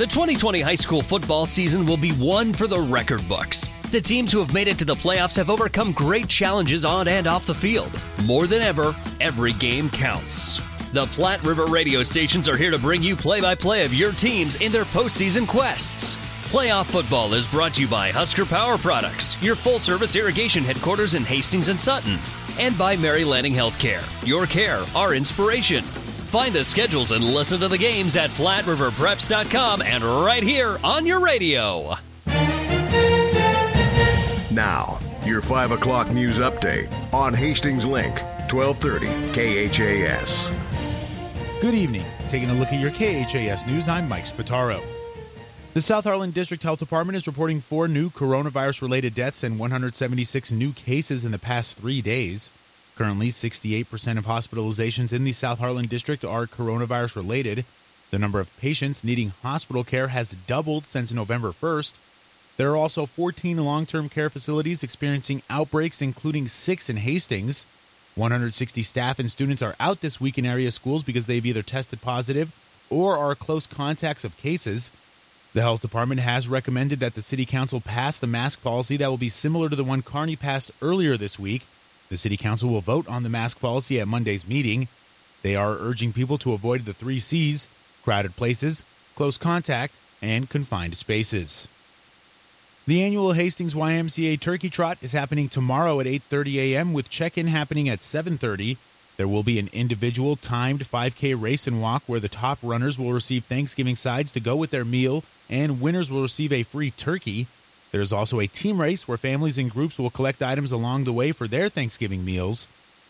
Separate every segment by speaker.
Speaker 1: The 2020 high school football season will be one for the record books. The teams who have made it to the playoffs have overcome great challenges on and off the field. More than ever, every game counts. The Platte River radio stations are here to bring you play by play of your teams in their postseason quests. Playoff football is brought to you by Husker Power Products, your full service irrigation headquarters in Hastings and Sutton, and by Mary Lanning Healthcare. Your care, our inspiration. Find the schedules and listen to the games at PlatteRiverPreps.com and right here on your radio.
Speaker 2: Now, your 5 o'clock news update on Hastings Link, 1230 KHAS.
Speaker 3: Good evening. Taking a look at your KHAS news, I'm Mike Spataro. The South Heartland District Health Department is reporting four new coronavirus related deaths and 176 new cases in the past three days. Currently, 68% of hospitalizations in the South Heartland district are coronavirus related. The number of patients needing hospital care has doubled since November 1st. There are also 14 long term care facilities experiencing outbreaks, including six in Hastings. 160 staff and students are out this week in area schools because they've either tested positive or are close contacts of cases. The health department has recommended that the city council pass the mask policy that will be similar to the one Kearney passed earlier this week. The City Council will vote on the mask policy at Monday's meeting. They are urging people to avoid the three C's crowded places, close contact, and confined spaces. The annual Hastings YMCA Turkey Trot is happening tomorrow at 8:30 a.m. with check-in happening at 7:30. There will be an individual timed 5K race and walk where the top runners will receive Thanksgiving sides to go with their meal and winners will receive a free turkey. There is also a team race where families and groups will collect items along the way for their Thanksgiving meals.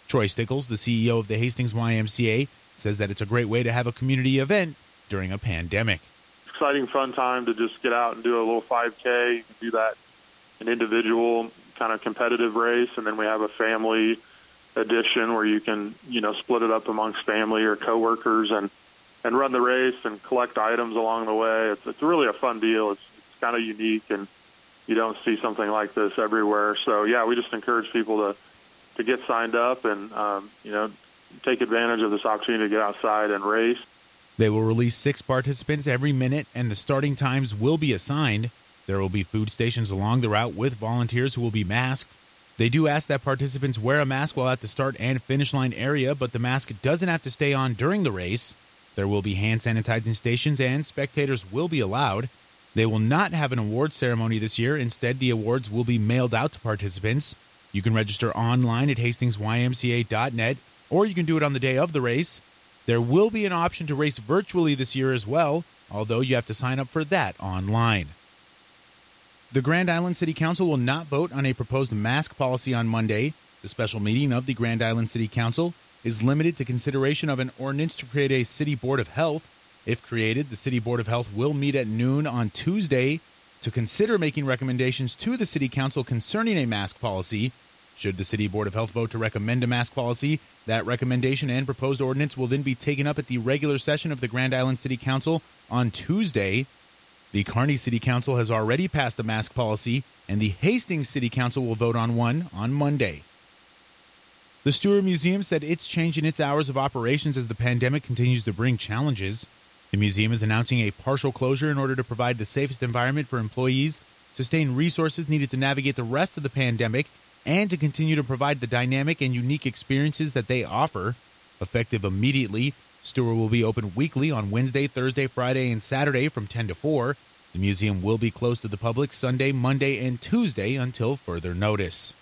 Speaker 3: Troy Stickles, the CEO of the Hastings YMCA, says that it's a great way to have a community event during a pandemic.
Speaker 4: Exciting, fun time to just get out and do a little 5K, do that an individual kind of competitive race, and then we have a family edition where you can, you know, split it up amongst family or coworkers and and run the race and collect items along the way. It's, it's really a fun deal. It's, it's kind of unique and you don't see something like this everywhere. So yeah, we just encourage people to to get signed up and um, you know take advantage of this opportunity to get outside and race.
Speaker 3: They will release six participants every minute, and the starting times will be assigned. There will be food stations along the route with volunteers who will be masked. They do ask that participants wear a mask while at the start and finish line area, but the mask doesn't have to stay on during the race. There will be hand sanitizing stations, and spectators will be allowed. They will not have an awards ceremony this year. Instead, the awards will be mailed out to participants. You can register online at hastingsymca.net, or you can do it on the day of the race. There will be an option to race virtually this year as well, although you have to sign up for that online. The Grand Island City Council will not vote on a proposed mask policy on Monday. The special meeting of the Grand Island City Council is limited to consideration of an ordinance to create a city board of health. If created, the City Board of Health will meet at noon on Tuesday to consider making recommendations to the City Council concerning a mask policy. Should the City Board of Health vote to recommend a mask policy, that recommendation and proposed ordinance will then be taken up at the regular session of the Grand Island City Council on Tuesday. The Kearney City Council has already passed a mask policy, and the Hastings City Council will vote on one on Monday. The Stuhr Museum said it's changing its hours of operations as the pandemic continues to bring challenges. The museum is announcing a partial closure in order to provide the safest environment for employees, sustain resources needed to navigate the rest of the pandemic, and to continue to provide the dynamic and unique experiences that they offer. Effective immediately, Stuhr will be open weekly on Wednesday, Thursday, Friday, and Saturday from 10 to 4. The museum will be closed to the public Sunday, Monday, and Tuesday until further notice.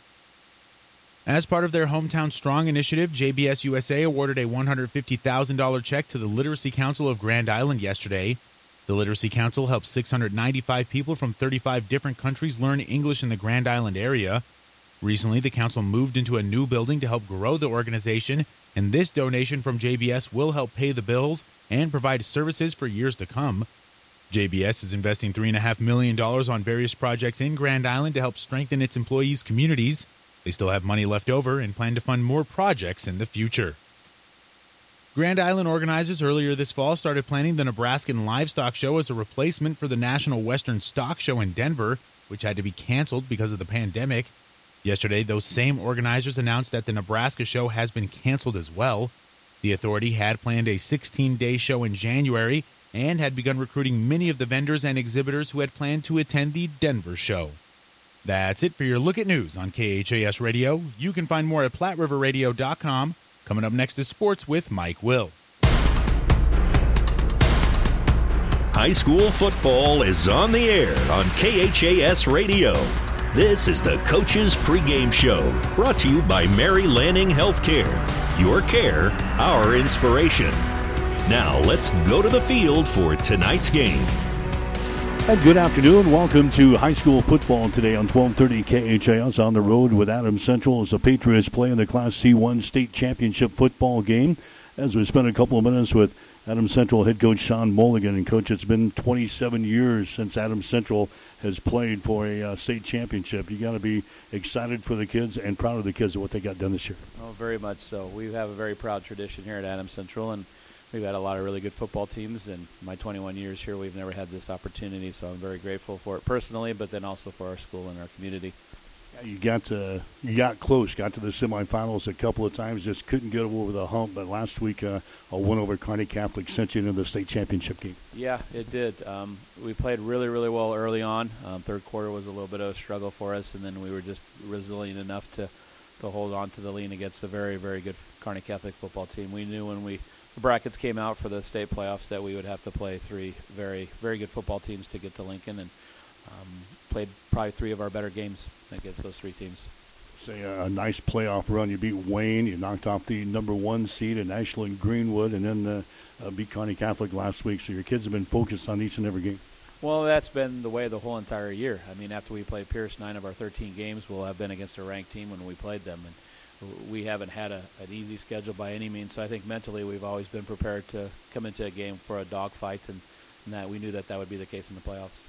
Speaker 3: As part of their Hometown Strong initiative, JBS USA awarded a $150,000 check to the Literacy Council of Grand Island yesterday. The Literacy Council helped 695 people from 35 different countries learn English in the Grand Island area. Recently, the council moved into a new building to help grow the organization, and this donation from JBS will help pay the bills and provide services for years to come. JBS is investing $3.5 million on various projects in Grand Island to help strengthen its employees' communities. They still have money left over and plan to fund more projects in the future. Grand Island organizers earlier this fall started planning the Nebraskan Livestock Show as a replacement for the National Western Stock Show in Denver, which had to be canceled because of the pandemic. Yesterday, those same organizers announced that the Nebraska show has been canceled as well. The authority had planned a 16 day show in January and had begun recruiting many of the vendors and exhibitors who had planned to attend the Denver show. That's it for your look at news on KHAS Radio. You can find more at PlatteRiverRadio.com. Coming up next is sports with Mike Will.
Speaker 5: High school football is on the air on KHAS Radio. This is the Coach's Pregame Show, brought to you by Mary Lanning Healthcare. Your care, our inspiration. Now let's go to the field for tonight's game.
Speaker 6: And good afternoon. Welcome to high school football today on 1230 KHAS on the road with Adams Central as the Patriots play in the Class C1 state championship football game. As we spend a couple of minutes with Adams Central head coach Sean Mulligan. And coach, it's been 27 years since Adams Central has played for a uh, state championship. You got to be excited for the kids and proud of the kids of what they got done this year.
Speaker 7: Oh, very much so. We have a very proud tradition here at Adams Central, and we've had a lot of really good football teams. And my 21 years here, we've never had this opportunity, so I'm very grateful for it personally, but then also for our school and our community.
Speaker 6: You got to, you got close, got to the semifinals a couple of times, just couldn't get over the hump. But last week, uh, a win over Kearney Catholic sent you into the state championship game.
Speaker 7: Yeah, it did. Um, we played really, really well early on. Um, third quarter was a little bit of a struggle for us, and then we were just resilient enough to, to hold on to the lean against a very, very good Kearney Catholic football team. We knew when we the brackets came out for the state playoffs that we would have to play three very, very good football teams to get to Lincoln, and um, played probably three of our better games against those three teams.
Speaker 6: Say a, a, nice playoff run. You beat Wayne. You knocked off the number one seed in Ashland Greenwood, and then uh, uh, beat Kearney Catholic last week. So your kids have been focused on each and every game.
Speaker 7: Well, that's been the way the whole entire year. I mean, after we played Pierce, nine of our 13 games will have been against a ranked team when we played them, and we haven't had a, an easy schedule by any means. So I think mentally we've always been prepared to come into a game for a dogfight, and, and that we knew that that would be the case in the playoffs.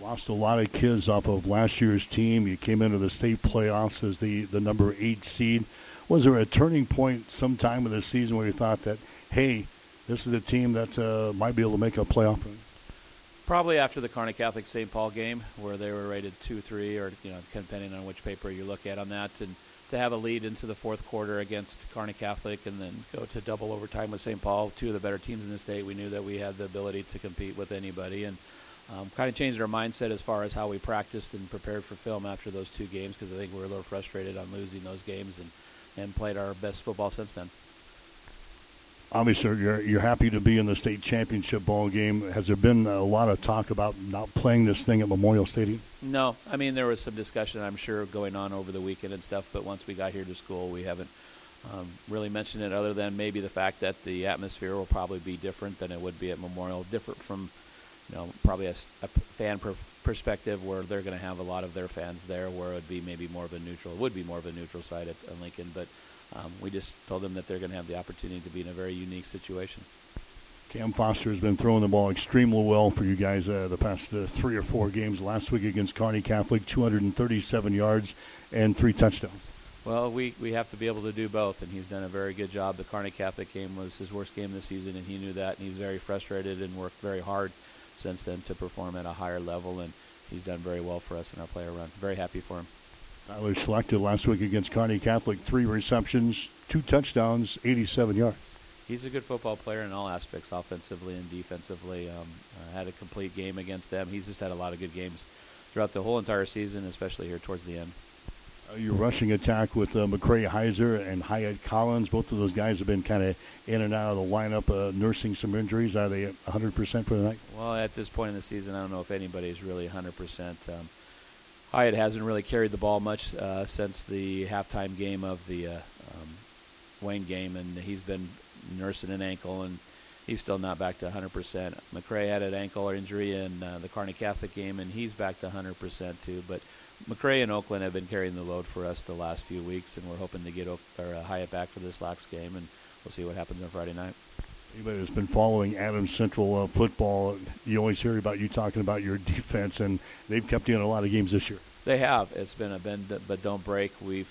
Speaker 6: Lost a lot of kids off of last year's team. You came into the state playoffs as the, the number eight seed. Was there a turning point sometime in the season where you thought that, hey, this is a team that uh, might be able to make a playoff run?
Speaker 7: Probably after the Kearney Catholic St. Paul game, where they were rated two, three, or you know, depending on which paper you look at on that, and to have a lead into the fourth quarter against Kearney Catholic, and then go to double overtime with St. Paul, two of the better teams in the state. We knew that we had the ability to compete with anybody, and um, kind of changed our mindset as far as how we practiced and prepared for film after those two games because I think we were a little frustrated on losing those games and, and played our best football since then.
Speaker 6: Obviously, you're, you're happy to be in the state championship ball game. Has there been a lot of talk about not playing this thing at Memorial Stadium?
Speaker 7: No. I mean, there was some discussion, I'm sure, going on over the weekend and stuff, but once we got here to school, we haven't um, really mentioned it other than maybe the fact that the atmosphere will probably be different than it would be at Memorial, different from – you know, probably a, a fan per perspective where they're going to have a lot of their fans there, where it would be maybe more of a neutral, it would be more of a neutral side at, at Lincoln. But um, we just told them that they're going to have the opportunity to be in a very unique situation.
Speaker 6: Cam Foster has been throwing the ball extremely well for you guys uh, the past uh, three or four games. Last week against Kearney Catholic, 237 yards and three touchdowns.
Speaker 7: Well, we, we have to be able to do both, and he's done a very good job. The Kearney Catholic game was his worst game this season, and he knew that, and he's very frustrated and worked very hard since then to perform at a higher level, and he's done very well for us in our player run. Very happy for him.
Speaker 6: Tyler Slechta last week against Kearney Catholic, three receptions, two touchdowns, 87 yards.
Speaker 7: He's a good football player in all aspects, offensively and defensively. Um, uh, had a complete game against them. He's just had a lot of good games throughout the whole entire season, especially here towards the end.
Speaker 6: Uh, your rushing attack with uh, McCray Heiser and Hyatt Collins, both of those guys have been kind of in and out of the lineup, uh, nursing some injuries. Are they 100% for the night?
Speaker 7: Well, at this point in the season, I don't know if anybody is really 100%. Um, Hyatt hasn't really carried the ball much uh, since the halftime game of the uh, um, Wayne game, and he's been nursing an ankle, and he's still not back to 100%. McCray had an ankle injury in uh, the Kearney Catholic game, and he's back to 100% too. But McCray and Oakland have been carrying the load for us the last few weeks, and we're hoping to get our uh, Hyatt back for this last game, and we'll see what happens on Friday night.
Speaker 6: Anybody that's been following Adams Central uh, football, you always hear about you talking about your defense, and they've kept you in a lot of games this year.
Speaker 7: They have. It's been a bend but don't break. We've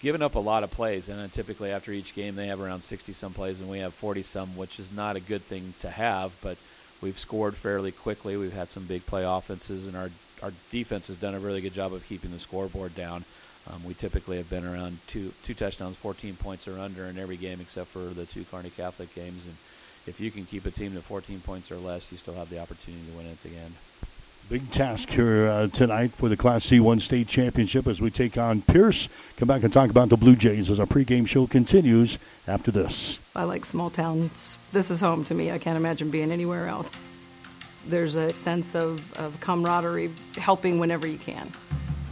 Speaker 7: given up a lot of plays, and typically after each game they have around 60 some plays, and we have 40 some, which is not a good thing to have, but we've scored fairly quickly. We've had some big play offenses, and our our defense has done a really good job of keeping the scoreboard down. Um, we typically have been around two two touchdowns, 14 points or under in every game except for the two Kearney Catholic games, and if you can keep a team to 14 points or less, you still have the opportunity to win at the end.
Speaker 6: Big task here uh, tonight for the Class C1 state championship as we take on Pierce. Come back and talk about the Blue Jays as our pregame show continues after this.
Speaker 8: I like small towns. This is home to me. I can't imagine being anywhere else. There's a sense of, of camaraderie, helping whenever you can.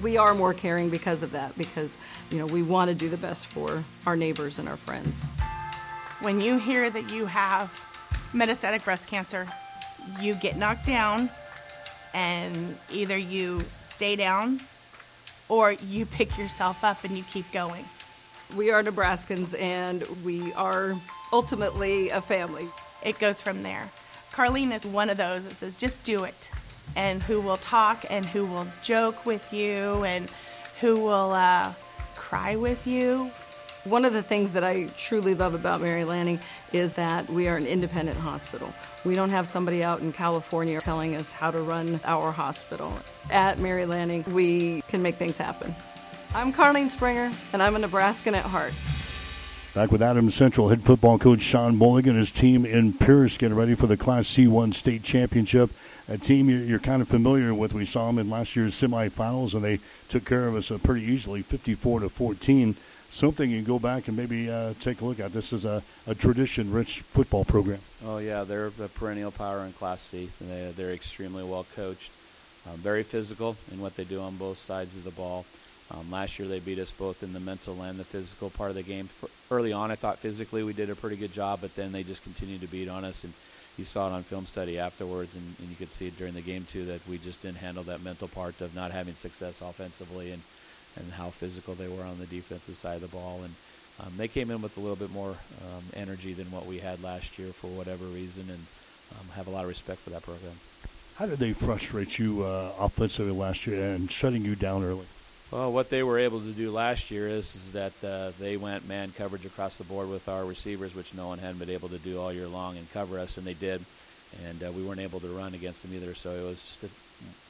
Speaker 8: We are more caring because of that, because you know we want to do the best for our neighbors and our friends.
Speaker 9: When you hear that you have metastatic breast cancer, you get knocked down and either you stay down or you pick yourself up and you keep going.
Speaker 8: We are Nebraskans and we are ultimately a family.
Speaker 9: It goes from there. Carlene is one of those that says, just do it, and who will talk and who will joke with you and who will uh, cry with you.
Speaker 8: One of the things that I truly love about Mary Lanning is that we are an independent hospital. We don't have somebody out in California telling us how to run our hospital. At Mary Lanning, we can make things happen. I'm Carlene Springer, and I'm a Nebraskan at heart.
Speaker 6: Back with Adams Central head football coach Sean Mulligan and his team in Pierce getting ready for the Class C1 state championship. A team you're, kind of familiar with. We saw them in last year's semifinals, and they took care of us uh, pretty easily, 54 to 14 something you can go back and maybe uh, take a look at. This is a, a tradition-rich football program.
Speaker 7: Oh yeah, they're a perennial power in Class C. They, they're extremely well coached, um, very physical in what they do on both sides of the ball. Um, last year they beat us both in the mental and the physical part of the game. For early on, I thought physically we did a pretty good job, but then they just continued to beat on us, and you saw it on film study afterwards, and, and you could see it during the game too that we just didn't handle that mental part of not having success offensively and and how physical they were on the defensive side of the ball. And um, they came in with a little bit more um, energy than what we had last year for whatever reason, and um, have a lot of respect for that program.
Speaker 6: How did they frustrate you uh, offensively last year and shutting you down early?
Speaker 7: Well, what they were able to do last year is, is that uh, they went man coverage across the board with our receivers, which no one had been able to do all year long, and cover us, and they did. And uh, we weren't able to run against them either, so it was just a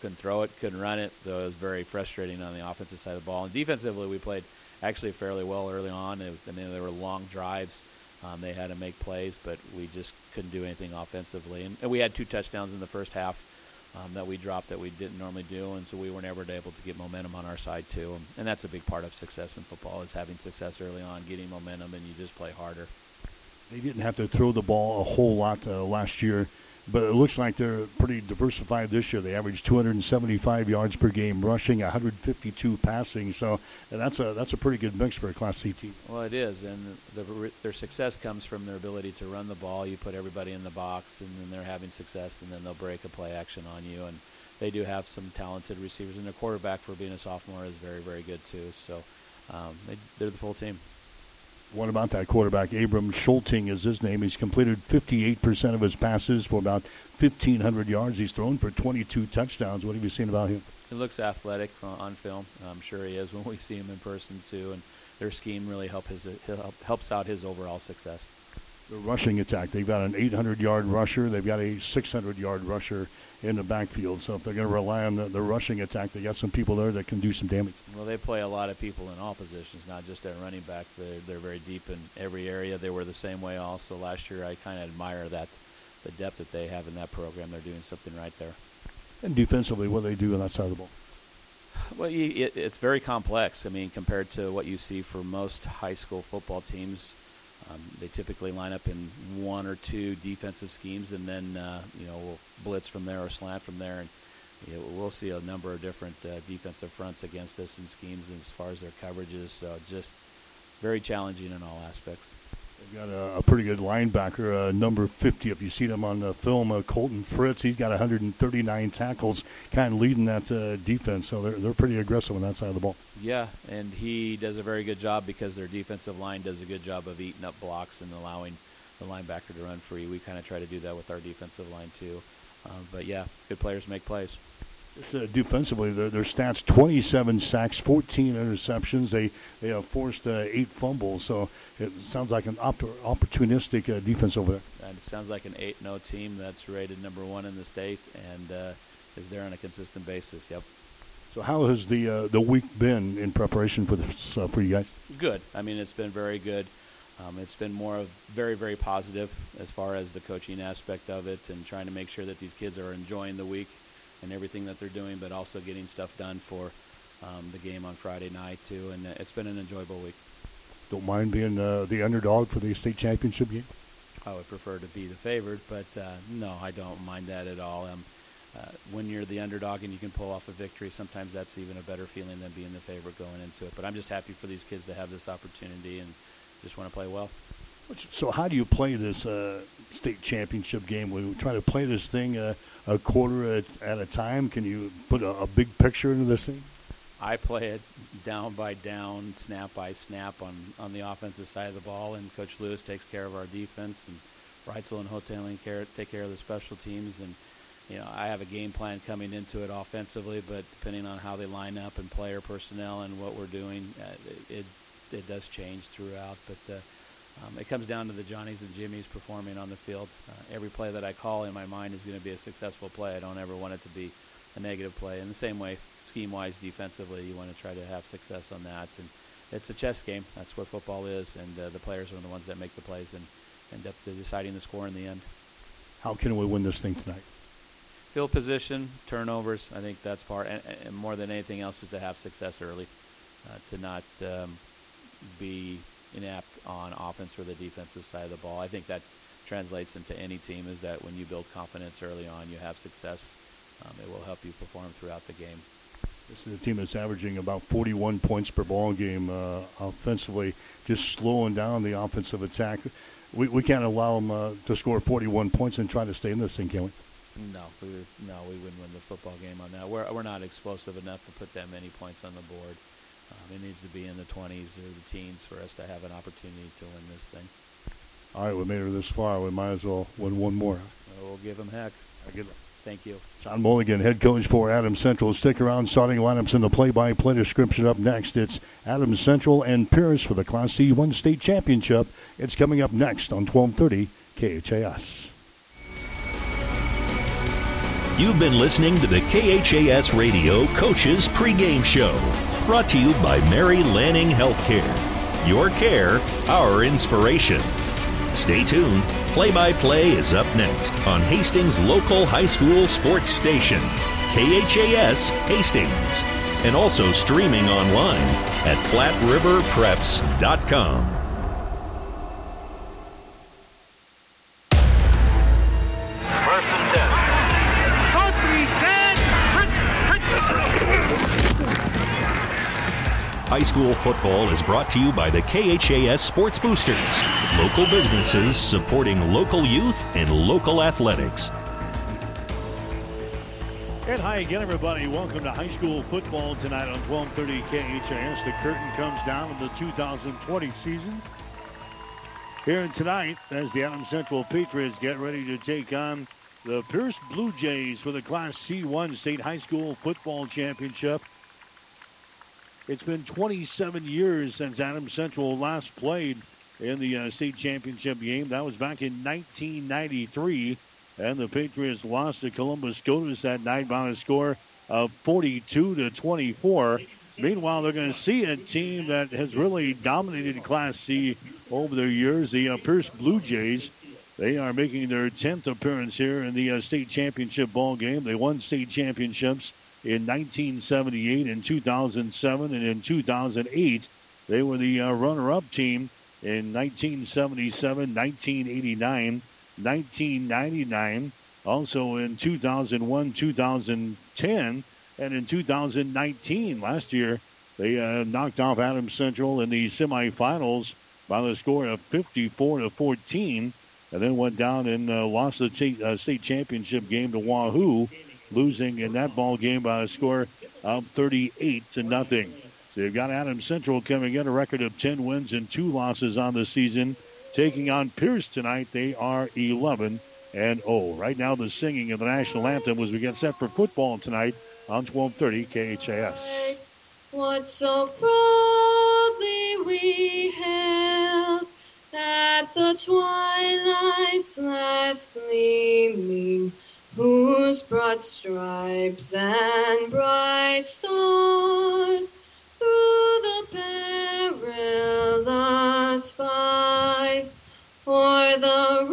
Speaker 7: couldn't throw it, couldn't run it. So it was very frustrating on the offensive side of the ball. And defensively, we played actually fairly well early on. It, I mean, there were long drives. Um, they had to make plays, but we just couldn't do anything offensively. And, and we had two touchdowns in the first half um, that we dropped that we didn't normally do, and so we were never able to get momentum on our side too. And, and that's a big part of success in football is having success early on, getting momentum, and you just play harder.
Speaker 6: They didn't have to throw the ball a whole lot uh, last year but it looks like they're pretty diversified this year. They average 275 yards per game rushing, 152 passing. So that's a that's a pretty good mix for a Class C team.
Speaker 7: Well, it is, and the, their success comes from their ability to run the ball. You put everybody in the box, and then they're having success, and then they'll break a play action on you. And they do have some talented receivers, and their quarterback for being a sophomore is very very good too. So um, they, they're the full team.
Speaker 6: What about that quarterback? Abram Schulting is his name. He's completed 58% of his passes for about 1,500 yards. He's thrown for 22 touchdowns. What have you seen about him?
Speaker 7: He looks athletic on film. I'm sure he is when we see him in person too. And their scheme really help his helps out his overall success.
Speaker 6: The rushing attack. They've got an 800-yard rusher. They've got a 600-yard rusher in the backfield. So if they're going to rely on the, the rushing attack, they got some people there that can do some damage.
Speaker 7: Well, they play a lot of people in all positions, not just at running back. They're, they're very deep in every area. They were the same way also last year. I kind of admire that, the depth that they have in that program. They're doing something right there.
Speaker 6: And defensively, what do they do on that side of the ball?
Speaker 7: Well, it, it's very complex. I mean, compared to what you see for most high school football teams, um, they typically line up in one or two defensive schemes, and then uh, you know we'll blitz from there or slant from there, and you know, we'll see a number of different uh, defensive fronts against us in schemes as far as their coverages. So just very challenging in all aspects.
Speaker 6: They've got a, a pretty good linebacker, uh, number 50. If you see them on the film, uh, Colton Fritz, he's got 139 tackles, kind of leading that uh, defense. So they're, they're pretty aggressive on that side of the ball.
Speaker 7: Yeah, and he does a very good job because their defensive line does a good job of eating up blocks and allowing the linebacker to run free. We kind of try to do that with our defensive line too. Um, but yeah, good players make plays.
Speaker 6: Uh, defensively, their, their stats: 27 sacks, 14 interceptions. They they have forced uh, eight fumbles. So it sounds like an op- opportunistic uh, defense over there.
Speaker 7: And it sounds like an 8-0 team that's rated number one in the state and uh, is there on a consistent basis. Yep.
Speaker 6: So how has the uh, the week been in preparation for this uh, for you guys?
Speaker 7: Good. I mean, it's been very good. Um, it's been more of very, very positive as far as the coaching aspect of it and trying to make sure that these kids are enjoying the week and everything that they're doing, but also getting stuff done for um, the game on Friday night too. And uh, it's been an enjoyable week.
Speaker 6: Don't mind being uh, the underdog for the state championship game.
Speaker 7: I would prefer to be the favorite, but uh, no, I don't mind that at all. Um, uh, when you're the underdog and you can pull off a victory, sometimes that's even a better feeling than being the favorite going into it. But I'm just happy for these kids to have this opportunity and just want to play well.
Speaker 6: So, how do you play this uh, state championship game? We try to play this thing uh, a quarter at, at, a time. Can you put a, a, big picture into this thing?
Speaker 7: I play it down by down, snap by snap on, on the offensive side of the ball, and Coach Lewis takes care of our defense, and Reitzel and Hoteling care, take care of the special teams. And you know, I have a game plan coming into it offensively, but depending on how they line up and player personnel and what we're doing, uh, it, it does change throughout. But uh, um, it comes down to the Johnnies and Jimmies performing on the field. Uh, every play that I call in my mind is going to be a successful play. I don't ever want it to be a negative play. In the same way, scheme-wise, defensively, you want to try to have success on that. And it's a chess game. That's what football is. And uh, the players are the ones that make the plays and end up deciding the score in the end.
Speaker 6: How can we win this thing tonight?
Speaker 7: Field position, turnovers. I think that's part. And, and more than anything else is to have success early, uh, to not um, be inept on offense or the defensive side of the ball. I think that translates into any team is that when you build confidence early on, you have success. Um, it will help you perform throughout the game.
Speaker 6: This is a team that's averaging about 41 points per ball game uh, offensively, just slowing down the offensive attack. We, we can't allow them uh, to score 41 points and try to stay in this thing, can we?
Speaker 7: No, we no, we wouldn't win the football game on that. We're, we're not explosive enough to put that many points on the board. Um, it needs to be in the 20s or the teens for us to have an opportunity to win this thing.
Speaker 6: All right, we made it this far. We might as well win one more.
Speaker 7: Well, we'll give them heck. Thank you.
Speaker 6: John Mulligan, head coach for Adams Central. Stick around. Starting lineups in the play-by-play description up next. It's Adams Central and Pierce for the Class C1 state championship. It's coming up next on 1230 KHAS.
Speaker 5: You've been listening to the KHAS Radio Coaches Pregame Show. Brought to you by Mary Lanning Healthcare. Your care, our inspiration. Stay tuned. Play by play is up next on Hastings' local high school sports station, KHAS Hastings, and also streaming online at PlatteRiverPreps.com. High school football is brought to you by the KHAS Sports Boosters, local businesses supporting local youth and local athletics.
Speaker 6: And hi again, everybody. Welcome to high school football tonight on 1230 KHAS. The curtain comes down on the 2020 season. Here tonight, as the Adams Central Patriots get ready to take on the Pierce Blue Jays for the Class C1 State High School Football Championship. It's been 27 years since Adams Central last played in the uh, state championship game. That was back in 1993. And the Patriots lost to Columbus Scotus that night by a score of 42 to 24. Meanwhile, they're going to see a team that has really dominated Class C over the years, the uh, Pierce Blue Jays. They are making their 10th appearance here in the uh, state championship ball game. They won state championships in 1978 and 2007, and in 2008, they were the uh, runner up team in 1977, 1989, 1999, also in 2001, 2010, and in 2019. Last year, they uh, knocked off Adams Central in the semifinals by the score of 54 to 14, and then went down and uh, lost the t- uh, state championship game to Wahoo losing in that ball game by a score of 38 to nothing. So you've got Adams Central coming in a record of 10 wins and two losses on the season. Taking on Pierce tonight, they are 11 and 0. Right now, the singing of the national anthem as we get set for football tonight on 1230 KHAS.
Speaker 10: What so proudly we hailed that the twilight's last gleaming whose broad stripes and bright stars through the perilous fight o'er the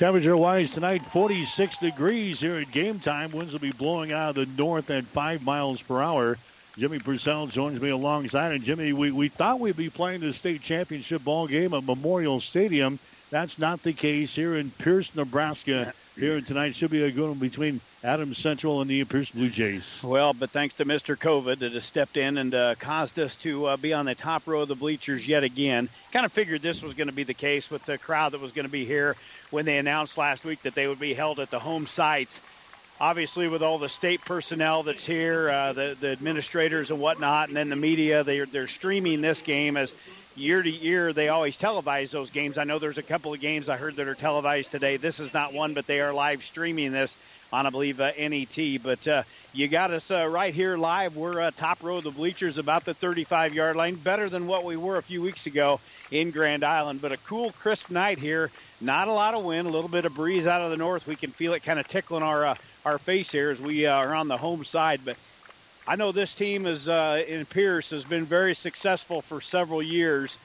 Speaker 6: Temperature wise tonight, 46 degrees here at game time. Winds will be blowing out of the north at 5 miles per hour. Jimmy Purcell joins me alongside. And Jimmy, we, we thought we'd be playing the state championship ball game at Memorial Stadium. That's not the case here in Pierce, Nebraska. Here tonight should be a good one between Adams Central and the Pierce Blue Jays.
Speaker 11: Well, but thanks to Mr. COVID that has stepped in and uh, caused us to uh, be on the top row of the bleachers yet again. Kind of figured this was going to be the case with the crowd that was going to be here when they announced last week that they would be held at the home sites. Obviously, with all the state personnel that's here, uh, the, the administrators and whatnot, and then the media, they're, they're streaming this game as year to year they always televise those games. I know there's a couple of games I heard that are televised today. This is not one, but they are live streaming this on, I believe, uh, NET. But uh, you got us uh, right here live. We're uh, top row of the bleachers, about the 35 yard line, better than what we were a few weeks ago in Grand Island. But a cool, crisp night here. Not a lot of wind, a little bit of breeze out of the north. We can feel it kind of tickling our uh, our face here as we uh, are on the home side. But I know this team is uh, in Pierce has been very successful for several years.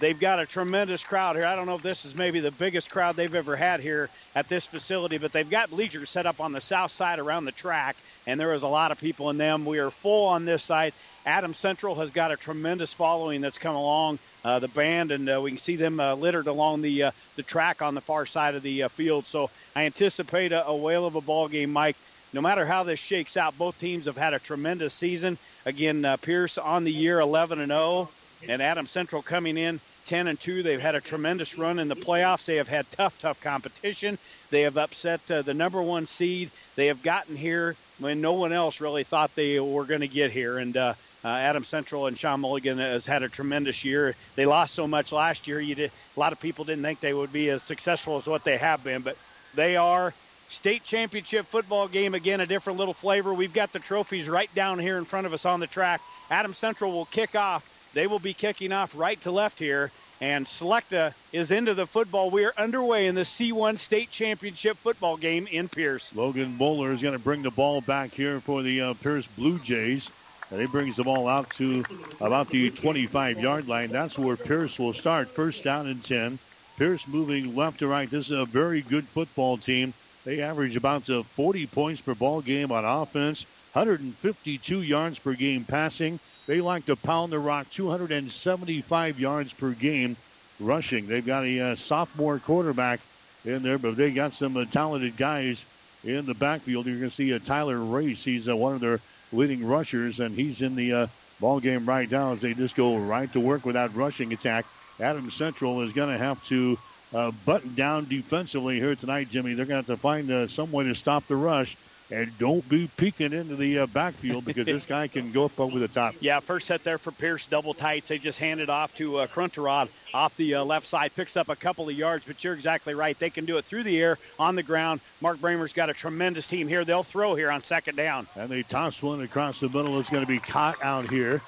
Speaker 11: They've got a tremendous crowd here. I don't know if this is maybe the biggest crowd they've ever had here at this facility, but they've got bleachers set up on the south side around the track, and there is a lot of people in them. We are full on this side. Adams Central has got a tremendous following that's come along uh, the band, and uh, we can see them uh, littered along the uh, the track on the far side of the uh, field. So I anticipate a, a whale of a ball game, Mike. No matter how this shakes out, both teams have had a tremendous season. Again, uh, Pierce on the year 11 and 0, and Adams Central coming in 10 and 2. They've had a tremendous run in the playoffs. They have had tough, tough competition. They have upset uh, the number one seed. They have gotten here when no one else really thought they were going to get here. And uh, uh, Adams Central and Sean Mulligan has had a tremendous year. They lost so much last year. You did, a lot of people didn't think they would be as successful as what they have been, but they are. State championship football game again, a different little flavor. We've got the trophies right down here in front of us on the track. Adams Central will kick off. They will be kicking off right to left here. And Slechta is into the football. We are underway in the C1 State Championship football game in Pierce.
Speaker 6: Logan Bowler is going to bring the ball back here for the uh, Pierce Blue Jays. And he brings the ball out to about the 25 yard line. That's where Pierce will start. First down and 10. Pierce moving left to right. This is a very good football team. They average about uh, 40 points per ball game on offense, 152 yards per game passing. They like to pound the rock 275 yards per game rushing. They've got a uh, sophomore quarterback in there, but they got some uh, talented guys in the backfield. You're going to see uh, Tyler Race. He's uh, one of their leading rushers, and he's in the uh, ball game right now as they just go right to work with that rushing attack. Adams Central is going to have to uh, button down defensively here tonight, Jimmy. They're going to have to find uh, some way to stop the rush. And don't be peeking into the uh, backfield because this guy can go up over the top.
Speaker 11: Yeah, first set there for Pierce, double tights. They just hand it off to uh, Krunterod off the uh, left side, picks up a couple of yards, but you're exactly right. They can do it through the air, on the ground. Mark Brahmer's got a tremendous team here. They'll throw here on second down.
Speaker 6: And they toss one across the middle. It's going to be caught out here.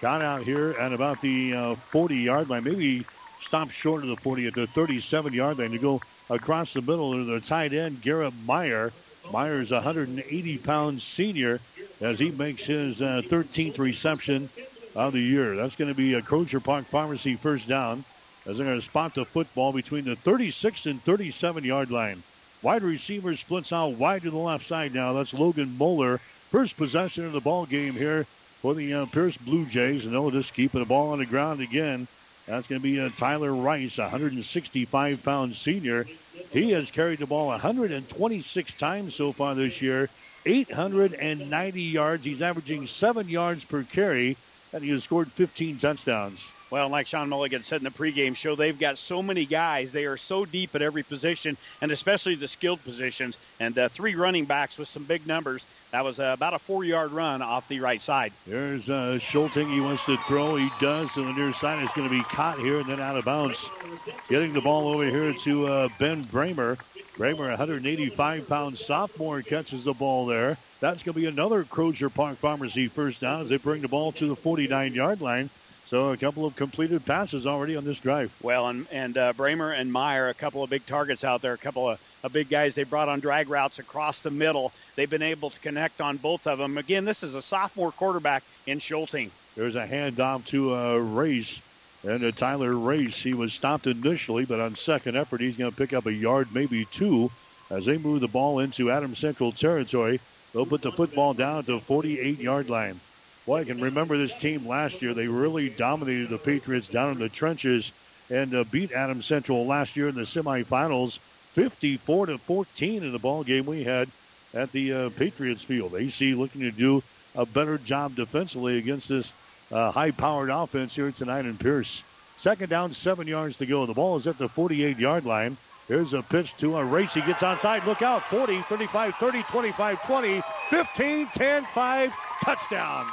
Speaker 6: Caught out here at about the 40 uh, yard line. Maybe stop short of the 40 at the 37 yard line to go across the middle to the tight end, Garrett Meyer. Myers, 180 pound senior, as he makes his uh, 13th reception of the year. That's going to be a Crozier Park Pharmacy first down, as they're going to spot the football between the 36 and 37 yard line. Wide receiver splits out wide to the left side now. That's Logan Moeller. First possession of the ball game here for the uh, Pierce Blue Jays, and they'll just keep the ball on the ground again. That's going to be uh, Tyler Rice, 165 pound senior. He has carried the ball 126 times so far this year, 890 yards. He's averaging seven yards per carry. and he has scored 15 touchdowns.
Speaker 11: Well, like Sean Mulligan said in the pregame show, they've got so many guys. They are so deep at every position, and especially the skilled positions. And uh, three running backs with some big numbers. That was uh, about a four-yard run off the right side.
Speaker 6: There's uh, Schulting. He wants to throw. He does. To the near side, it's going to be caught here and then out of bounds. Getting the ball over here to uh, Ben Bramer. Bramer, 185 pound sophomore, catches the ball there. That's going to be another Crozier Park Pharmacy first down as they bring the ball to the 49 yard line. So a couple of completed passes already on this drive.
Speaker 11: Well, and and uh, Bramer and Meyer, a couple of big targets out there, a couple of, of big guys they brought on drag routes across the middle. They've been able to connect on both of them. Again, this is a sophomore quarterback in Schulting.
Speaker 6: There's a handoff to uh, Race. And uh, Tyler Race, he was stopped initially, but on second effort, he's going to pick up a yard, maybe two, as they move the ball into Adams Central territory. They'll put the football down to the 48 yard line. Boy, I can remember this team last year. They really dominated the Patriots down in the trenches and uh, beat Adams Central last year in the semifinals, 54 to 14 in the ball game we had at the uh, Patriots field. AC looking to do a better job defensively against this uh, high-powered offense here tonight in Pierce. Second down, seven yards to go. The ball is at the 48-yard line. Here's a pitch to a race. He gets onside. Look out. 40, 35, 30, 25, 20, 15, 10, 5. Touchdown.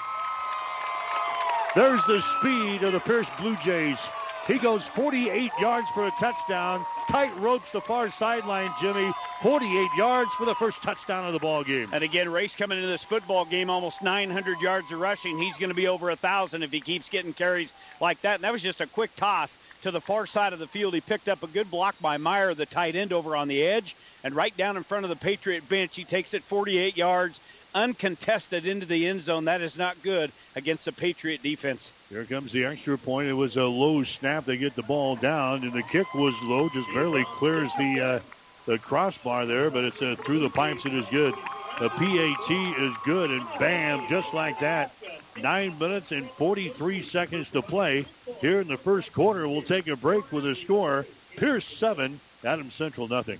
Speaker 6: There's the speed of the Pierce Blue Jays. He goes 48 yards for a touchdown. Tight ropes the far sideline, Jimmy. 48 yards for the first touchdown of the ball game.
Speaker 11: And again, Race coming into this football game almost 900 yards of rushing. He's going to be over a thousand if he keeps getting carries like that. And that was just a quick toss to the far side of the field. He picked up a good block by Meyer, the tight end, over on the edge, and right down in front of the Patriot bench. He takes it 48 yards uncontested into the end zone. That is not good against the Patriot defense.
Speaker 6: Here comes the extra point. It was a low snap. They get the ball down, and the kick was low, just barely clears the uh, the crossbar there, but it's uh, through the pipes. It is good. The PAT is good, and bam, just like that. Nine minutes and 43 seconds to play here in the first quarter. We'll take a break with a score. Pierce seven, Adams Central nothing.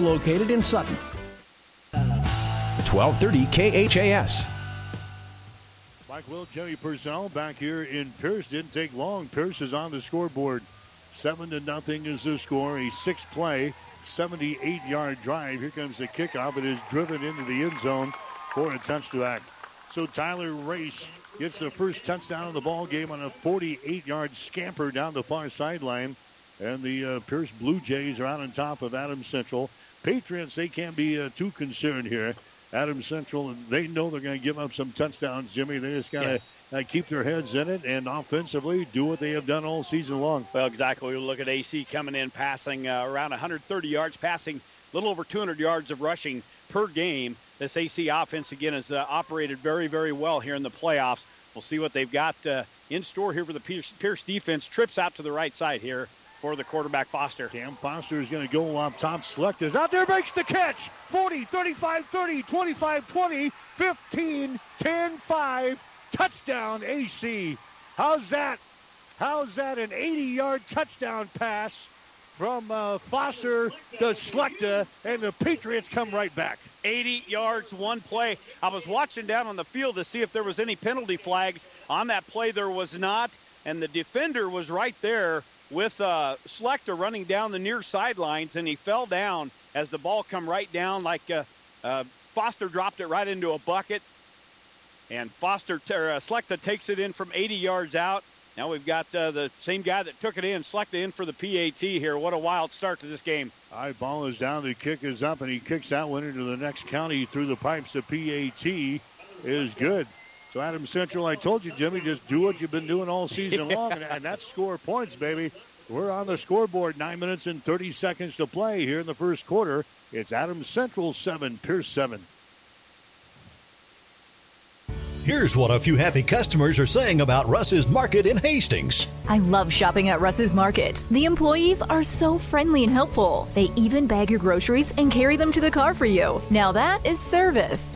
Speaker 12: located in Sutton.
Speaker 13: 1230 KHAS.
Speaker 6: Mike Will, Jimmy Purcell back here in Pierce. Didn't take long. Pierce is on the scoreboard. Seven to nothing is the score. A six play, 78 yard drive. Here comes the kickoff. It is driven into the end zone for a touchdown. So Tyler Race gets the first touchdown of the ball game on a 48 yard scamper down the far sideline. And the uh, Pierce Blue Jays are out on top of Adams Central. Patriots, they can't be uh, too concerned here. Adams Central, they know they're going to give up some touchdowns, Jimmy. They just got to
Speaker 11: Yeah.
Speaker 6: uh, keep their heads in it and offensively do what they have done all season long.
Speaker 11: Well, exactly. We look at AC coming in, passing uh, around 130 yards, passing a little over 200 yards of rushing per game. This AC offense, again, has uh, operated very, very well here in the playoffs. We'll see what they've got uh, in store here for the Pierce, Pierce defense. Trips out to the right side here for the quarterback Foster.
Speaker 6: Cam Foster is going to go up top. Select is out there, makes the catch. 40, 35, 30, 25, 20, 15, 10, 5. Touchdown, AC. How's that? How's that? An 80 yard touchdown pass from uh, Foster to Slechta, and the Patriots come right back.
Speaker 11: 80 yards, one play. I was watching down on the field to see if there was any penalty flags on that play. There was not, and the defender was right there with uh, Slechta running down the near sidelines, and he fell down as the ball come right down like uh, uh, Foster dropped it right into a bucket. And Foster or, uh, Slechta takes it in from 80 yards out. Now we've got uh, the same guy that took it in, Slechta in for the PAT here. What a wild start to this game.
Speaker 6: All right, ball is down. The kick is up, and he kicks that one into the next county through the pipes. The PAT is good. So Adam Central, I told you, Jimmy, just do what you've been doing all season long, and, and that's score points, baby. We're on the scoreboard. Nine minutes and 30 seconds to play here in the first quarter. It's Adam Central seven, Pierce seven.
Speaker 14: Here's what a few happy customers are saying about Russ's Market in Hastings.
Speaker 15: I love shopping at Russ's Market. The employees are so friendly and helpful. They even bag your groceries and carry them to the car for you. Now that is service.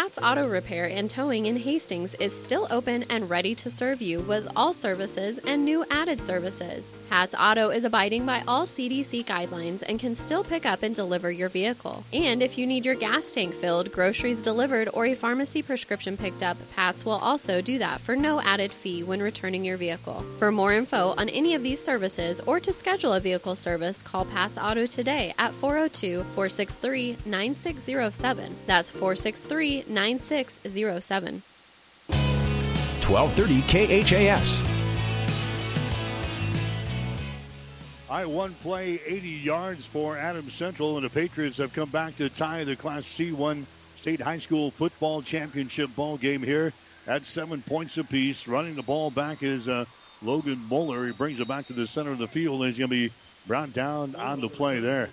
Speaker 16: Pat's Auto Repair and Towing in Hastings is still open and ready to serve you with all services and new added services. Pat's Auto is abiding by all CDC guidelines and can still pick up and deliver your vehicle. And if you need your gas tank filled, groceries delivered, or a pharmacy prescription picked up, Pat's will also do that for no added fee when returning your vehicle. For more info on any of these services or to schedule a vehicle service, call Pat's Auto today at 402 463 9607. That's 463 9607.
Speaker 13: 1230 KHAS.
Speaker 6: I one play 80 yards for Adams Central, and the Patriots have come back to tie the Class C1 State High School Football Championship ball game here at seven points apiece. Running the ball back is uh, Logan Moeller. He brings it back to the center of the field, and he's going to be brought down on the play there.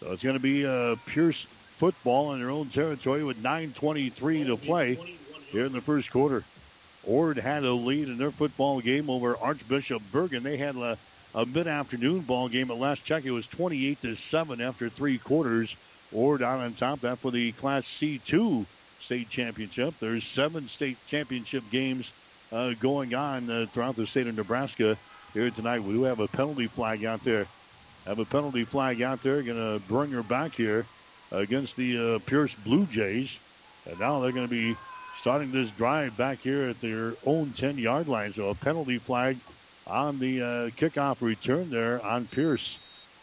Speaker 6: So it's going to be uh, Pierce football in their own territory with 9.23 to play here in the first quarter. Ord had a lead in their football game over Archbishop Bergan. They had a, a mid-afternoon ball game. At last check, it was 28 to seven after three quarters. Ord out on top. That for the Class C2 state championship. There's seven state championship games uh, going on uh, throughout the state of Nebraska here tonight. We do have a penalty flag out there. Have a penalty flag out there. Going to bring her back here against the uh, Pierce Blue Jays. And now they're going to be starting this drive back here at their own 10 yard line. So a penalty flag on the uh, kickoff return there on Pierce.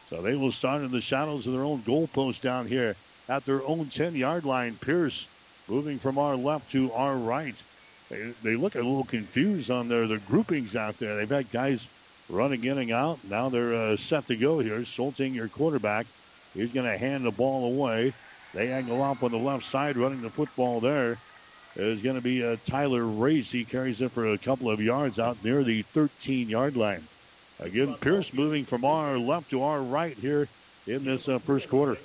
Speaker 6: So they will start in the shadows of their own goalpost down here at their own 10 yard line. Pierce moving from our left to our right. They, they look a little confused on their, their groupings out there. They've had guys running in and out. Now they're uh, set to go here. Schulting, your quarterback, He's going to hand the ball away. They angle off on the left side, running the football there. Is going to be uh, Tyler Race. He carries it for a couple of yards out near the 13 yard line. Again, Pierce moving from our left to our right here in this uh, first quarter.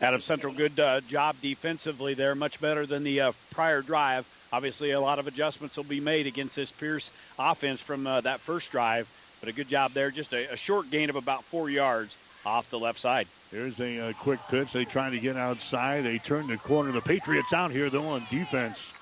Speaker 11: Adam Central, good uh, job defensively there, much better than the uh, prior drive. Obviously, a lot of adjustments will be made against this Pierce offense from uh, that first drive, but a good job there. Just a, a short gain of about four yards off the left side.
Speaker 6: Here's a, a quick pitch. They trying to get outside. They turn the corner. The Patriots out here though on defense.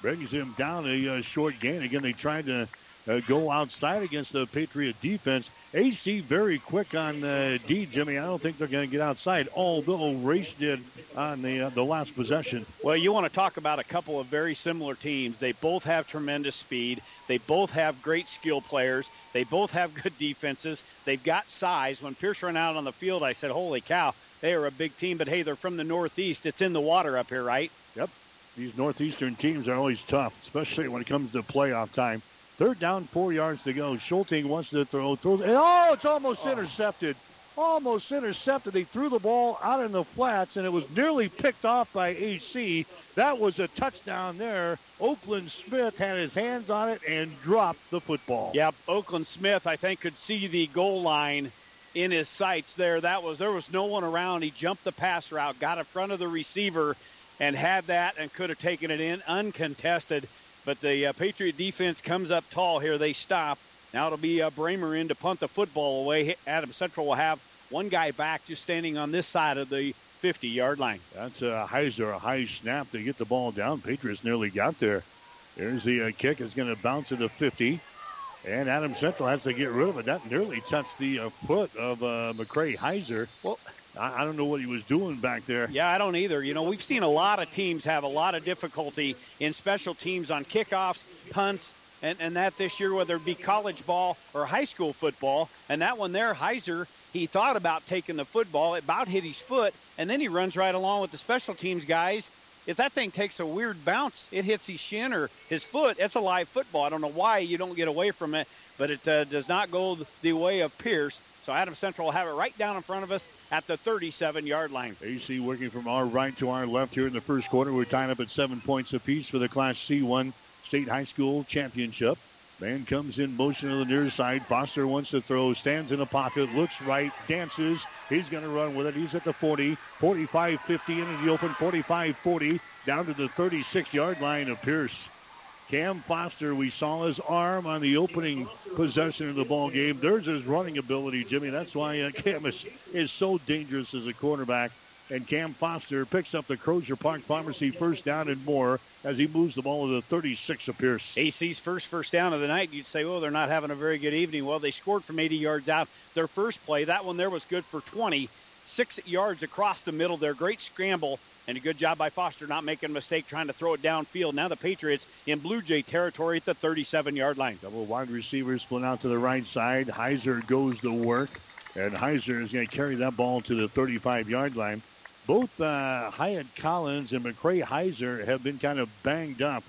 Speaker 6: Brings him down a uh, short gain. Again, they tried to uh, go outside against the Patriot defense. AC very quick on uh, D, Jimmy. I don't think they're going to get outside, although Race did on the uh, the last possession.
Speaker 11: Well, you want to talk about a couple of very similar teams. They both have tremendous speed. They both have great skill players. They both have good defenses. They've got size. When Pierce ran out on the field, I said, "Holy cow, they are a big team." But hey, they're from the Northeast. It's in the water up here, right?
Speaker 6: Yep. These Northeastern teams are always tough, especially when it comes to playoff time. Third down, four yards to go. Schulting wants to throw, throws, and oh, it's almost oh. intercepted. Almost intercepted. They threw the ball out in the flats, and it was nearly picked off by AC. That was a touchdown there. Oakland Smith had his hands on it and dropped the football.
Speaker 11: Yep, Oakland Smith, I think, could see the goal line in his sights there. That was there was no one around. He jumped the pass route, got in front of the receiver, and had that, and could have taken it in uncontested. But the uh, Patriot defense comes up tall here. They stop. Now it'll be uh, Brahmer in to punt the football away. Adam Central will have one guy back just standing on this side of the 50 yard line.
Speaker 6: That's a Heiser, a high snap to get the ball down. Patriots nearly got there. There's the uh, kick. It's going to bounce to the 50. And Adam Central has to get rid of it. That nearly touched the uh, foot of uh, McCray Heiser.
Speaker 11: Well,
Speaker 6: I, I don't know what he was doing back there.
Speaker 11: Yeah, I don't either. You know, we've seen a lot of teams have a lot of difficulty in special teams on kickoffs, punts, and, and that this year, whether it be college ball or high school football. And that one there, Heiser, he thought about taking the football, it about hit his foot, and then he runs right along with the special teams guys. If that thing takes a weird bounce, it hits his shin or his foot. It's a live football. I don't know why you don't get away from it, but it uh, does not go the way of Pierce. So Adam Central will have it right down in front of us at the 37 yard line.
Speaker 6: AC working from our right to our left here in the first quarter. We're tying up at seven points apiece for the Class C1 State High School Championship. Man comes in motion to the near side. Foster wants to throw, stands in the pocket, looks right, dances. He's going to run with it. He's at the 40, 45 50 into the open, 45 40, down to the 36 yard line of Pierce. Cam Foster, we saw his arm on the opening possession of the ball game. There's his running ability, Jimmy. That's why uh, Cam is, is so dangerous as a quarterback. And Cam Foster picks up the Crozier Park Pharmacy first down and more as he moves the ball to the 36 of Pierce.
Speaker 11: AC's first first down of the night. You'd say, well, they're not having a very good evening. Well, they scored from 80 yards out. Their first play, that one there was good for 20. Six yards across the middle there. Great scramble and a good job by Foster not making a mistake trying to throw it downfield. Now the Patriots in Blue Jay territory at the 37 yard line.
Speaker 6: Double wide receivers split out to the right side. Heiser goes to work, and Heiser is going to carry that ball to the 35 yard line. Both uh, Hyatt Collins and McCray Heiser have been kind of banged up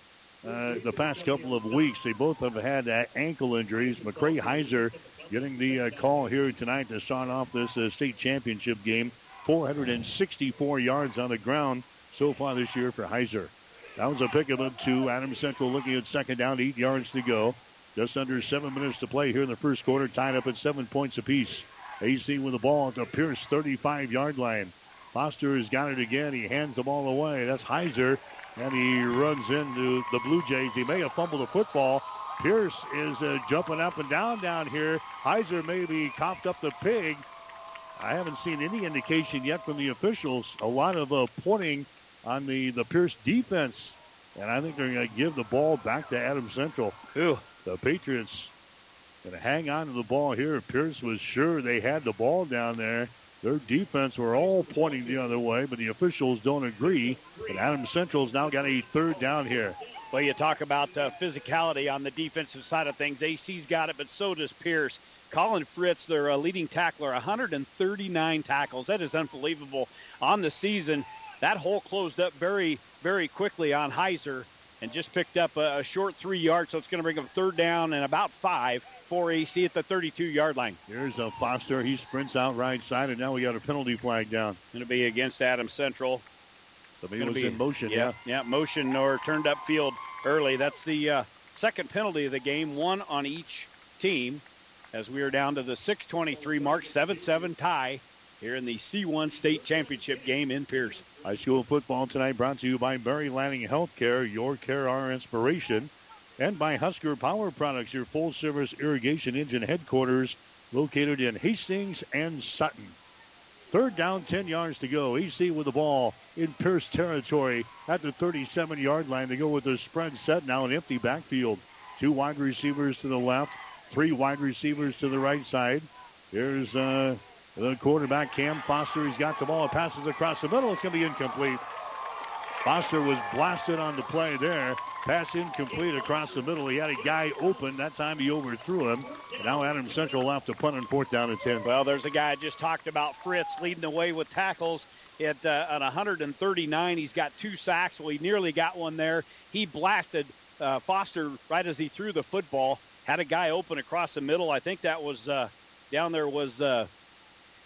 Speaker 6: uh, the past couple of weeks. They both have had uh, ankle injuries. McCray Heiser getting the uh, call here tonight to start off this uh, state championship game. 464 yards on the ground so far this year for Heiser. That was a pickup of two. Adam Central looking at second down, eight yards to go. Just under seven minutes to play here in the first quarter, tied up at seven points apiece. AC with the ball at the Pierce 35 yard line. Foster has got it again. He hands the ball away. That's Heiser. And he runs into the Blue Jays. He may have fumbled the football. Pierce is uh, jumping up and down down here. Heiser maybe coughed up the pig. I haven't seen any indication yet from the officials. A lot of uh, pointing on the, the Pierce defense. And I think they're going to give the ball back to Adam Central.
Speaker 11: Ew.
Speaker 6: The Patriots going to hang on to the ball here. Pierce was sure they had the ball down there. Their defense were all pointing the other way, but the officials don't agree. And Adam Central's now got a third down here.
Speaker 11: Well, you talk about uh, physicality on the defensive side of things. AC's got it, but so does Pierce. Colin Fritz, their uh, leading tackler, 139 tackles. That is unbelievable on the season. That hole closed up very, very quickly on Heiser and just picked up a, a short three yards, so it's going to bring them third down and about five for AC at the 32 yard line.
Speaker 6: Here's a Foster. He sprints out right side, and now we got a penalty flag down.
Speaker 11: Going to be against Adam Central.
Speaker 6: Somebody was be, in motion,
Speaker 11: yeah, yeah. Yeah, motion or turned up field early. That's the uh, second penalty of the game, one on each team as we are down to the 623 mark, 7-7 tie here in the C1 State Championship game in Pierce.
Speaker 6: High school football tonight brought to you by Mary Lanning Healthcare, your care, our inspiration, and by Husker Power Products, your full service irrigation engine headquarters located in Hastings and Sutton. Third down, 10 yards to go. EC with the ball in Pierce territory at the 37 yard line. They go with the spread set now, an empty backfield. Two wide receivers to the left, three wide receivers to the right side. Here's uh, the quarterback, Cam Foster. He's got the ball. It passes across the middle. It's going to be incomplete. Foster was blasted on the play there. Pass incomplete across the middle. He had a guy open. That time he overthrew him. Now Adam Central left to punt and fourth down at 10.
Speaker 11: Well, there's a guy I just talked about, Fritz, leading the way with tackles at, uh, at 139. He's got two sacks. Well, he nearly got one there. He blasted uh, Foster right as he threw the football. Had a guy open across the middle. I think that was uh, down there was uh,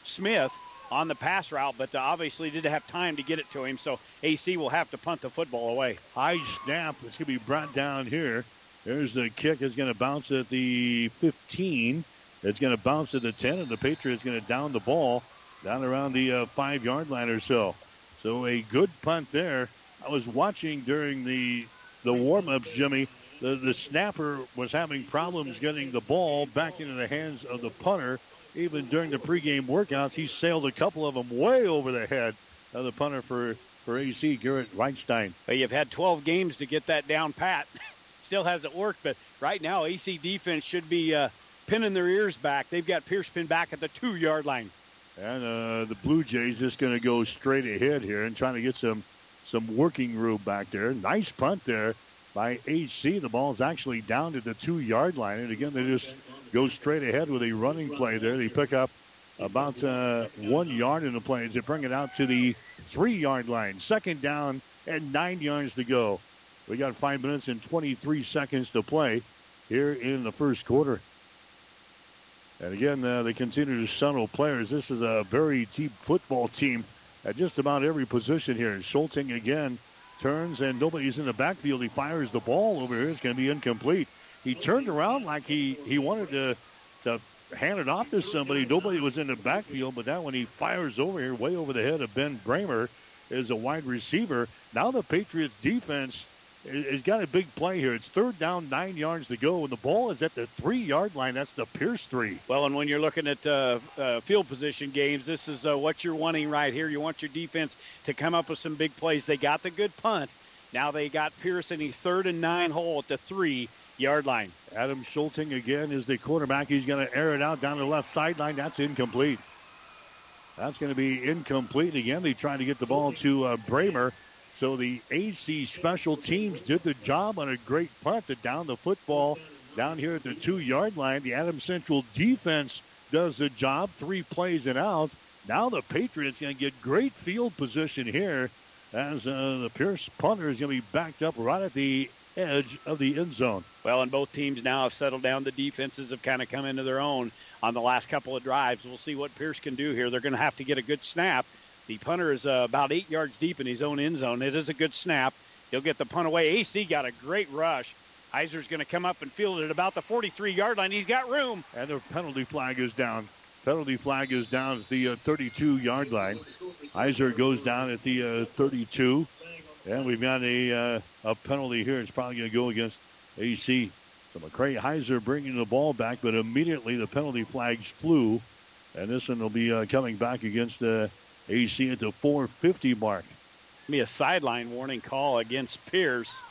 Speaker 11: Smith on the pass route, but uh, obviously didn't have time to get it to him. So AC will have to punt the football away.
Speaker 6: High snap. It's going to be brought down here. There's the kick. It's going to bounce at the 15. It's going to bounce at the 10, and the Patriots going to down the ball down around the uh, five yard line or so. So a good punt there. I was watching during the the warm ups, Jimmy. The, the snapper was having problems getting the ball back into the hands of the punter even during the pregame workouts, he sailed a couple of them way over the head of the punter for, for AC, Garrett Weinstein.
Speaker 11: Well, you've had 12 games to get that down pat. still hasn't worked. But right now, AC defense should be uh, pinning their ears back. They've got Pierce pinned back at the two yard line.
Speaker 6: And uh, the Blue Jays just going to go straight ahead here and trying to get some some working room back there. Nice punt there by AC. The ball's actually down to the two yard line. And again, they just go straight ahead with a running play there. They pick up about uh, one yard in the play as they bring it out to the three yard line. Second down and nine yards to go. We got five minutes and 23 seconds to play here in the first quarter. And again, uh, they continue to settle players. This is a very deep football team at just about every position here. Schulting again turns and nobody's in the backfield. He fires the ball over here. It's going to be incomplete. He turned around like he, he wanted to, to hand it off to somebody. Nobody was in the backfield, but that one he fires over here, way over the head of Ben Brahmer, is a wide receiver. Now the Patriots defense has got a big play here. It's third down, nine yards to go, and the ball is at the three yard line. That's the Pierce three.
Speaker 11: Well, and when you're looking at uh, uh, field position games, this is uh, what you're wanting right here. You want your defense to come up with some big plays. They got the good punt. Now they got Pierce in a third and nine hole at the three yard line.
Speaker 6: Adam Schulting again is the quarterback. He's going to air it out down the left sideline. That's incomplete. That's going to be incomplete again. They trying to get the ball to uh, Brahmer. So the AC special teams did the job on a great punt to down the football down here at the two yard line. The Adams Central defense does the job, three plays and out. Now the Patriots going to get great field position here as uh, the Pierce punter is going to be backed up right at the edge of the end zone.
Speaker 11: Well, and both teams now have settled down. The defenses have kind of come into their own on the last couple of drives. We'll see what Pierce can do here. They're going to have to get a good snap. The punter is uh, about eight yards deep in his own end zone. It is a good snap. He'll get the punt away. AC got a great rush. Heiser's going to come up and field it at about the 43 yard line. He's got room.
Speaker 6: And the penalty flag is down. Penalty flag is down at the uh, 32 yard line. Heiser goes down at the uh, 32. And we've got a, uh, a penalty here. It's probably going to go against AC. So McCray Heiser bringing the ball back, but immediately the penalty flags flew. And this one will be uh, coming back against the AC at the 450 mark.
Speaker 11: Be a sideline warning call against Pierce.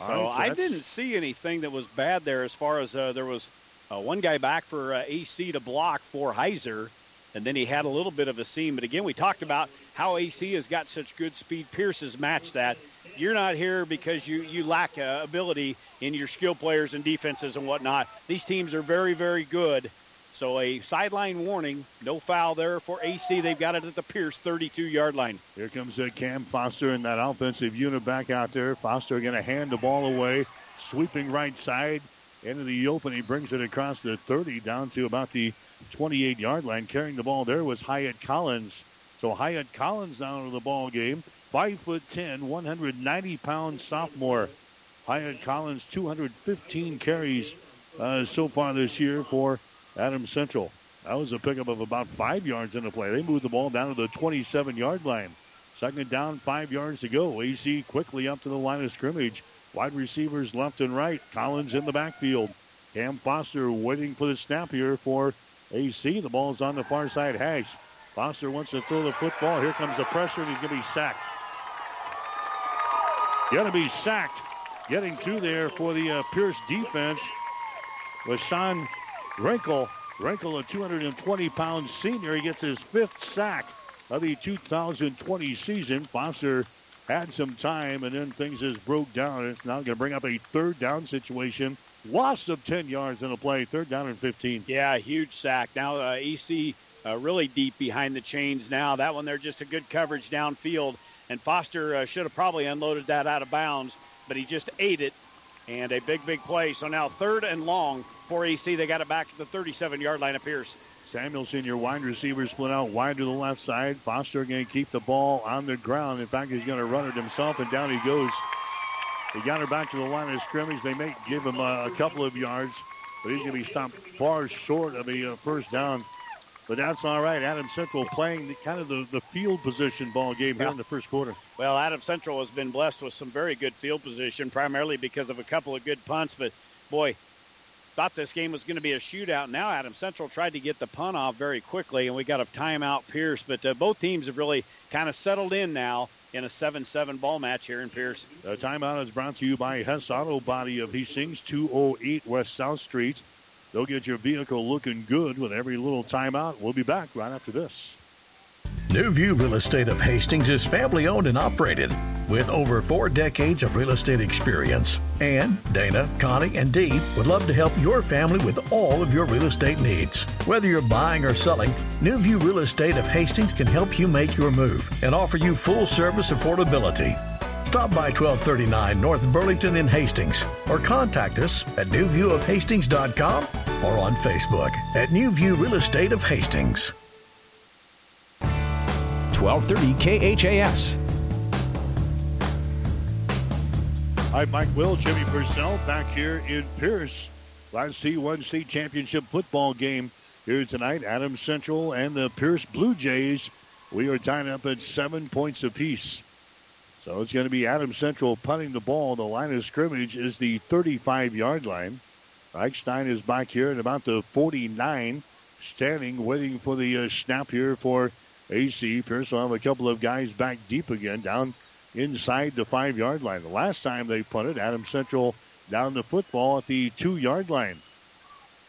Speaker 11: So,
Speaker 6: right,
Speaker 11: I didn't see anything that was bad there as far as uh, there was uh, one guy back for uh, AC to block for Heiser, and then he had a little bit of a seam. But again, we talked about how AC has got such good speed. Pierce has matched that. You're not here because you, you lack uh, ability in your skill players and defenses and whatnot. These teams are very, very good. So a sideline warning, no foul there for AC. They've got it at the Pierce 32 yard line.
Speaker 6: Here comes uh, Cam Foster and that offensive unit back out there. Foster going to hand the ball away, sweeping right side into the open. He brings it across the 30 down to about the 28 yard line. Carrying the ball there was Hyatt Collins. So Hyatt Collins down to the ball game. Five foot 10, 190 pound sophomore. Hyatt Collins, 215 carries uh, so far this year for Adams Central. That was a pickup of about five yards in the play. They moved the ball down to the 27 yard line. Second down, five yards to go. AC quickly up to the line of scrimmage. Wide receivers left and right. Collins in the backfield. Cam Foster waiting for the snap here for AC. The ball's on the far side hash. Foster wants to throw the football. Here comes the pressure, and he's going to be sacked. Going to be sacked. Getting through there for the uh, Pierce defense was Sean Wrinkle. Wrinkle, a 220 pound senior. He gets his fifth sack of the 2020 season. Foster had some time, and then things just broke down. It's now going to bring up a third down situation. Loss of 10 yards in a play, third down and 15.
Speaker 11: Yeah, huge sack. Now uh, EC uh, really deep behind the chains now. That one, they're just a good coverage downfield. And Foster uh, should have probably unloaded that out of bounds, but he just ate it. And a big, big play. So now third and long for AC. They got it back to the 37 yard line of Pierce.
Speaker 6: Samuelson, your wide receiver, split out wide to the left side. Foster going to keep the ball on the ground. In fact, he's going to run it himself, and down he goes. He got her back to the line of scrimmage. They may give him a, a couple of yards, but he's going to be stopped far short of a uh, first down. But that's all right. Adam Central playing the, kind of the, the field position ball game here
Speaker 11: Yeah.
Speaker 6: in the first quarter.
Speaker 11: Well, Adam Central has been blessed with some very good field position, primarily because of a couple of good punts. But boy, thought this game was going to be a shootout. Now Adam Central tried to get the punt off very quickly, and we got a timeout Pierce. But uh, both teams have really kind of settled in now. in a 7-7 ball match here in Pierce.
Speaker 6: The timeout is brought to you by Hess Auto Body of Hastings, 208 West South Street. They'll get your vehicle looking good with every little timeout. We'll be back right after this.
Speaker 14: New View Real Estate of Hastings is family owned and operated with over four decades of real estate experience. And Dana, Connie, and Dee would love to help your family with all of your real estate needs. Whether you're buying or selling, New View Real Estate of Hastings can help you make your move and offer you full service affordability. Stop by 1239 North Burlington in Hastings or contact us at newviewofhastings.com or on Facebook at New View Real Estate of Hastings.
Speaker 13: 1230 KHAS.
Speaker 6: Hi, Mike Will, Jimmy Purcell back here in Pierce. Last C1C championship football game here tonight. Adams Central and the Pierce Blue Jays. We are tied up at seven points apiece. So it's going to be Adams Central punting the ball. The line of scrimmage is the 35 yard line. Reichstein is back here at about the 49, standing, waiting for the uh, snap here for AC. Have a couple of guys back deep again, down inside the five yard line. The last time they punted, Adam Central down the football at the two yard line.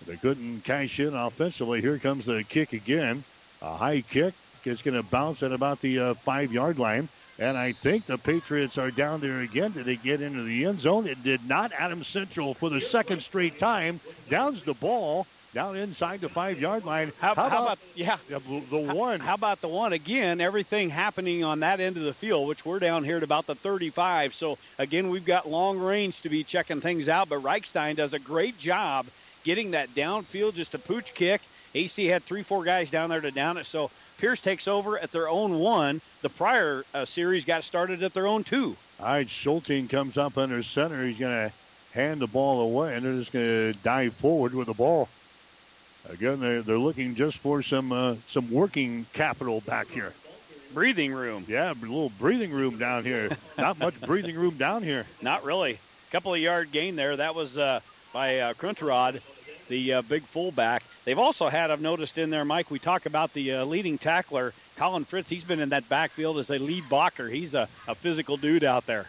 Speaker 6: They couldn't cash in offensively. Here comes the kick again. A high kick. It's going to bounce at about the uh, five yard line. And I think the Patriots are down there again. Did they get into the end zone? It did not. Adam Central, for the second straight time, downs the ball down inside the five yard line.
Speaker 11: How, how, about, yeah
Speaker 6: the, the one?
Speaker 11: How, how about the one again? Everything happening on that end of the field, which we're down here at about the 35. So again, we've got long range to be checking things out. But Reichstein does a great job getting that downfield, just a pooch kick. AC had three, four guys down there to down it. So Pierce takes over at their own one. The prior uh, series got started at their own two.
Speaker 6: All right, Schulting comes up under center. He's going to hand the ball away, and they're just going to dive forward with the ball. Again, they're, they're looking just for some uh, some working capital back here.
Speaker 11: Breathing room.
Speaker 6: Yeah, a little breathing room down here. Not much breathing room down here.
Speaker 11: Not really. A couple of yard gain there. That was uh, by uh, Krunterod, the uh, big fullback. They've also had, I've noticed in there, Mike, we talk about the uh, leading tackler, Colin Fritz. He's been in that backfield as they lead blocker. He's a, a physical dude out there.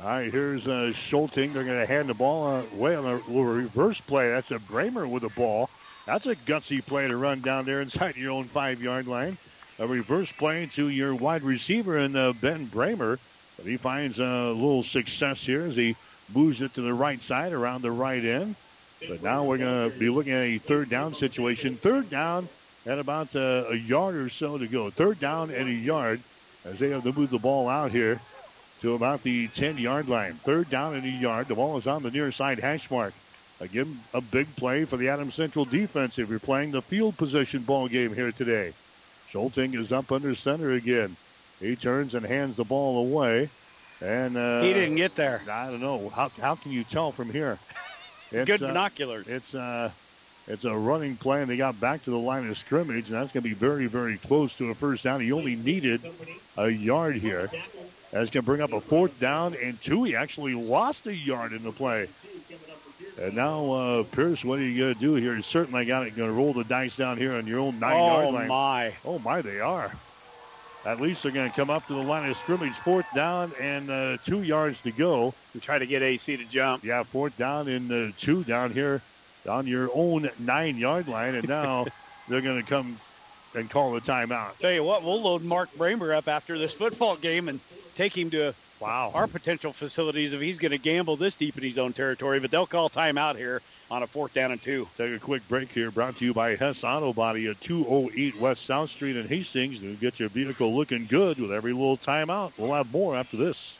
Speaker 6: All right, here's uh, Schulting. They're going to hand the ball away on a reverse play. That's a Brahmer with the ball. That's a gutsy play to run down there inside your own five yard line. A reverse play to your wide receiver and uh, Ben Brahmer. But he finds a little success here as he moves it to the right side around the right end. But now we're going to be looking at a third down situation. Third down and about uh, a yard or so to go. Third down and a yard as they have to move the ball out here to about the 10 yard line. Third down and a yard. The ball is on the near side hash mark. Again, a big play for the Adams Central defense if you're playing the field position ball game here today. Schulting is up under center again. He turns and hands the ball away. And uh,
Speaker 11: he didn't get there.
Speaker 6: I don't know. How, how can you tell from here?
Speaker 11: It's, Good binoculars.
Speaker 6: Uh, it's uh, it's a running play, and they got back to the line of scrimmage, and that's going to be very, very close to a first down. He only needed a yard here. That's going to bring up a fourth down and two. He actually lost a yard in the play. And now, uh, Pierce, what are you going to do here? You certainly got it. Going to roll the dice down here on your own nine
Speaker 11: oh
Speaker 6: yard line.
Speaker 11: Oh, my.
Speaker 6: Oh, my, they are. At least they're going to come up to the line of scrimmage. Fourth down and uh, two yards to go.
Speaker 11: And try to get AC to jump.
Speaker 6: Yeah, fourth down and uh, two down here on your own nine yard line. And now they're going to come and call the timeout.
Speaker 11: Tell you what, we'll load Mark Brahmer up after this football game and take him to
Speaker 6: wow
Speaker 11: our potential facilities if he's going to gamble this deep in his own territory. But they'll call timeout here on a fourth down and two.
Speaker 6: Take a quick break here. Brought to you by Hess Auto Body at 208 West South Street in Hastings. To get your vehicle looking good with every little timeout. We'll have more after this.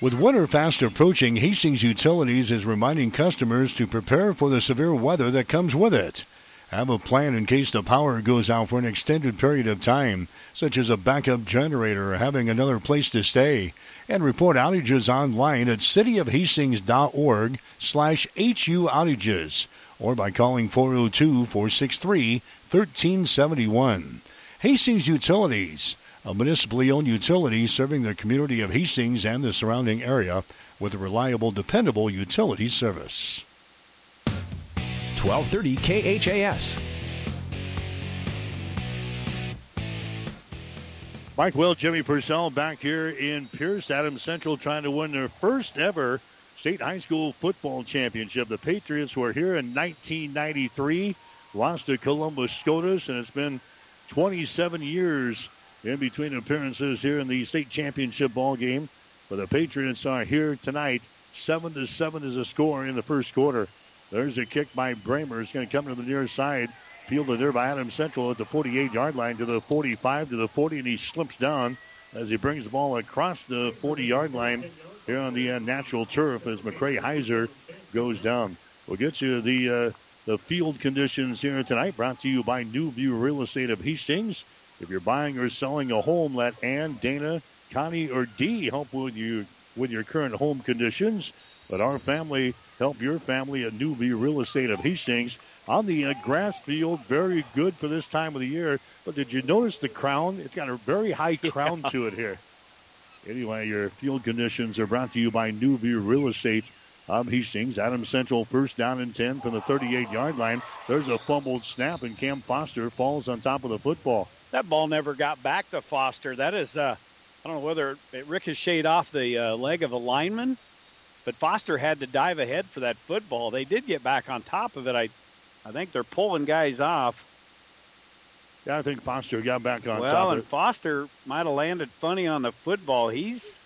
Speaker 17: With winter fast approaching, Hastings Utilities is reminding customers to prepare for the severe weather that comes with it. Have a plan in case the power goes out for an extended period of time, such as a backup generator or having another place to stay. And report outages online at cityofhastings.org slash HU outages or by calling 402-463-1371. Hastings Utilities, a municipally owned utility serving the community of Hastings and the surrounding area with a reliable, dependable utility service.
Speaker 13: 1230 KHAS.
Speaker 6: Mike Will, Jimmy Purcell back here in Pierce. Adams Central trying to win their first ever state high school football championship. The Patriots were here in 1993, lost to Columbus SCOTUS, and it's been 27 years in between appearances here in the state championship ball game. But the Patriots are here tonight. Seven to seven is a score in the first quarter. There's a kick by Brahmer. It's going to come to the near side. Fielded there by Adams Central at the 48 yard line to the 45 to the 40, and he slips down as he brings the ball across the 40 yard line here on the uh, natural turf as McCray Heiser goes down. We'll get you the uh, the field conditions here tonight. Brought to you by New View Real Estate of Hastings. If you're buying or selling a home, let Ann, Dana, Connie, or Dee help with you with your current home conditions. Let our family help your family at New View Real Estate of Hastings on the uh, grass field. Very good for this time of the year. But did you notice the crown? It's got a very high crown yeah. to it here. Anyway, your field conditions are brought to you by New View Real Estate of Hastings. Adams Central first down and 10 from the 38 yard line. There's a fumbled snap, and Cam Foster falls on top of the football.
Speaker 11: That ball never got back to Foster. That is, uh, I don't know whether it ricocheted off the uh, leg of a lineman, but Foster had to dive ahead for that football. They did get back on top of it. I, I think they're pulling guys off.
Speaker 6: Yeah, I think Foster got back on
Speaker 11: well,
Speaker 6: top.
Speaker 11: Well, and Foster might have landed funny on the football. He's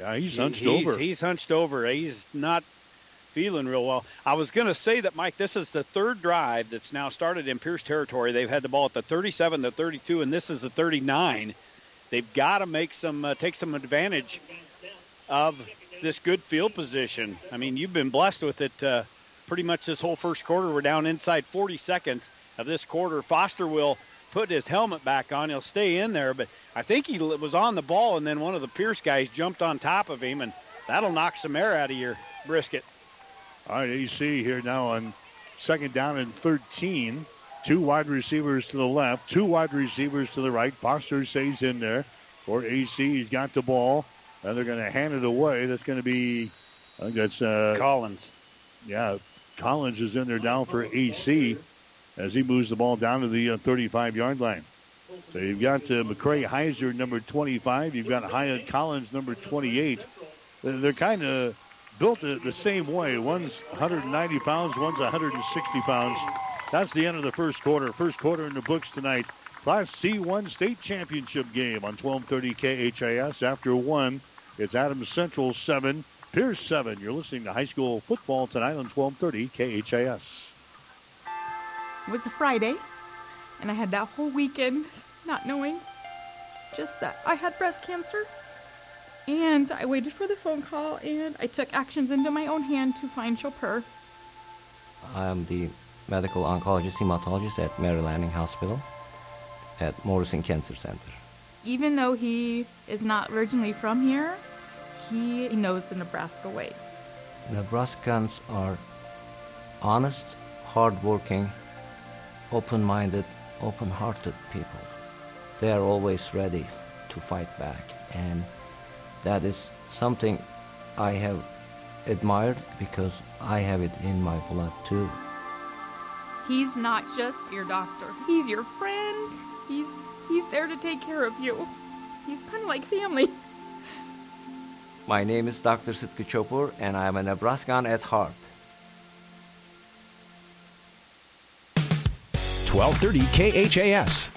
Speaker 6: yeah, he's hunched
Speaker 11: he's,
Speaker 6: over.
Speaker 11: He's hunched over. He's not feeling real well. I was going to say that, Mike. This is the third drive that's now started in Pierce territory. They've had the ball at the 37, the 32, and this is the 39. They've got to make some uh, take some advantage of this good field position. I mean, you've been blessed with it uh, pretty much this whole first quarter. We're down inside 40 seconds of this quarter. Foster will put his helmet back on. He'll stay in there, but I think he was on the ball, and then one of the Pierce guys jumped on top of him, and that'll knock some air out of your brisket.
Speaker 6: All right, AC here now on second down and 13. Two wide receivers to the left, two wide receivers to the right. Foster stays in there for AC. He's got the ball, and they're going to hand it away. That's going to be, I think that's uh,
Speaker 11: Collins.
Speaker 6: Yeah, Collins is in there down for AC as he moves the ball down to the 35 uh, yard line. So you've got uh, McCray Heiser, number 25. You've got Hyatt Collins, number 28. They're kind of built the same way. One's 190 pounds, one's 160 pounds. That's the end of the first quarter. First quarter in the books tonight. Class C1 state championship game on 1230 KHAS. After one, it's Adams Central 7, Pierce 7. You're listening to high school football tonight on 1230 KHAS.
Speaker 18: It was a Friday, and I had that whole weekend not knowing just that I had breast cancer. And I waited for the phone call and I took actions into my own hand to find Chopper.
Speaker 19: I am the medical oncologist hematologist at Mary Lanning Hospital at Morrison Cancer Center.
Speaker 18: Even though he is not originally from here, he knows the Nebraska ways.
Speaker 19: Nebraskans are honest, hardworking, open minded, open hearted people. They are always ready to fight back. And that is something I have admired because I have it in my blood too.
Speaker 18: He's not just your doctor. He's your friend. He's he's there to take care of you. He's kind of like family.
Speaker 19: My name is Dr. Sitka Chopur and I am a Nebraskan at heart.
Speaker 13: 1230 KHAS.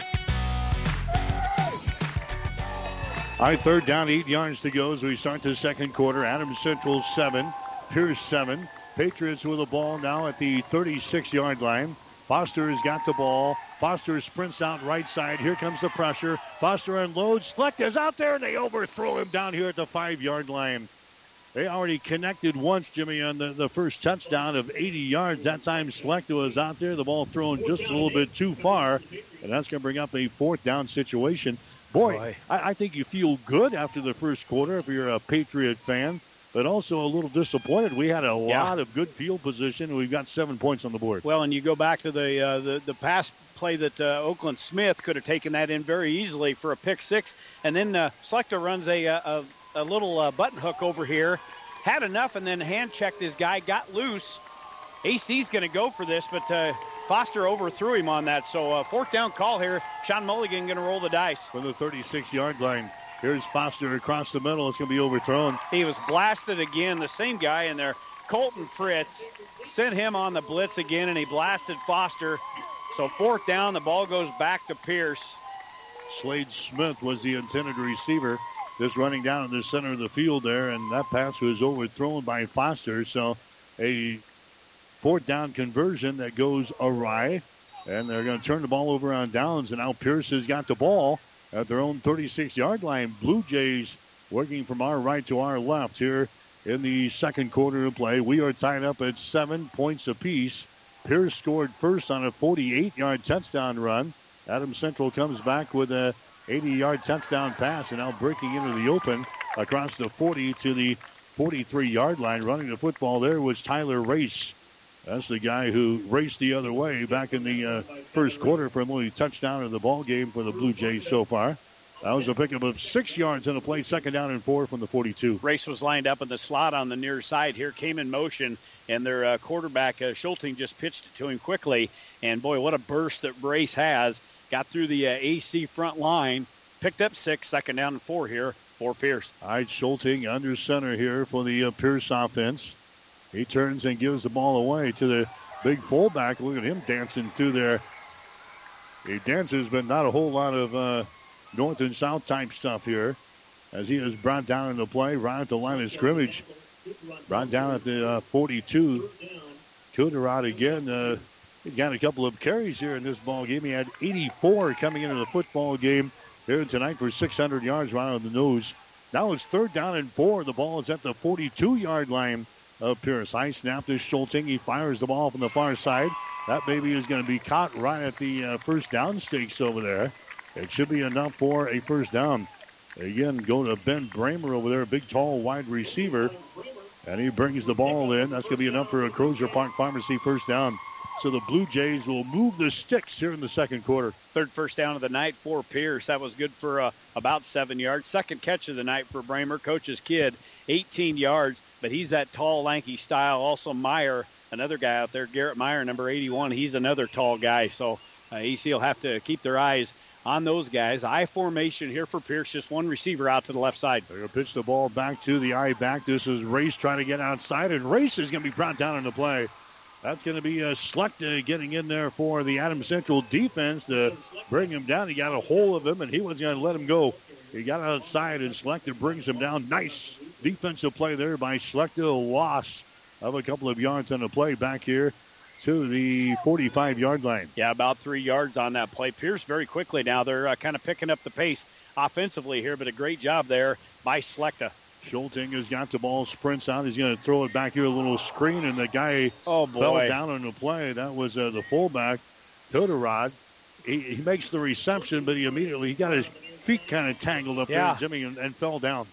Speaker 6: All right, third down, eight yards to go as we start the second quarter. Adams Central seven, Pierce seven. Patriots with the ball now at the 36 yard line. Foster has got the ball. Foster sprints out right side. Here comes the pressure. Foster unloads. Fleck is out there, and they overthrow him down here at the five yard line. They already connected once, Jimmy, on the, the first touchdown of 80 yards. That time Slechta was out there. The ball thrown just a little bit too far, and that's going to bring up a fourth down situation. Boy, Boy. I, I, think you feel good after the first quarter if you're a Patriot fan, but also a little disappointed. We had a yeah. lot of good field position, we've got seven points on the board.
Speaker 11: Well, and you go back to the uh, the, the pass play that uh, Oakland Smith could have taken that in very easily for a pick six, and then uh, Slechta runs a, a, a little uh, button hook over here, had enough, and then hand checked his guy, got loose, AC's going to go for this, but uh, Foster overthrew him on that. So uh, fourth down call here. Sean Mulligan going to roll the dice.
Speaker 6: From the 36 yard line. Here's Foster across the middle. It's going to be overthrown.
Speaker 11: He was blasted again. The same guy in there, Colton Fritz, sent him on the blitz again, and he blasted Foster. So fourth down, the ball goes back to Pierce.
Speaker 6: Slade Smith was the intended receiver. Just running down in the center of the field there, and that pass was overthrown by Foster. So a fourth down conversion that goes awry. And they're going to turn the ball over on downs, and now Pierce has got the ball at their own 36 yard line. Blue Jays working from our right to our left here in the second quarter of play. We are tied up at seven points apiece. Pierce scored first on a 48 yard touchdown run. Adams Central comes back with a 80 yard touchdown pass and now breaking into the open across the 40 to the 43 yard line. Running the football there was Tyler Race. That's the guy who raced the other way back in the uh, first quarter for an only touchdown in the ball game for the Blue Jays so far. That was a pickup of six yards in a play, second down and four from the 42.
Speaker 11: Race was lined up in the slot on the near side here, came in motion, and their uh, quarterback, uh, Schulting, just pitched it to him quickly. And boy, what a burst that Race has. Got through the uh, AC front line, picked up six, second down and four here for Pierce.
Speaker 6: All right, Schulting under center here for the uh, Pierce offense. He turns and gives the ball away to the big fullback. Look at him dancing through there. He dances, but not a whole lot of uh, north and south type stuff here. As he is brought down in the play, right at the line of scrimmage. Brought down at the uh, 42. Kuderod again. Uh, he got a couple of carries here in this ball game. He had 84 coming into the football game here tonight for 600 yards right on the nose. Now it's third down and four. The ball is at the 42 yard line of Pierce. High snap to Schulting. He fires the ball from the far side. That baby is going to be caught right at the uh, first down stakes over there. It should be enough for a first down. Again, go to Ben Brahmer over there, a big, tall, wide receiver. And he brings the ball in. That's going to be enough for a Crozier Park Pharmacy first down. So the Blue Jays will move the sticks here in the second quarter.
Speaker 11: Third first down of the night for Pierce. That was good for uh, about seven yards. Second catch of the night for Brahmer, coach's kid, 18 yards. But he's that tall, lanky style. Also, Meyer, another guy out there, Garrett Meyer, number 81. He's another tall guy. So uh, EC will have to keep their eyes on those guys. I formation here for Pierce, just one receiver out to the left side.
Speaker 6: They're going to pitch the ball back to the eye back. This is Race trying to get outside, and Race is going to be brought down in the play. That's going to be uh, Slechta getting in there for the Adams Central defense to bring him down. He got a hold of him, and he was going to let him go. He got outside, and Slechta brings him down. Nice defensive play there by Slechta. A loss of a couple of yards on the play back here to the 45 yard line.
Speaker 11: Yeah, about three yards on that play. Pierce very quickly now. They're uh, kind of picking up the pace offensively here, but a great job there by Slechta.
Speaker 6: Schulting has got the ball, sprints out. He's going to throw it back here, a little screen, and the guy
Speaker 11: oh,
Speaker 6: fell down on the play. That was uh, the fullback, Toderod. He, he, makes the reception, but he immediately he got his feet kind of tangled up
Speaker 11: yeah.
Speaker 6: there, Jimmy, and, and fell down.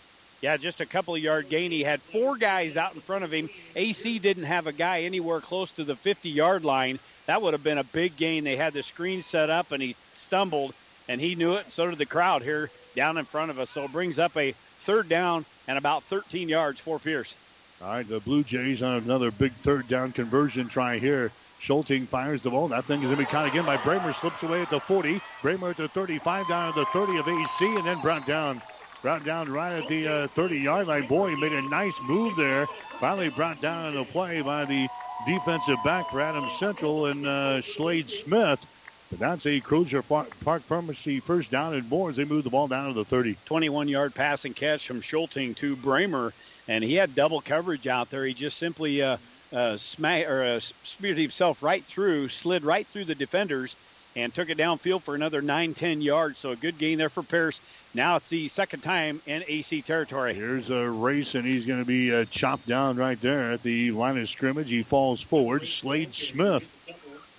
Speaker 11: Yeah, just a couple of yard gain. He had four guys out in front of him. AC didn't have a guy anywhere close to the 50 yard line. That would have been a big gain. They had the screen set up, and he stumbled, and he knew it. So did the crowd here down in front of us. So it brings up a third down and about 13 yards for Pierce.
Speaker 6: All right, the Blue Jays on another big third down conversion try here. Schulting fires the ball. That thing is going to be caught again by Brahmer. Slips away at the 40. Brahmer at the 35, down at the 30 of AC, and then brought down. Brought down right at the uh, 30 yard line. Boy, he made a nice move there. Finally brought down in the play by the defensive back for Adams Central and uh, Slade Smith. But that's a Crozier Park Pharmacy first down and more as they move the ball down to the 30.
Speaker 11: 21 yard pass and catch from Schulting to Brahmer, and he had double coverage out there. He just simply uh, uh, smack, or, uh, speared himself right through, slid right through the defenders, and took it downfield for another 9 10 yards. So a good gain there for Pierce. Now it's the second time in AC territory.
Speaker 6: Here's a race, and he's going to be uh, chopped down right there at the line of scrimmage. He falls forward. Slade Smith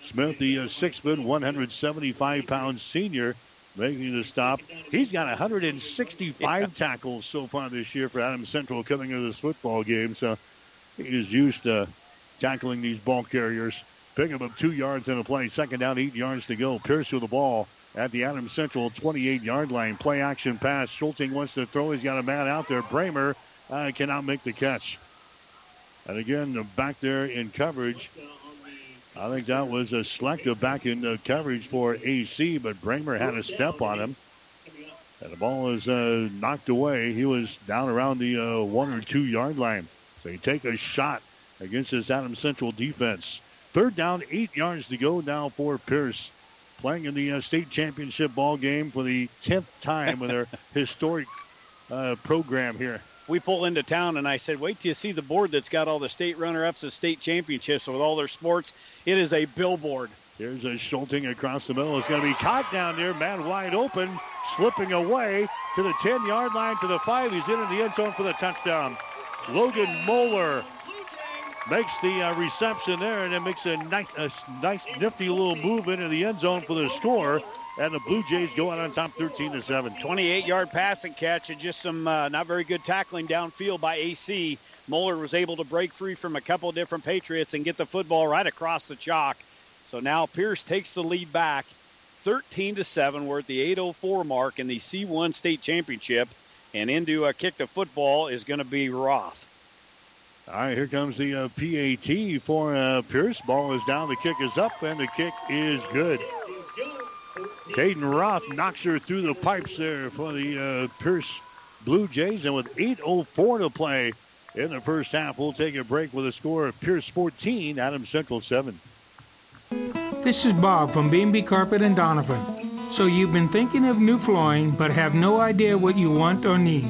Speaker 6: Smith, the uh, six foot, 175 pound senior, making the stop. He's got 165 yeah. tackles so far this year for Adams Central coming into this football game. So he's used to tackling these ball carriers. Picking up two yards in a play. Second down, eight yards to go. Pierce with the ball at the Adams Central 28 yard line. Play action pass. Schulting wants to throw. He's got a man out there. Brahmer uh, cannot make the catch. And again, back there in coverage I think that was a selective back in uh, coverage for AC, but Brahmer had a step on him. And the ball is uh, knocked away. He was down around the uh, one or two yard line. So you take a shot against this Adams Central defense. Third down, eight yards to go now for Pierce. Playing in the uh, state championship ball game for the 10th time with their historic uh, program here.
Speaker 11: We pull into town, and I said, wait till you see the board that's got all the state runner ups of state championships with all their sports. It is a billboard.
Speaker 6: Here's a Schulting across the middle. It's going to be caught down there. Man wide open, slipping away to the 10 yard line to the 5. He's in in the end zone for the touchdown. Logan Moeller makes the uh, reception there and then makes a nice, a nice, nifty little move into the end zone for the score. And the Blue Jays go out on top 13 to 7.
Speaker 11: 28 yard passing catch and just some uh, not very good tackling downfield by AC. Moeller was able to break free from a couple of different Patriots and get the football right across the chalk. So now Pierce takes the lead back 13 to 7. We're at the 804 mark in the C1 state championship. And into a kick the football is going to be Roth.
Speaker 6: All right, here comes the uh, PAT for uh, Pierce. Ball is down, the kick is up, and the kick is good. Caden Roth knocks her through the pipes there for the uh, Pierce Blue Jays. And with 8.04 to play in the first half, we'll take a break with a score of Pierce 14, Adams Central 7.
Speaker 20: This is Bob from B&B Carpet and Donovan. So you've been thinking of new flooring but have no idea what you want or need.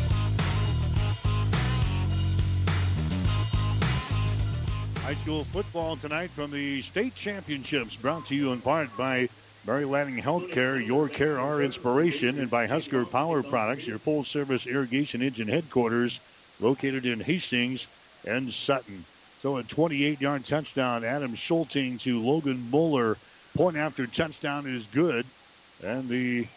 Speaker 6: High school football tonight from the state championships brought to you in part by Mary Lanning Healthcare, your care, our inspiration, and by Husker Power Products, your full service irrigation engine headquarters located in Hastings and Sutton. So a 28 yard touchdown, Adam Schulting to Logan Moeller. Point after touchdown is good. And the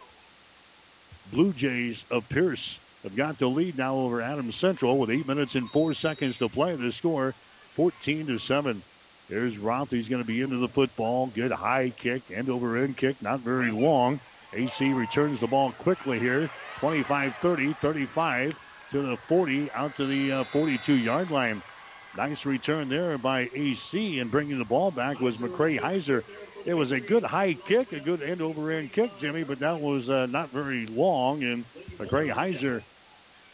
Speaker 6: Blue Jays of Pierce have got the lead now over Adams Central with eight minutes and four seconds to play. The score 14 to 7. Here's Roth. He's going to be into the football. Good high kick, end over end kick, not very long. AC returns the ball quickly here. 25 30, 35 to the 40, out to the uh, 42 yard line. Nice return there by AC, and bringing the ball back was McCray Heiser. It was a good high kick, a good end over end kick, Jimmy, but that was uh, not very long. And McCray Heiser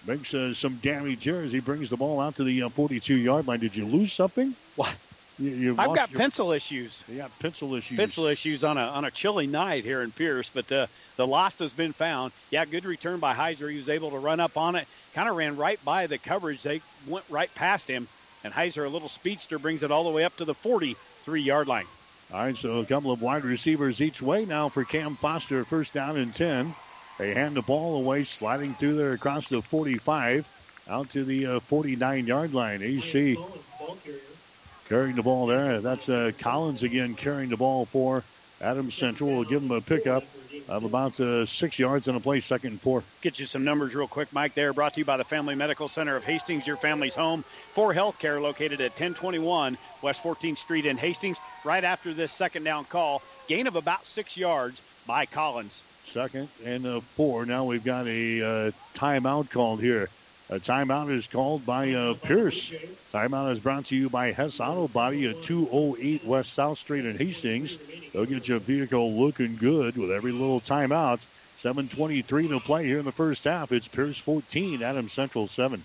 Speaker 6: makes uh, some damage here as he brings the ball out to the 42 yard line. Did you lose something?
Speaker 11: What?
Speaker 6: You,
Speaker 11: I've got
Speaker 6: your,
Speaker 11: pencil issues.
Speaker 6: You got pencil issues.
Speaker 11: Pencil issues on a on a chilly night here in Pierce, but uh, the lost has been found. Yeah, good return by Heiser. He was able to run up on it. Kind of ran right by the coverage. They went right past him, and Heiser, a little speedster, brings it all the way up to the 43 yard line.
Speaker 6: All right, so a couple of wide receivers each way now for Cam Foster. First down and 10. They hand the ball away, sliding through there across the 45, out to the uh, 49 yard line. AC carrying the ball there. That's uh, Collins again carrying the ball for Adams Central. We'll give them a pickup of about uh, six yards on a play, second and four.
Speaker 11: Get you some numbers real quick, Mike. There, brought to you by the Family Medical Center of Hastings, your family's home for healthcare, located at 1021 West 14th Street in Hastings. Right after this second down call, gain of about six yards by Collins.
Speaker 6: Second and uh, four. Now we've got a uh, timeout called here. A timeout is called by uh, Pierce. Timeout is brought to you by Hess Auto Body at 208 West South Street in Hastings. They'll get your vehicle looking good with every little timeout. 7.23 to play here in the first half. It's Pierce 14, Adams Central 7.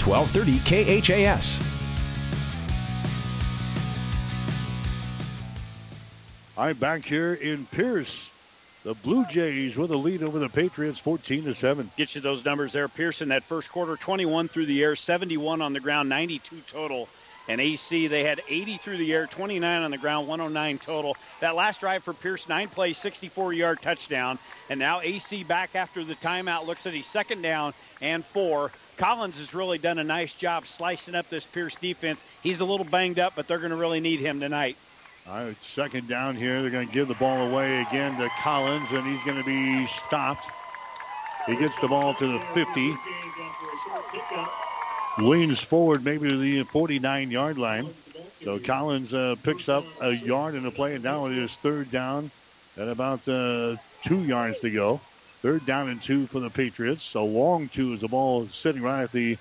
Speaker 13: 1230 KHAS.
Speaker 6: I'm back here in Pierce, the Blue Jays with a lead over the Patriots, 14 to seven.
Speaker 11: Get you those numbers there. Pearson that first quarter, 21 through the air, 71 on the ground, 92 total. And AC, they had 80 through the air, 29 on the ground, 109 total. That last drive for Pierce, nine plays, 64 yard touchdown. And now AC back after the timeout looks at his second down and four. Collins has really done a nice job slicing up this Pierce defense. He's a little banged up, but they're going to really need him tonight.
Speaker 6: All right, second down here. They're going to give the ball away again to Collins, and he's going to be stopped. He gets the ball to the 50 leans forward maybe to the 49 yard line. So Collins uh, picks up a yard in the play, and now it is third down and about uh, two yards to go. Third down and two for the Patriots. So long two is the ball sitting right at the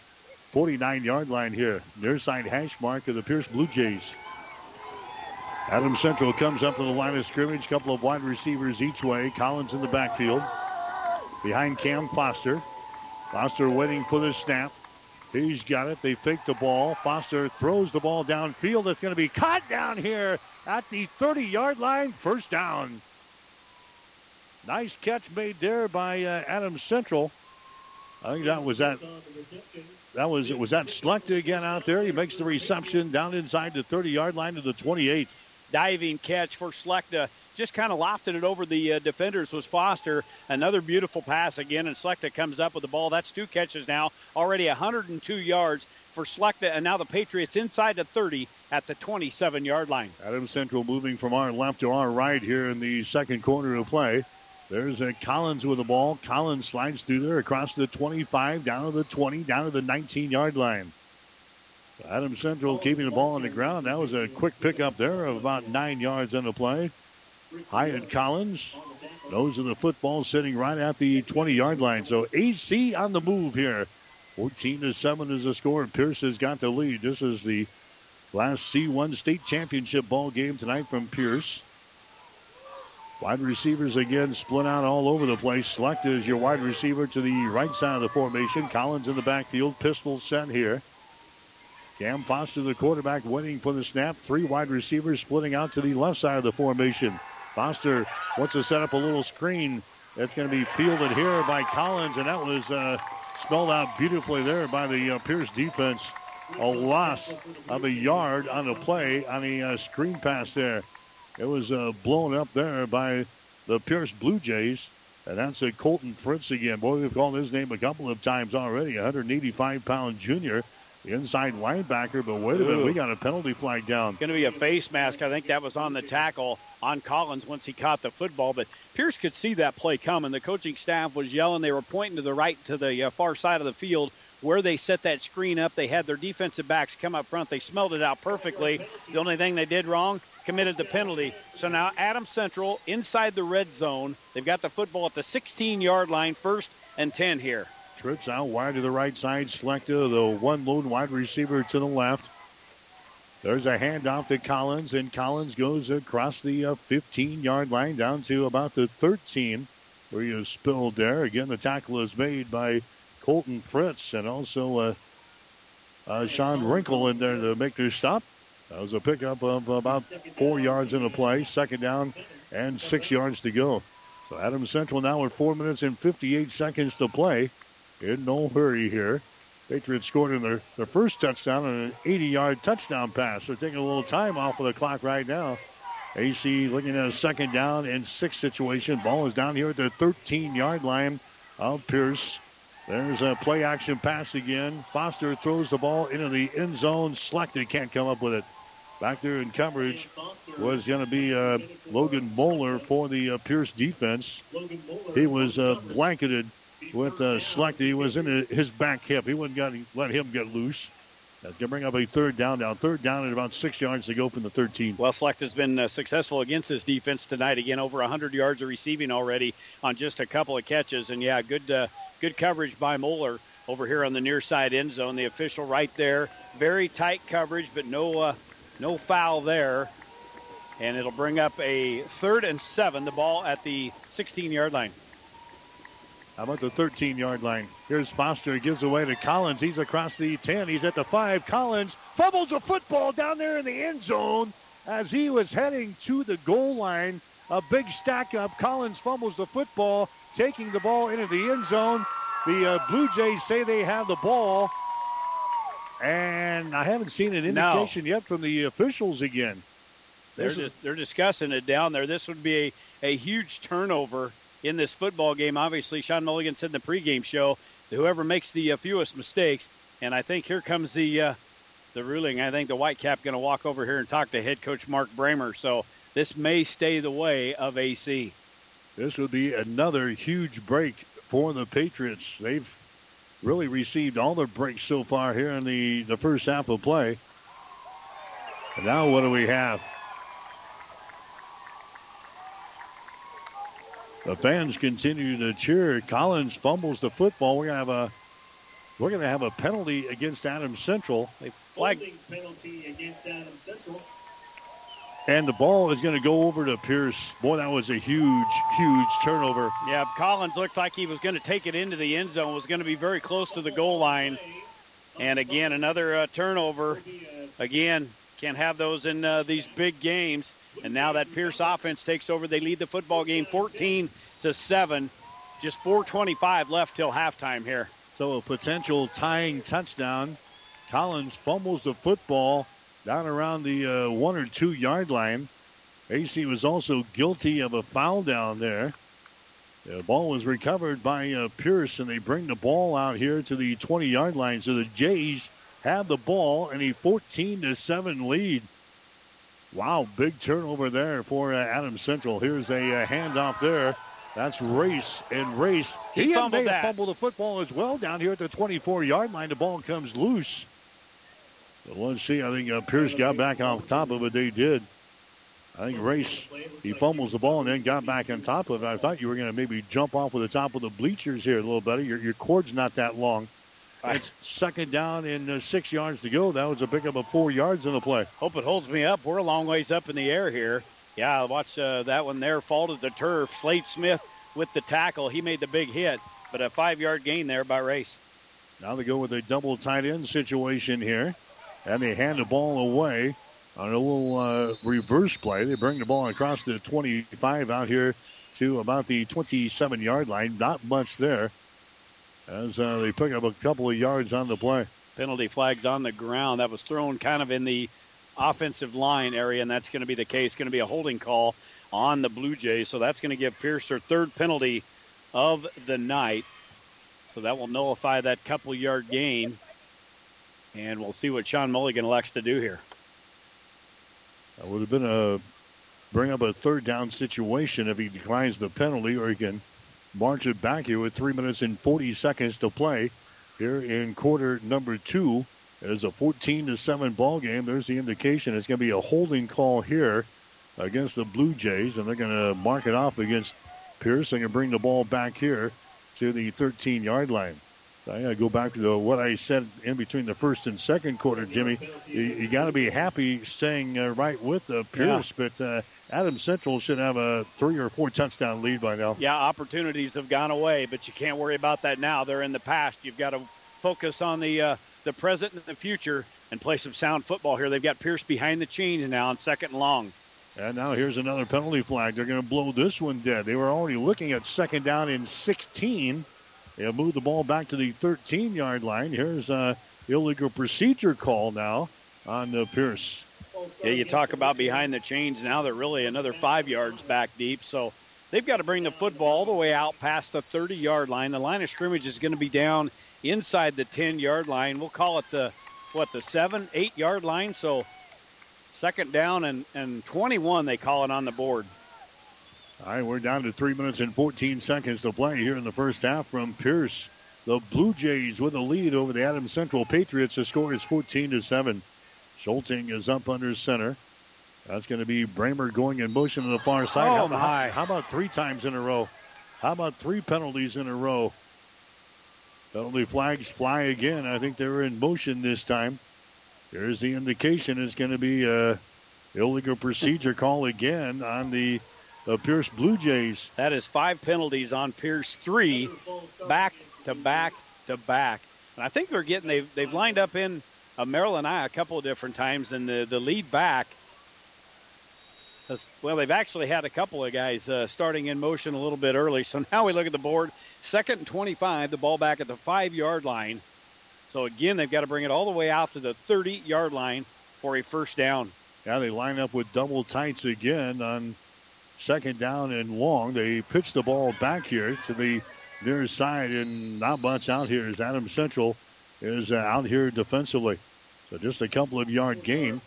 Speaker 6: 49 yard line here. Near side hash mark of the Pierce Blue Jays. Adam Central comes up to the line of scrimmage. Couple of wide receivers each way. Collins in the backfield. Behind Cam Foster. Foster waiting for the snap. He's got it. They fake the ball. Foster throws the ball downfield. That's going to be caught down here at the 30 yard line. First down. Nice catch made there by uh, Adam Central. I think that was that. That was it. was that Slechta again out there. He makes the reception down inside the 30 yard line to the 28.
Speaker 11: Diving catch for Slechta. Just kind of lofted it over the uh, defenders was Foster. Another beautiful pass again, and Slechta comes up with the ball. That's two catches now, already 102 yards for Slechta, and now the Patriots inside the 30 at the 27 yard line.
Speaker 6: Adam Central moving from our left to our right here in the second quarter of play. There's a Collins with the ball. Collins slides through there across the 25, down to the 20, down to the 19 yard line. Adam Central keeping the ball on the ground. That was a quick pickup there of about nine yards on the play. Hyatt Collins knows of the football sitting right at the 20 yard line. So AC on the move here. 14 to 7 is the score. Pierce has got the lead. This is the last C1 state championship ball game tonight from Pierce. Wide receivers again split out all over the place. Slechta is your wide receiver to the right side of the formation. Collins in the backfield. Pistol set here. Cam Foster, the quarterback, waiting for the snap. Three wide receivers splitting out to the left side of the formation. Foster wants to set up a little screen. That's going to be fielded here by Collins, and that was uh, spelled out beautifully there by the uh, Pierce defense. A loss of a yard on the play on a uh, screen pass there. It was uh, blown up there by the Pierce Blue Jays. And that's a Colton Fritz again. Boy, we've called his name a couple of times already. 185 pound junior inside linebacker, but wait a minute, we got a penalty flag down.
Speaker 11: It's going to be a face mask. I think that was on the tackle on Collins once he caught the football, but Pierce could see that play coming. The coaching staff was yelling. They were pointing to the right, to the uh, far side of the field where they set that screen up. They had their defensive backs come up front. They smelled it out perfectly. The only thing they did wrong, committed the penalty. So now Adam Central inside the red zone. They've got the football at the 16 yard line, first and 10 here.
Speaker 6: Trips out wide to the right side. Slechta, the one lone wide receiver to the left. There's a handoff to Collins, and Collins goes across the 15 uh, yard line down to about the 13, where he is spilled there. Again, the tackle is made by Colton Fritz and also uh, uh, Sean Wrinkle in there to make their stop. That was a pickup of about four yards in the play, second down, and six yards to go. So Adams Central now with four minutes and 58 seconds to play in no hurry here. Patriots scored in their, their first touchdown on an 80 yard touchdown pass. They're taking a little time off of the clock right now. AC looking at a second down and six situation. Ball is down here at the 13 yard line of Pierce. There's a play action pass again. Foster throws the ball into the end zone. Slechta can't come up with it. Back there in coverage was going to be uh, Logan Moeller for the uh, Pierce defense. He was uh, blanketed with uh. He was in his back hip. He wouldn't got, let him get loose. That's going to bring up a third down now. Third down at about six yards to go from the 13.
Speaker 11: Well, Slechta's been uh, successful against this defense tonight. Again, over 100 yards of receiving already on just a couple of catches. And, yeah, good, uh, good coverage by Moeller over here on the near side end zone. The official right there. Very tight coverage, but no, uh, no foul there. And it'll bring up a third and seven, the ball at the 16 yard line.
Speaker 6: How about the 13 yard line? Here's Foster. Gives away to Collins. He's across the 10. He's at the 5. Collins fumbles a football down there in the end zone. as he was heading to the goal line. A big stack up. Collins fumbles the football, taking the ball into the end zone. The uh, Blue Jays say they have the ball. And I haven't seen an
Speaker 11: No.
Speaker 6: indication yet from the officials again.
Speaker 11: They're,
Speaker 6: is-
Speaker 11: dis- they're discussing it down there. This would be a, a huge turnover in this football game. Obviously, Sean Mulligan said in the pregame show whoever makes the uh, fewest mistakes, and I think here comes the uh, the ruling. I think the Whitecap going to walk over here and talk to head coach Mark Brahmer. So this may stay the way of AC.
Speaker 6: This would be another huge break for the Patriots. They've really received all the breaks so far here in the, the first half of play. And now what do we have? The fans continue to cheer. Collins fumbles the football. We're gonna have a we're gonna have a penalty against Adams Central.
Speaker 11: A flag
Speaker 17: penalty against Adams Central.
Speaker 6: And the ball is going to go over to Pierce. Boy, that was a huge, huge turnover.
Speaker 11: Yeah, Collins looked like he was going to take it into the end zone, was going to be very close to the goal line. And again, another uh, turnover. Again, can't have those in uh, these big games. And now that Pierce offense takes over. They lead the football game 14 to 7. Just 425 left till halftime here.
Speaker 6: So a potential tying touchdown. Collins fumbles the football down around the uh, one or two yard line. AC was also guilty of a foul down there. The ball was recovered by uh, Pierce, and they bring the ball out here to the 20 yard line. So the Jays have the ball and a 14 to 7 lead. Wow, big turnover there for uh, Adams Central. Here's a uh, handoff there. That's Race, and Race
Speaker 11: He fumbled
Speaker 6: have
Speaker 11: that.
Speaker 6: fumbled the football as well down here at the 24 yard line. The ball comes loose. Let's see. I think uh, Pierce got back on top of it. They did. I think Race, he fumbles the ball and then got back on top of it. I thought you were going to maybe jump off with the top of the bleachers here a little better. Your, your cord's not that long. It's second down and uh, six yards to go. That was a pickup of four yards in the play.
Speaker 11: Hope it holds me up. We're a long ways up in the air here. Yeah, watch uh, that one there fall to the turf. Slade Smith with the tackle. He made the big hit, but a five yard gain there by Race.
Speaker 6: Now they go with a double tight end situation here. And they hand the ball away on a little uh, reverse play. They bring the ball across the 25 out here to about the 27 yard line. Not much there as uh, they pick up a couple of yards on the play.
Speaker 11: Penalty flags on the ground. That was thrown kind of in the offensive line area, and that's going to be the case. Going to be a holding call on the Blue Jays. So that's going to give Pierce their third penalty of the night. So that will nullify that couple yard gain. And we'll see what Sean Mulligan elects to do here.
Speaker 6: That would have been a bring up a third down situation if he declines the penalty, or he can march it back here with three minutes and 40 seconds to play here in quarter number two. It is a 14 to 7 ball game. There's the indication it's going to be a holding call here against the Blue Jays, and they're going to mark it off against Pierce and bring the ball back here to the 13 yard line. I got to go back to the, what I said in between the first and second quarter, Jimmy. You, you got to be happy staying uh, right with uh, Pierce, but uh, Adams Central should have a three or four touchdown lead by now.
Speaker 11: Yeah, opportunities have gone away, but you can't worry about that now. They're in the past. You've got to focus on the uh, the present and the future and play some sound football here. They've got Pierce behind the chains now on second and long.
Speaker 6: And now here's another penalty flag. They're going to blow this one dead. They were already looking at second down in 16. They'll move the ball back to the 13 yard line. Here's a illegal procedure call now on the Pierce.
Speaker 11: Yeah, you talk about behind the chains. Now they're really another five yards back deep. So they've got to bring the football all the way out past the 30 yard line. The line of scrimmage is going to be down inside the 10 yard line. We'll call it the, what, the seven, eight yard line. So second down and, and 21, they call it on the board.
Speaker 6: All right, we're down to three minutes and 14 seconds to play here in the first half from Pierce. The Blue Jays with a lead over the Adams Central Patriots. The score is 14 to 7. Schulting is up under center. That's going to be Brahmer going in motion to the far side.
Speaker 11: Oh,
Speaker 6: how, how-
Speaker 11: my.
Speaker 6: how about three times in a row? How about three penalties in a row? Penalty flags fly again. I think they're in motion this time. Here's the indication. It's going to be a illegal procedure call again on the uh, Pierce Blue Jays.
Speaker 11: That is five penalties on Pierce, three back to back to back. And I think they're getting they've they've lined up in uh, Maryland I a couple of different times, and the the lead back As- Well, they've actually had a couple of guys uh, starting in motion a little bit early. So now we look at the board. Second and 25, the ball back at the five yard line. So again, they've got to bring it all the way out to the 30 yard line for a first down.
Speaker 6: Yeah, they line up with double tights again on second down and long. They pitch the ball back here to the near side, and not much out here as Adam Central is uh, out here defensively. So just a couple of yard gain.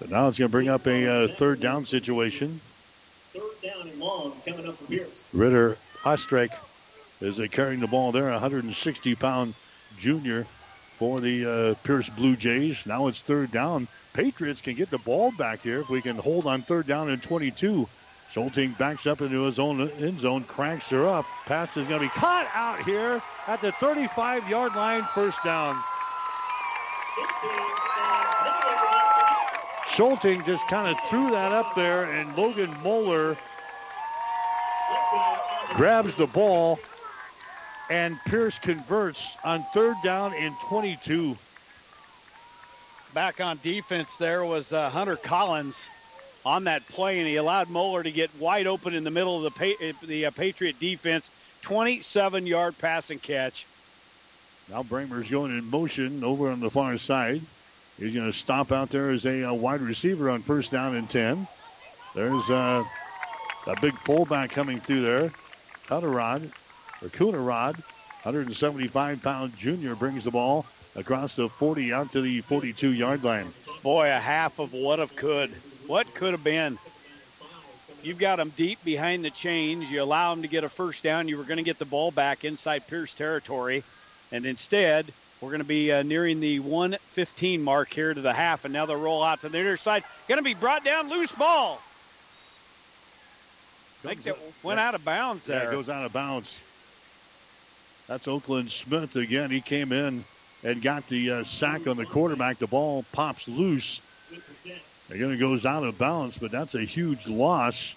Speaker 6: But now it's going to bring up a uh, third down situation.
Speaker 21: Third down and long coming up for Pierce.
Speaker 6: Ritter Ostrek is carrying the ball there, 160 pound junior for the uh, Pierce Blue Jays. Now it's third down. Patriots can get the ball back here if we can hold on third down and 22. Schulting backs up into his own end zone, cranks her up. Pass is going to be caught out here at the 35 yard line, first down. Schulting just kind of threw that up there, and Logan Moeller grabs the ball, and Pierce converts on third down and 22.
Speaker 11: Back on defense, there was uh, Hunter Collins on that play, and he allowed Moeller to get wide open in the middle of the pa- the uh, Patriot defense. 27 yard pass and catch.
Speaker 6: Now Brahmer's going in motion over on the far side. He's going to stop out there as a, uh wide receiver on first down and 10. There's uh, a big pullback coming through there. Cunarod, or Cunarod, 175 pound junior, brings the ball across the 40 out to the 42 yard line.
Speaker 11: Boy, a half of what have could. What could have been. You've got them deep behind the chains. You allow them to get a first down. You were going to get the ball back inside Pierce territory. And instead, we're going to be uh, nearing the 115 mark here to the half. And now they'll roll out to the near side. Going to be brought down. Loose ball. I think that went out of bounds
Speaker 6: Yeah,
Speaker 11: there.
Speaker 6: it goes out of bounds. That's Oakland Smith again. He came in and got the uh, sack on the quarterback. The ball pops loose. Again, it goes out of bounds, but that's a huge loss.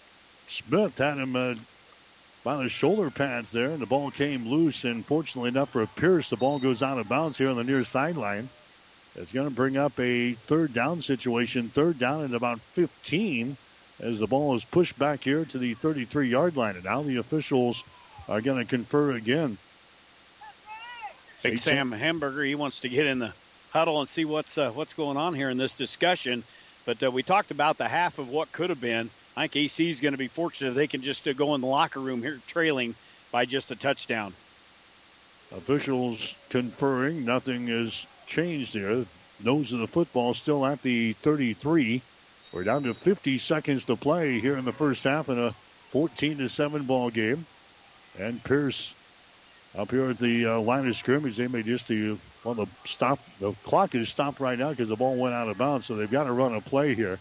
Speaker 6: Smith had him uh, by the shoulder pads there, and the ball came loose. And fortunately enough for Pierce, the ball goes out of bounds here on the near sideline. It's going to bring up a third down situation, third down at about 15, as the ball is pushed back here to the 33 yard line. And now the officials are going to confer again.
Speaker 11: Big Sam Hamburger, he wants to get in the huddle and see what's uh, what's going on here in this discussion. But uh, we talked about the half of what could have been. I think AC is going to be fortunate if they can just uh, go in the locker room here trailing by just a touchdown.
Speaker 6: Officials conferring. Nothing has changed there. Nose of the football still at the 33. We're down to 50 seconds to play here in the first half in a 14 to 7 ball game. And Pierce up here at the uh, line of scrimmage. They may just do well. The stop. The clock is stopped right now because the ball went out of bounds. So they've got to run a play here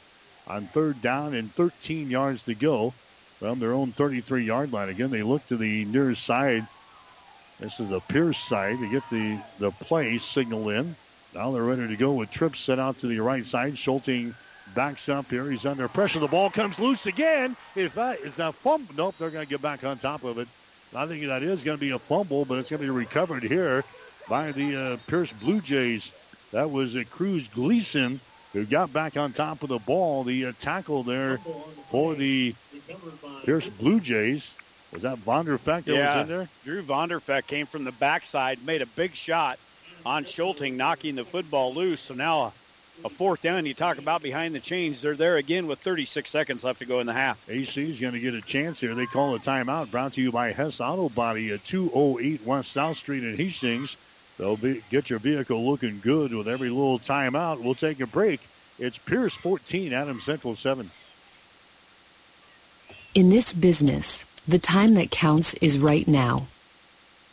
Speaker 6: on third down and 13 yards to go from their own 33 yard line. Again, they look to the near side. This is the Pierce side to get the the play signal in. Now they're ready to go with trips set out to the right side. Schulting backs up here. He's under pressure. The ball comes loose again. If that is a fumble, nope, they're going to get back on top of it. I think that is going to be a fumble, but it's going to be recovered here by the uh, Pierce Blue Jays. That was uh, Cruz Gleason who got back on top of the ball. The uh, tackle there for the Pierce Blue Jays. Was that Vonderfeck that
Speaker 11: yeah,
Speaker 6: was in there?
Speaker 11: Drew Vonderfeck came from the backside, made a big shot on Schulting, knocking the football loose. So now a, a fourth down. You talk about behind the chains. They're there again with 36 seconds left to go in the half.
Speaker 6: AC is going to get a chance here. They call a timeout. Brought to you by Hess Auto Body at 208 West South Street in Hastings. They'll be, get your vehicle looking good with every little timeout. We'll take a break. It's Pierce 14, Adam Central 7.
Speaker 22: In this business, the time that counts is right now.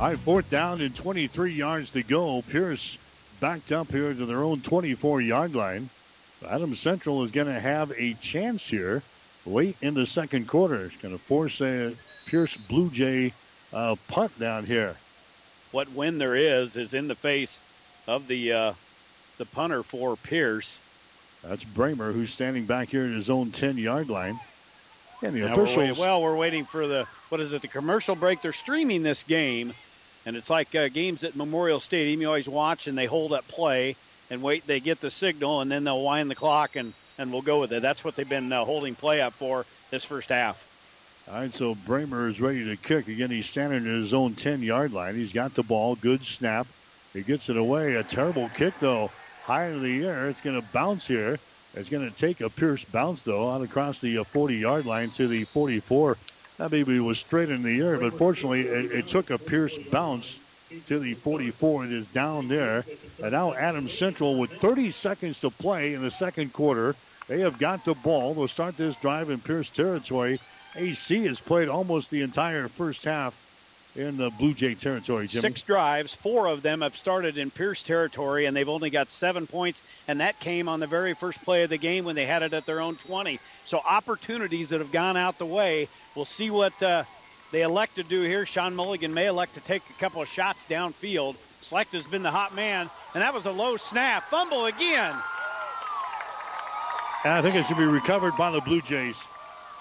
Speaker 6: All right, fourth down and 23 yards to go. Pierce backed up here to their own 24 yard line. Adams Central is going to have a chance here late in the second quarter. It's going to force a Pierce Blue Jay uh, punt down here.
Speaker 11: What win there is is in the face of the uh, the punter for Pierce.
Speaker 6: That's Brahmer who's standing back here at his own 10 yard line. And the
Speaker 11: Now we're
Speaker 6: officials.
Speaker 11: wait- well, we're waiting for the what is it? The commercial break. They're streaming this game, and it's like uh, games at Memorial Stadium. You always watch and they hold up play and wait. They get the signal and then they'll wind the clock and and we'll go with it. That's what they've been uh, holding play up for this first half.
Speaker 6: All right, so Brahmer is ready to kick. Again, he's standing at his own 10 yard line. He's got the ball. Good snap. He gets it away. A terrible kick, though. High in the air. It's going to bounce here. It's going to take a Pierce bounce, though, out across the 40 yard line to the 44. That baby was straight in the air, but fortunately, it, it took a Pierce bounce to the 44. It is down there. And now Adams Central with 30 seconds to play in the second quarter. They have got the ball. They'll start this drive in Pierce territory. AC has played almost the entire first half in the Blue Jay territory, Jimmy.
Speaker 11: Six drives, four of them have started in Pierce territory, and they've only got seven points, and that came on the very first play of the game when they had it at their own 20. So opportunities that have gone out the way. We'll see what uh, they elect to do here. Sean Mulligan may elect to take a couple of shots downfield. Slechta has been the hot man, and that was a low snap. Fumble again.
Speaker 6: And I think it should be recovered by the Blue Jays.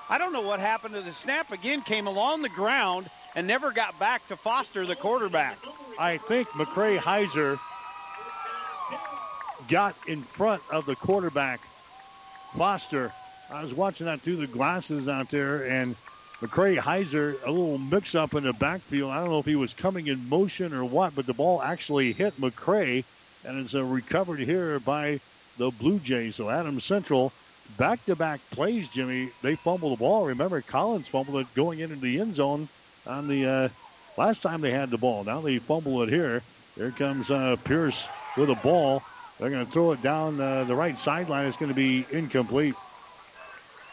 Speaker 11: I don't know what happened to the snap again, came along the ground and never got back to Foster, the quarterback.
Speaker 6: I think McCray Heiser got in front of the quarterback, Foster. I was watching that through the glasses out there, and McCray Heiser, a little mix up in the backfield. I don't know if he was coming in motion or what, but the ball actually hit McCray, and it's recovered here by the Blue Jays. So Adams Central, back to back plays, Jimmy. They fumbled the ball. Remember, Collins fumbled it going into the end zone on the uh, last time they had the ball. Now they fumble it here. Here comes uh, Pierce with a ball. They're going to throw it down uh, the right sideline. It's going to be incomplete.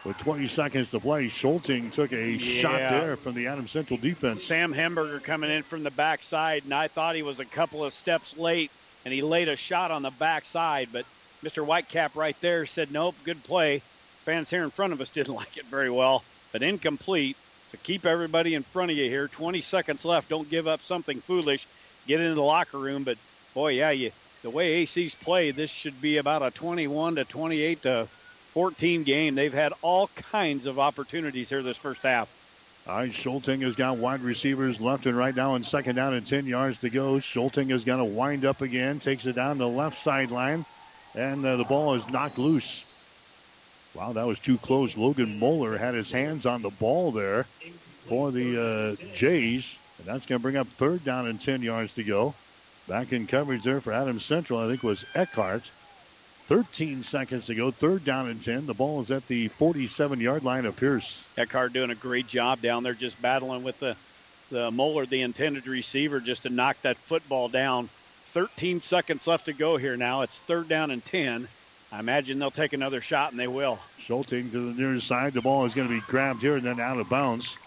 Speaker 6: With 20 seconds to play, Schulting took a shot there from the Adams Central defense.
Speaker 11: Sam Hamburger coming in from the backside, and I thought he was a couple of steps late, and he laid a shot on the backside, but Mr. Whitecap right there said, nope, good play. Fans here in front of us didn't like it very well, but incomplete. So keep everybody in front of you here. 20 seconds left. Don't give up something foolish. Get into the locker room, but boy, yeah, you the way AC's played, this should be about a 21 to 28 to 14 game. They've had all kinds of opportunities here this first half.
Speaker 6: All right, Schulting has got wide receivers left and right now, and second down and 10 yards to go. Schulting is going to wind up again, takes it down the left sideline, and uh, the ball is knocked loose. Wow, that was too close. Logan Moeller had his hands on the ball there for the uh, Jays, and that's going to bring up third down and 10 yards to go. Back in coverage there for Adams Central, I think was Eckhart. 13 seconds to go, third down and 10. The ball is at the 47 yard line of Pierce.
Speaker 11: Eckhart doing a great job down there, just battling with the the Moeller, the intended receiver, just to knock that football down. 13 seconds left to go here now. It's third down and 10. I imagine they'll take another shot, and they will.
Speaker 6: Schulting to the near side. The ball is going to be grabbed here and then out of bounds.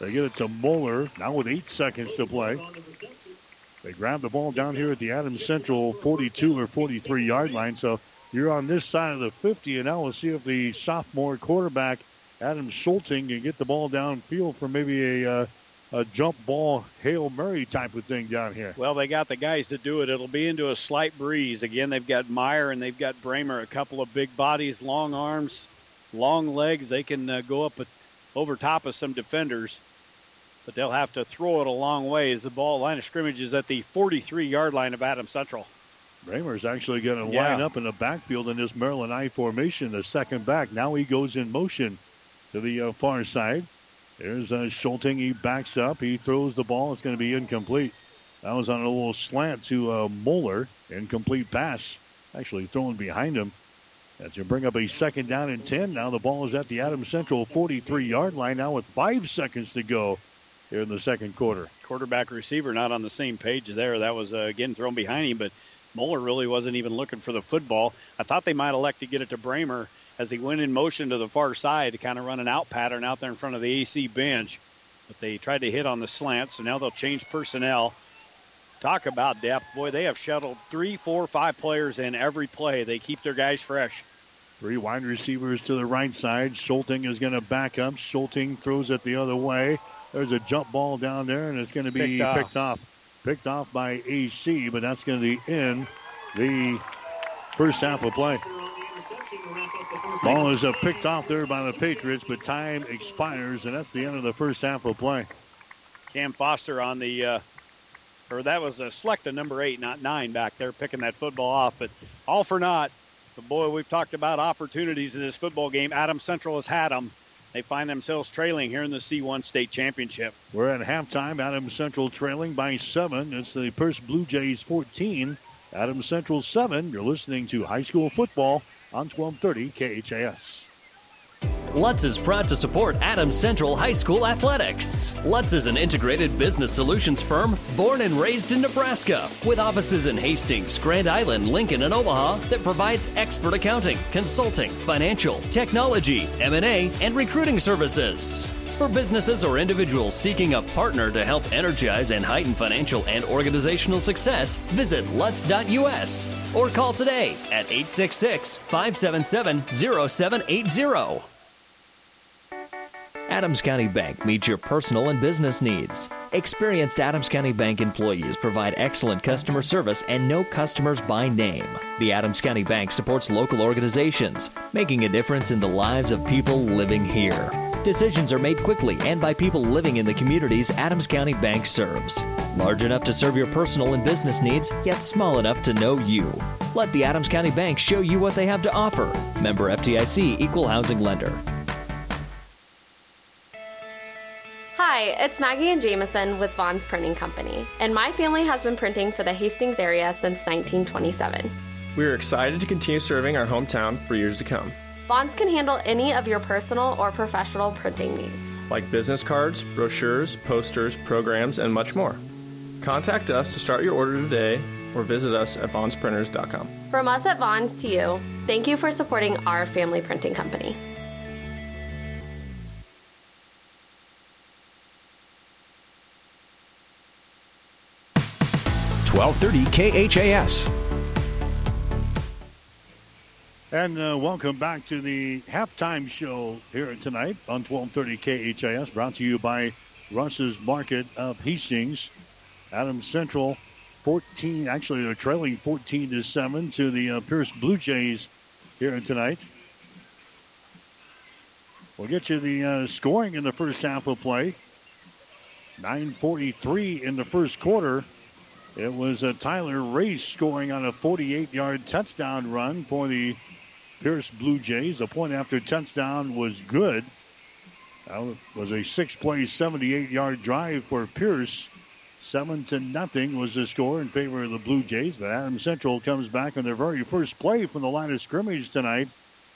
Speaker 6: They get it to Moeller now with eight seconds to play. They grab the ball down here at the Adams Central 42 or 43 yard line. So you're on this side of the 50, and now we'll see if the sophomore quarterback Adam Schulting can get the ball downfield for maybe a uh, a jump ball hail Mary type of thing down here.
Speaker 11: Well, they got the guys to do it. It'll be into a slight breeze. Again, they've got Meyer and they've got Brahmer, a couple of big bodies, long arms, long legs. They can uh, go up at, over top of some defenders, but they'll have to throw it a long way as the ball line of scrimmage is at the 43 yard line of Adam Central.
Speaker 6: Brahmer's actually going to
Speaker 11: Yeah.
Speaker 6: line up in the backfield in this Maryland I formation, the second back. Now he goes in motion to the uh, far side. There's uh, Schulting. He backs up. He throws the ball. It's going to be incomplete. That was on a little slant to uh, Moeller. Incomplete pass. Actually thrown behind him. As you bring up a second down and 10. Now the ball is at the Adams Central 43 yard line now with five seconds to go here in the second quarter.
Speaker 11: Quarterback receiver not on the same page there. That was uh, again thrown behind him, but Moeller really wasn't even looking for the football. I thought they might elect to get it to Brahmer as he went in motion to the far side to kind of run an out pattern out there in front of the AC bench. But they tried to hit on the slant, so now they'll change personnel. Talk about depth. Boy, they have shuttled three, four, five players in every play. They keep their guys fresh.
Speaker 6: Three wide receivers to the right side. Schulting is going to back up. Schulting throws it the other way. There's a jump ball down there, and it's going to be
Speaker 11: Picked off.
Speaker 6: picked off. Picked off by AC, but that's going to be in the first half of play. Ball is picked off there by the Patriots, but time expires, and that's the end of the first half of play.
Speaker 11: Cam Foster on the, uh, or that was a Slechta of number eight, not nine back there, picking that football off. But all for naught. But boy, we've talked about opportunities in this football game. Adam Central has had them. They find themselves trailing here in the C1 state championship.
Speaker 6: We're at halftime. Adam Central trailing by seven. It's the Pierce Blue Jays 14. Adam Central seven. You're listening to high school football on 1230 KHAS.
Speaker 23: Lutz is proud to support Adams Central High School athletics. Lutz is an integrated business solutions firm born and raised in Nebraska with offices in Hastings, Grand Island, Lincoln, and Omaha that provides expert accounting, consulting, financial, technology, M&A, and recruiting services. For businesses or individuals seeking a partner to help energize and heighten financial and organizational success, visit lutz.us or call today at 866 577 0780. Adams County Bank meets your personal and business needs. Experienced Adams County Bank employees provide excellent customer service and know customers by name. The Adams County Bank supports local organizations, making a difference in the lives of people living here. Decisions are made quickly and by people living in the communities Adams County Bank serves. Large enough to serve your personal and business needs, yet small enough to know you. Let the Adams County Bank show you what they have to offer. Member FDIC Equal Housing Lender.
Speaker 16: Hi, it's Maggie and Jameson with Vaughn's Printing Company, and my family has been printing for the Hastings area since 1927.
Speaker 24: We are excited to continue serving our hometown for years to come,
Speaker 16: Vaughn's can handle any of your personal or professional printing needs.
Speaker 24: like business cards, brochures, posters, programs, and much more. Contact us to start your order today or visit us at bondsprinters.com.
Speaker 16: From us at Vaughn's to you, thank you for supporting our family printing company.
Speaker 13: Twelve thirty KHAS.
Speaker 6: And uh, welcome back to the halftime show here tonight on 1230 KHAS, brought to you by Russ's Market of Hastings. Adams Central 14, actually they're trailing 14 to 7 to the uh, Pierce Blue Jays here tonight. We'll get you the uh, scoring in the first half of play. 9.43 in the first quarter. It was uh, Tyler Race scoring on a 48 yard touchdown run for the Pierce Blue Jays. The point after touchdown was good. That was a six play, 78 yard drive for Pierce. Seven to nothing was the score in favor of the Blue Jays. But Adam Central comes back on their very first play from the line of scrimmage tonight.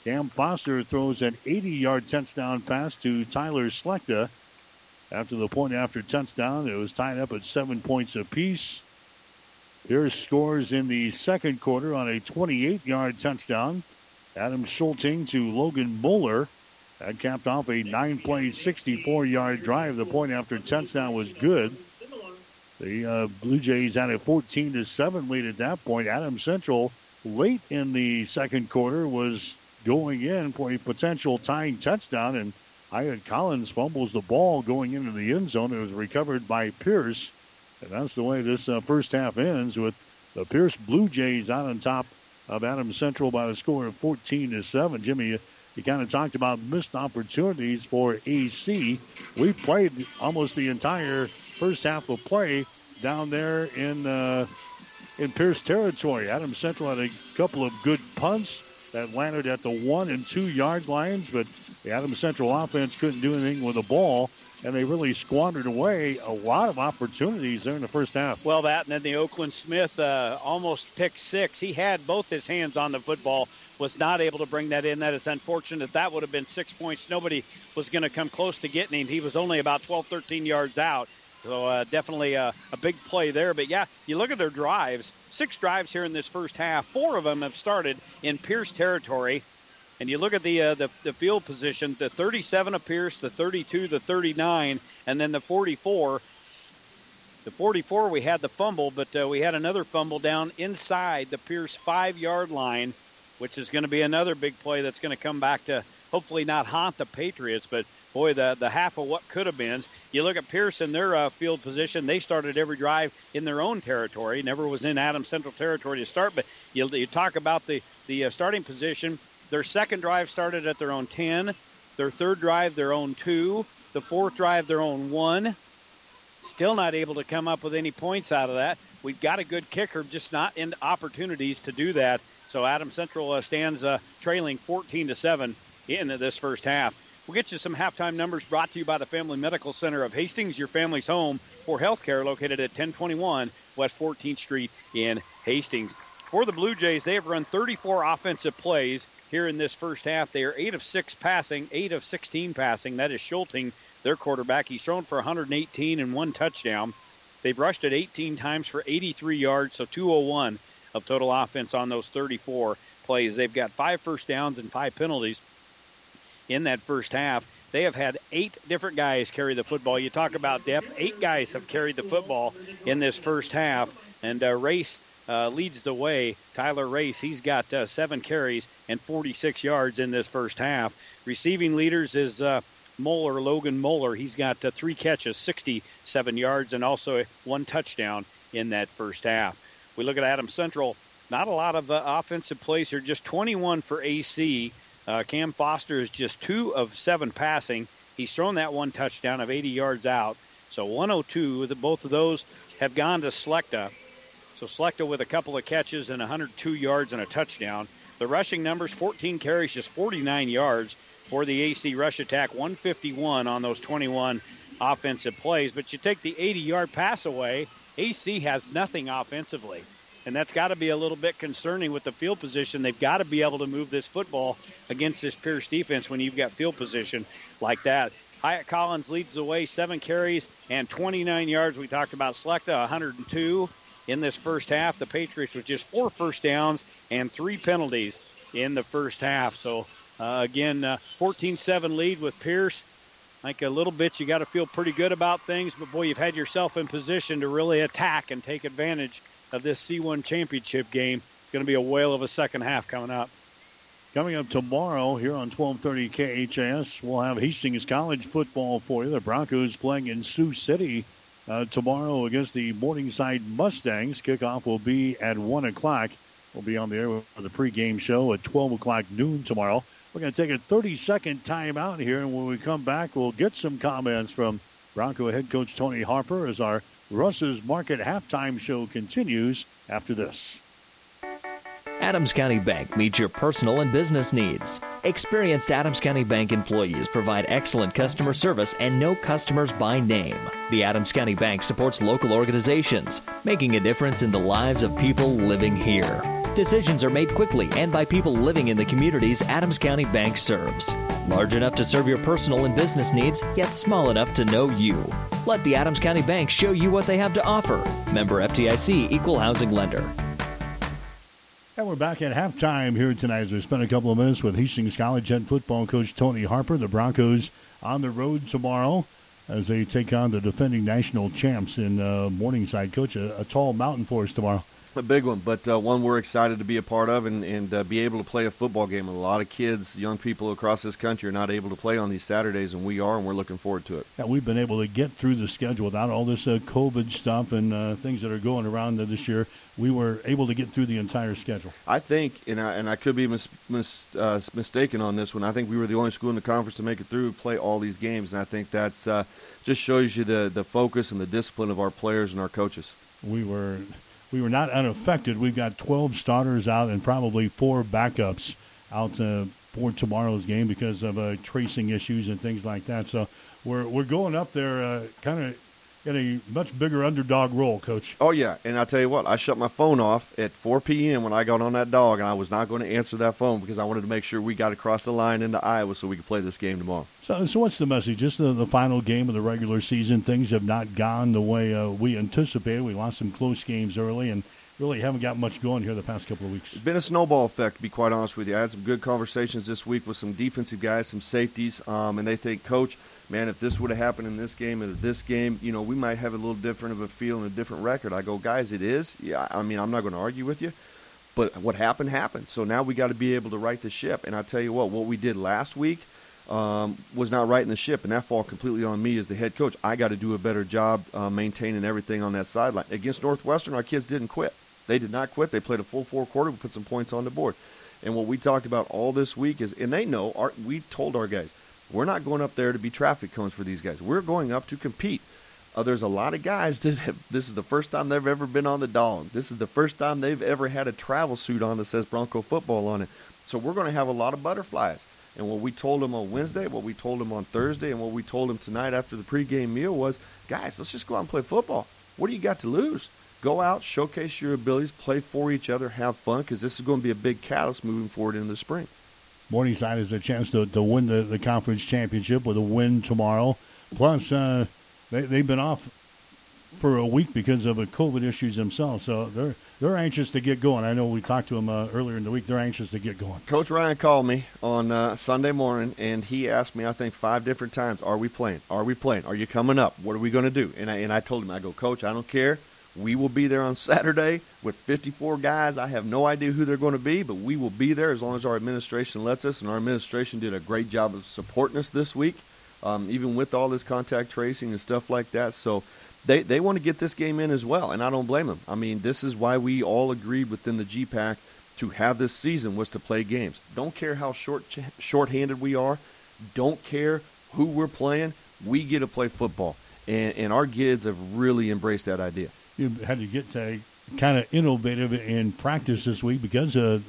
Speaker 6: Cam Foster throws an 80 yard touchdown pass to Tyler Slechta. After the point after touchdown, it was tied up at seven points apiece. Pierce scores in the second quarter on a 28 yard touchdown. Adam Schulting to Logan Moeller. That capped off a nine play, 64 yard drive. The point after touchdown was good. The uh, Blue Jays had a 14 to 7 lead at that point. Adam Central, late in the second quarter, was going in for a potential tying touchdown, and Hyatt Collins fumbles the ball going into the end zone. It was recovered by Pierce. And that's the way this uh, first half ends with the Pierce Blue Jays out on top of Adams Central by a score of 14 to 7. Jimmy, you, kind of talked about missed opportunities for AC. We played almost the entire first half of play down there in uh, in Pierce territory. Adams Central had a couple of good punts that landed at the one and two yard lines, but the Adams Central offense couldn't do anything with the ball. And they really squandered away a lot of opportunities there in the first half.
Speaker 11: Well, that and then the Oakland Smith uh, almost picked six. He had both his hands on the football, was not able to bring that in. That is unfortunate. That would have been six points. Nobody was going to come close to getting him. He was only about 12, 13 yards out. So uh, definitely a, a big play there. But yeah, you look at their drives. Six drives here in this first half. Four of them have started in Pierce territory. And you look at the, uh, the the field position, the 37 of Pierce, the 32, the 39, and then the 44. The 44, we had the fumble, but uh, we had another fumble down inside the Pierce five yard line, which is going to be another big play that's going to come back to hopefully not haunt the Patriots, but boy, the, the half of what could have been. You look at Pierce Pearson, their uh, field position, they started every drive in their own territory, never was in Adams Central territory to start, but you, you talk about the, the uh, starting position. Their second drive started at their own 10, their third drive, their own 2, the fourth drive, their own 1, Still not able to come up with any points out of that. We've got a good kicker, just not in opportunities to do that. So Adam Central uh, stands uh, trailing 14 to 7 in this first half. We'll get you some halftime numbers brought to you by the Family Medical Center of Hastings, your family's home for healthcare, located at 1021 West 14th Street in Hastings. For the Blue Jays, they have run 34 offensive plays here in this first half. They are 8 of 6 passing, 8 of 16 passing. That is Schulting their quarterback. He's thrown for 118 and one touchdown. They've rushed it 18 times for 83 yards, so 201 of total offense on those 34 plays. They've got five first downs and five penalties in that first half. They have had eight different guys carry the football. You talk about depth. Eight guys have carried the football in this first half, and uh, Race uh, leads the way. Tyler Race, he's got uh, seven carries and 46 yards in this first half. Receiving leaders is uh, Moeller, Logan Moeller. He's got uh, three catches, 67 yards, and also one touchdown in that first half. We look at Adam Central. Not a lot of uh, offensive plays here, just 21 for AC. Uh, Cam Foster is just two of seven passing. He's thrown that one touchdown of 80 yards out. So 102. The, both of those have gone to Slechta. So Slechta with a couple of catches and 102 yards and a touchdown. The rushing numbers 14 carries, just 49 yards for the AC rush attack, 151 on those 21 offensive plays. But you take the 80 yard pass away, AC has nothing offensively. And that's got to be a little bit concerning with the field position. They've got to be able to move this football against this Pierce defense when you've got field position like that. Hyatt Collins leads the way, seven carries and 29 yards. We talked about Slechta, 102 in this first half. The Patriots with just four first downs and three penalties in the first half. So uh, again, 14-7 uh, lead with Pierce. Like a little bit, you got to feel pretty good about things, but boy, you've had yourself in position to really attack and take advantage of this C1 championship game. It's going to be a whale of a second half coming up.
Speaker 6: Coming up tomorrow here on 1230 KHAS, we'll have Hastings College football for you. The Broncos playing in Sioux City uh, tomorrow against the Morningside Mustangs. Kickoff will be at 1 o'clock. We'll be on the air with the pregame show at 12 o'clock noon tomorrow. We're going to take a 30 second timeout here, and when we come back, we'll get some comments from Bronco head coach Tony Harper as our Russ's Market halftime show continues after this.
Speaker 23: Adams County Bank meets your personal and business needs. Experienced Adams County Bank employees provide excellent customer service and know customers by name. The Adams County Bank supports local organizations, making a difference in the lives of people living here. Decisions are made quickly and by people living in the communities Adams County Bank serves. Large enough to serve your personal and business needs, yet small enough to know you. Let the Adams County Bank show you what they have to offer. Member FDIC Equal Housing Lender.
Speaker 6: And we're back at halftime here tonight as we spent a couple of minutes with Hastings College head football coach Tony Harper. The Broncos on the road tomorrow as they take on the defending national champs in uh, Morningside. Coach, a, a tall mountain for us tomorrow
Speaker 25: a big one, but uh, one we're excited to be a part of and, and uh, be able to play a football game. A lot of kids, young people across this country are not able to play on these Saturdays, and we are, and we're looking forward to it.
Speaker 6: Yeah, we've been able to get through the schedule without all this uh, COVID stuff and uh, things that are going around this year. We were able to get through the entire schedule.
Speaker 25: I think, and I, and I could be mis, mis, uh, mistaken on this one. I think we were the only school in the conference to make it through, play all these games, and I think that's uh, just shows you the the focus and the discipline of our players and our coaches.
Speaker 6: We were we were not unaffected. We've got 12 starters out and probably four backups out uh, for tomorrow's game because of uh, tracing issues and things like that. So we're we're going up there uh, kind of in a much bigger underdog role, Coach.
Speaker 25: Oh yeah, and I tell you what, I shut my phone off at 4 p.m. when I got on that dog, and I was not going to answer that phone because I wanted to make sure we got across the line into Iowa so we could play this game tomorrow.
Speaker 6: So, so what's the message? Just the, the final game of the regular season. Things have not gone the way uh, we anticipated. We lost some close games early, and really haven't got much going here the past couple of weeks.
Speaker 25: It's been a snowball effect, to be quite honest with you. I had some good conversations this week with some defensive guys, some safeties, um, and they think, Coach, man, if this would have happened in this game and this game, you know, we might have a little different of a feel and a different record. I go, guys, it is. Yeah, I mean, I'm not going to argue with you, but what happened happened. So now we got to be able to right the ship. And I tell you what, what we did last week um, was not righting the ship, and that fall completely on me as the head coach. I got to do a better job uh, maintaining everything on that sideline. Against Northwestern, our kids didn't quit. They did not quit. They played a full four quarter. We put some points on the board. And what we talked about all this week is, and they know, our, we told our guys, we're not going up there to be traffic cones for these guys. We're going up to compete. Uh, there's a lot of guys that have, this is the first time they've ever been on the dog. This is the first time they've ever had a travel suit on that says Bronco football on it. So we're going to have a lot of butterflies. And what we told them on Wednesday, what we told them on Thursday, and what we told them tonight after the pregame meal was, guys, let's just go out and play football. What do you got to lose? Go out, showcase your abilities, play for each other, have fun, because this is going to be a big catalyst moving forward into the spring.
Speaker 6: Morningside has a chance to, to win the, the conference championship with a win tomorrow. Plus, uh, they, they've been off for a week because of the COVID issues themselves. So they're they're anxious to get going. I know we talked to them uh, earlier in the week. They're anxious to get going.
Speaker 25: Coach Ryan called me on uh, Sunday morning, and he asked me, I think, five different times, "Are we playing? Are we playing? Are you coming up? What are we going to do?" And I and I told him, I go, Coach, I don't care. We will be there on Saturday with 54 guys. I have no idea who they're going to be, but we will be there as long as our administration lets us. And our administration did a great job of supporting us this week, um, even with all this contact tracing and stuff like that. So they, they want to get this game in as well, and I don't blame them. I mean, this is why we all agreed within the GPAC to have this season was to play games. Don't care how short short-handed we are. Don't care who we're playing. We get to play football, and, and our kids have really embraced that idea
Speaker 6: you had to get to kind of innovative in practice this week because of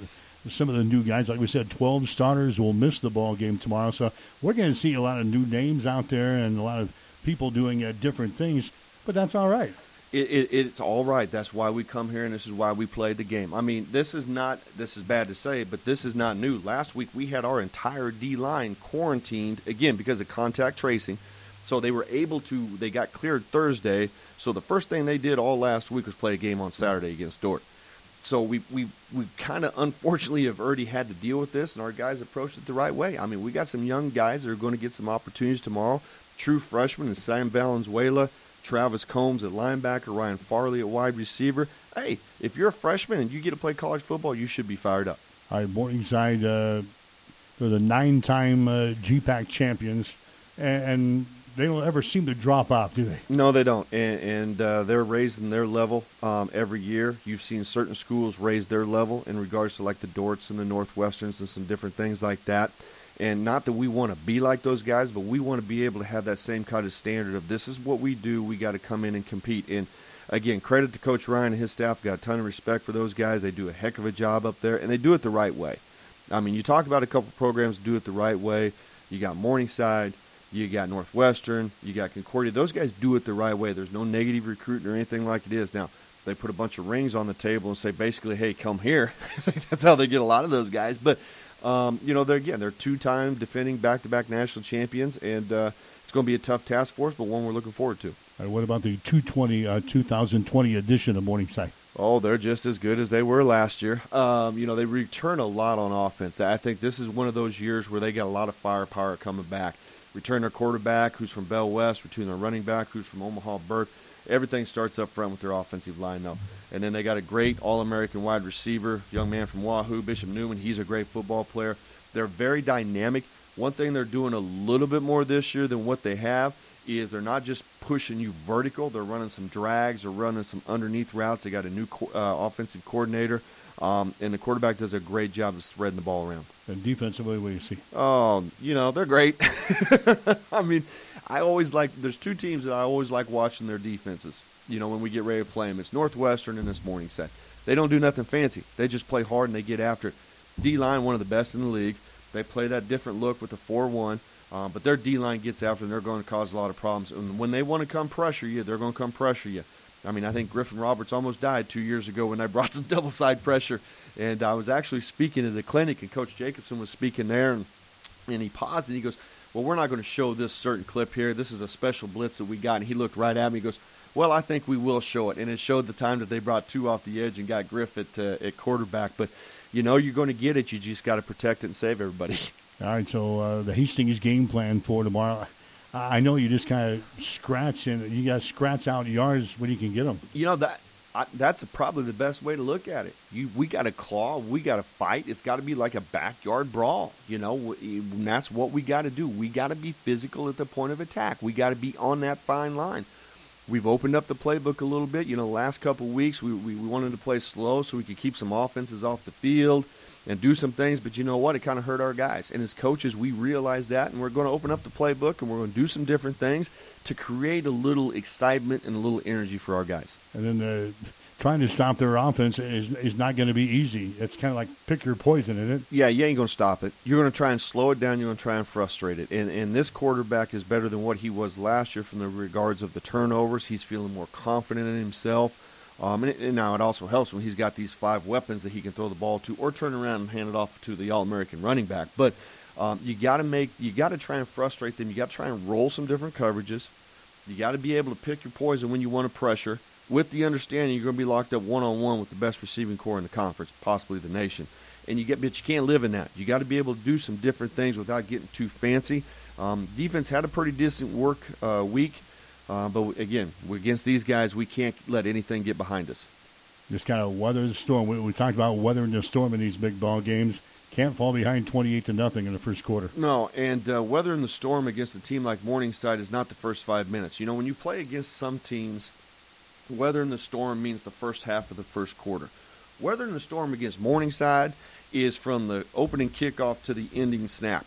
Speaker 6: some of the new guys. Like we said, 12 starters will miss the ball game tomorrow. So we're going to see a lot of new names out there and a lot of people doing uh, different things, but that's all right.
Speaker 25: It, it, it's all right. That's why we come here, and this is why we play the game. I mean, this is not. This is bad to say, but this is not new. Last week we had our entire D line quarantined again because of contact tracing. So they were able to. They got cleared Thursday so the first thing they did all last week was play a game on Saturday against Dordt. So we we we kind of unfortunately have already had to deal with this, and our guys approached it the right way. I mean, we got some young guys that are going to get some opportunities tomorrow. True freshman freshmen, Sam Valenzuela, Travis Combs at linebacker, Ryan Farley at wide receiver. Hey, if you're a freshman and you get to play college football, you should be fired up.
Speaker 6: All right, Morningside, uh, they're the nine-time uh, GPAC champions, and, and they don't ever seem to drop off, do they?
Speaker 25: No, they don't, and, and uh, they're raising their level um, every year. You've seen certain schools raise their level in regards to like the Dordts and the Northwesterns and some different things like that. And not that we want to be like those guys, but we want to be able to have that same kind of standard of this is what we do. We got to come in and compete. And again, credit to Coach Ryan and his staff. Got a ton of respect for those guys. They do a heck of a job up there, and they do it the right way. I mean, you talk about a couple programs do it the right way. You got Morningside. You got Northwestern, you got Concordia. Those guys do it the right way. There's no negative recruiting or anything like it is. Now, they put a bunch of rings on the table and say basically, hey, come here. That's how they get a lot of those guys. But, um, you know, they're, again, they're two time defending back to back national champions, and uh, it's going to be a tough task force, but one we're looking forward to.
Speaker 6: what about the 220, uh, 2020 edition of Morningside?
Speaker 25: Oh, they're just as good as they were last year. Um, you know, they return a lot on offense. I think this is one of those years where they got a lot of firepower coming back return their quarterback, who's from Bellevue West, return their running back, who's from Omaha Burke. Everything starts up front with their offensive line though. And then they got a great All American wide receiver, young man from Wahoo, Bishop Neumann. He's a great football player. They're very dynamic. One thing they're doing a little bit more this year than what they have is they're not just pushing you vertical. They're running some drags. They're running some underneath routes. They got a new uh, offensive coordinator. Um, and the quarterback does a great job of spreading the ball around.
Speaker 6: And defensively, what do you see?
Speaker 25: Oh, you know, they're great. I mean, I always like, there's two teams that I always like watching their defenses, you know, when we get ready to play them. It's Northwestern and this Morningside. They don't do nothing fancy. They just play hard and they get after it. D line, one of the best in the league. They play that different look with the 4 1. Uh, but their D line gets after them. They're going to cause a lot of problems. And when they want to come pressure you, they're going to come pressure you. I mean, I think Griffin Roberts almost died two years ago when I brought some double side pressure. And I was actually speaking at the clinic, and Coach Jacobson was speaking there, and, and he paused and he goes, Well, we're not going to show this certain clip here. This is a special blitz that we got. And he looked right at me. He goes, Well, I think we will show it, and it showed the time that they brought two off the edge and got Griffith uh, at quarterback. But you know you're going to get it. You just got to protect it and save everybody.
Speaker 6: All right, so uh, the Hastings game plan for tomorrow. I know you just kind of scratch and you got to scratch out yards when you can get them.
Speaker 25: You know that I, that's probably the best way to look at it. You, we got to claw, we got to fight. It's got to be like a backyard brawl, you know. And that's what we got to do. We got to be physical at the point of attack. We got to be on that fine line. We've opened up the playbook a little bit. You know, last couple weeks we, we, we wanted to play slow so we could keep some offenses off the field and do some things. But you know what? It kind of hurt our guys. And as coaches, we realize that, and we're going to open up the playbook and we're going to do some different things to create a little excitement and a little energy for our guys.
Speaker 6: And then the, trying to stop their offense is, is not going to be easy. It's kind of like pick your poison, isn't it?
Speaker 25: Yeah, you ain't going to stop it. You're going to try and slow it down. You're going to try and frustrate it. And, and this quarterback is better than what he was last year from the regards of the turnovers. He's feeling more confident in himself. Um, and, it, and, now it also helps when he's got these five weapons that he can throw the ball to, or turn around and hand it off to the All-American running back. But um, you got to make, you got to try and frustrate them. You got to try and roll some different coverages. You got to be able to pick your poison when you want to pressure, with the understanding you're going to be locked up one-on-one with the best receiving core in the conference, possibly the nation. And you get, but you can't live in that. You got to be able to do some different things without getting too fancy. Um, defense had a pretty decent work uh, week. Uh, but again, against these guys, we can't let anything get behind us.
Speaker 6: Just kind of weather the storm. We, we talked about weathering the storm in these big ball games. Can't fall behind 28 to nothing in the first quarter.
Speaker 25: No, and uh, weathering the storm against a team like Morningside is not the first five minutes. You know, when you play against some teams, weathering the storm means the first half of the first quarter. Weathering the storm against Morningside is from the opening kickoff to the ending snap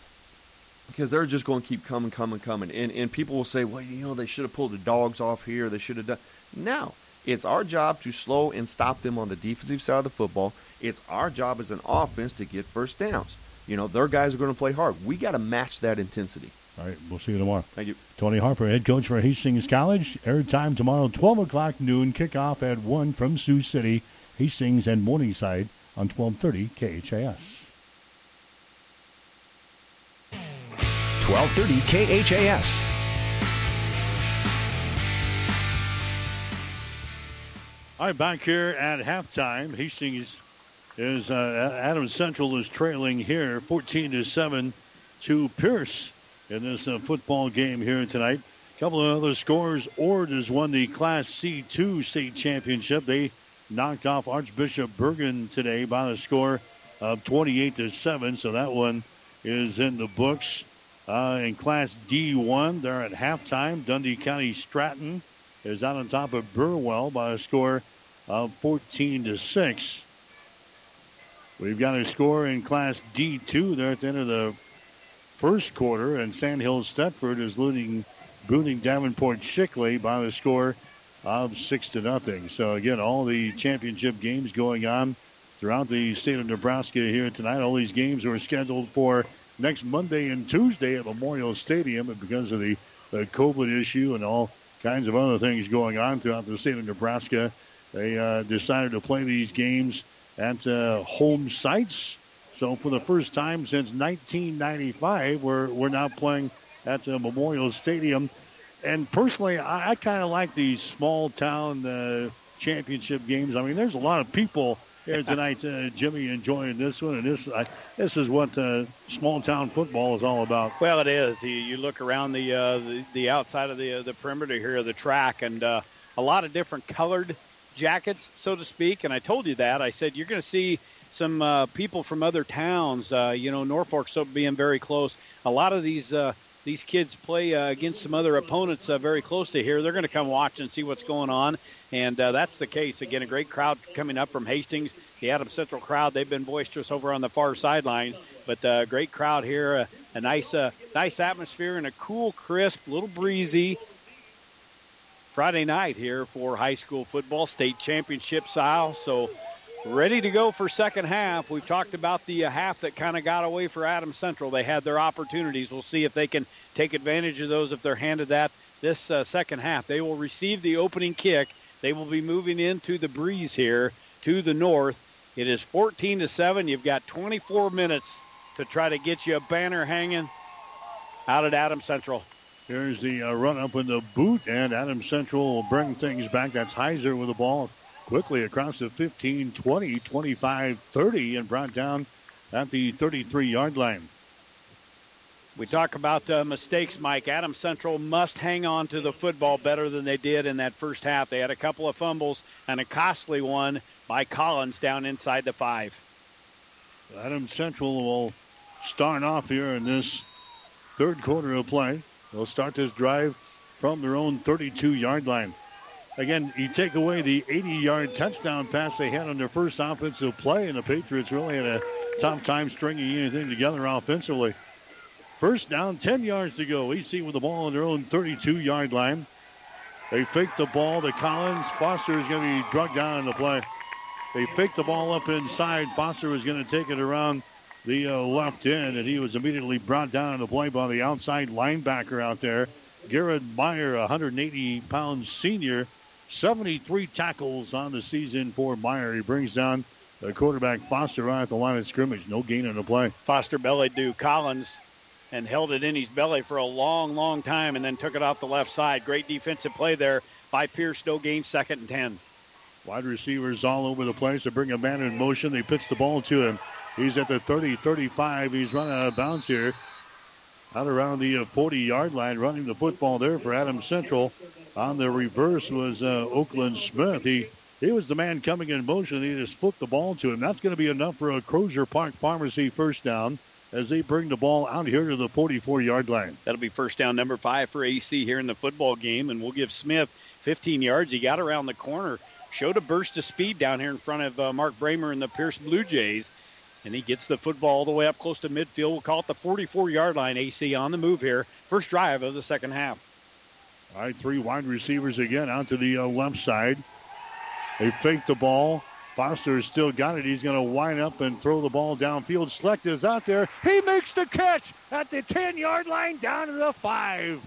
Speaker 25: because they're just going to keep coming, coming, coming. And, and people will say, well, you know, they should have pulled the dogs off here. They should have done. No, it's our job to slow and stop them on the defensive side of the football. It's our job as an offense to get first downs. You know, their guys are going to play hard. We got to match that intensity.
Speaker 6: All right, we'll see you tomorrow.
Speaker 25: Thank you.
Speaker 6: Tony Harper, head coach for Hastings College. Air time tomorrow, 12 o'clock noon. Kickoff at 1 from Sioux City, Hastings and Morningside on 1230 KHAS.
Speaker 13: 1230 KHAS.
Speaker 6: All right, back here at halftime, Hastings is uh, Adams Central is trailing here, 14 to seven, to Pierce in this uh, football game here tonight. A couple of other scores. Ord has won the Class C2 state championship. They knocked off Archbishop Bergan today by the score of 28 to seven. So that one is in the books. Uh, in Class D1, they're at halftime. Dundee County Stratton is out on top of Burwell by a score of 14 to 6. We've got a score in Class D2 there at the end of the first quarter, and Sandhill Thedford is leading Bruning Davenport Shickley by the score of six to nothing. So again, all the championship games going on throughout the state of Nebraska here tonight. All these games were scheduled for next Monday and Tuesday at Memorial Stadium. And because of the, the COVID issue and all kinds of other things going on throughout the state of Nebraska, they uh, decided to play these games at uh, home sites. So for the first time since 1995, we're, we're now playing at the Memorial Stadium. And personally, I, I kind of like these small town uh, championship games. I mean, there's a lot of people here tonight, uh, Jimmy, enjoying this one, and this uh, this is what uh, small town football is all about.
Speaker 11: Well, it is. You, you look around the, uh, the, the outside of the uh, the perimeter here of the track, and uh, a lot of different colored jackets, so to speak. And I told you that. I said you're going to see some people from other towns. you know, Norfolk so being very close. A lot of these these kids play against some other opponents very close to here. They're going to come watch and see what's going on, and uh, that's the case. Again, a great crowd coming up from Hastings. The Adams Central crowd, they've been boisterous over on the far sidelines, but uh, great crowd here. Uh, a nice, uh, nice atmosphere and a cool, crisp, little breezy Friday night here for high school football, state championship style. So ready to go for second half. We've talked about the uh, half that kind of got away for Adams Central. They had their opportunities. We'll see if they can take advantage of those if they're handed that this second half. They will receive the opening kick. They will be moving into the breeze here to the north. It is 14 to 7. You've got 24 minutes to try to get you a banner hanging out at Adam Central.
Speaker 6: Here's the uh, run up in the boot, and Adam Central will bring things back. That's Heiser with the ball quickly across the 15, 20, 25, 30, and brought down at the 33 yard line.
Speaker 11: We talk about uh, mistakes, Mike. Adam Central must hang on to the football better than they did in that first half. They had a couple of fumbles and a costly one by Collins down inside the five.
Speaker 6: Adams Central will start off here in this third quarter of play. They'll start this drive from their own 32 yard line. Again, you take away the 80 yard touchdown pass they had on their first offensive play, and the Patriots really had a tough time stringing anything together offensively. First down, 10 yards to go. AC with the ball on their own 32 yard line. They fake the ball to Collins. Foster is going to be drugged down in the play. They fake the ball up inside. Foster was going to take it around the uh, left end, and he was immediately brought down in the play by the outside linebacker out there. Garrett Meyer, 180 pound senior, 73 tackles on the season for Meyer. He brings down the quarterback Foster right at the line of scrimmage. No gain in the play.
Speaker 11: Foster bellied to Collins and held it in his belly for a long, long time and then took it off the left side. Great defensive play there by Pierce. No gain, second and 10.
Speaker 6: Wide receivers all over the place. They bring a man in motion. They pitch the ball to him. He's at the 30 35. He's running out of bounds here. Out around the 40 yard line, running the football there for Adams Central. On the reverse was uh, Oakland Smith. He he was the man coming in motion. He just flipped the ball to him. That's going to be enough for a Crozier Park Pharmacy first down as they bring the ball out here to the 44 yard line.
Speaker 11: That'll be first down number five for AC here in the football game, and we'll give Smith 15 yards. He got around the corner, showed a burst of speed down here in front of uh, Mark Brahmer and the Pierce Blue Jays, and he gets the football all the way up close to midfield. We'll call it the 44 yard line. AC on the move here. First drive of the second half.
Speaker 6: All right, three wide receivers again out to the uh, left side. They fake the ball. Foster still got it. He's going to wind up and throw the ball downfield. Slechta is out there. He makes the catch at the 10 yard line down to the five.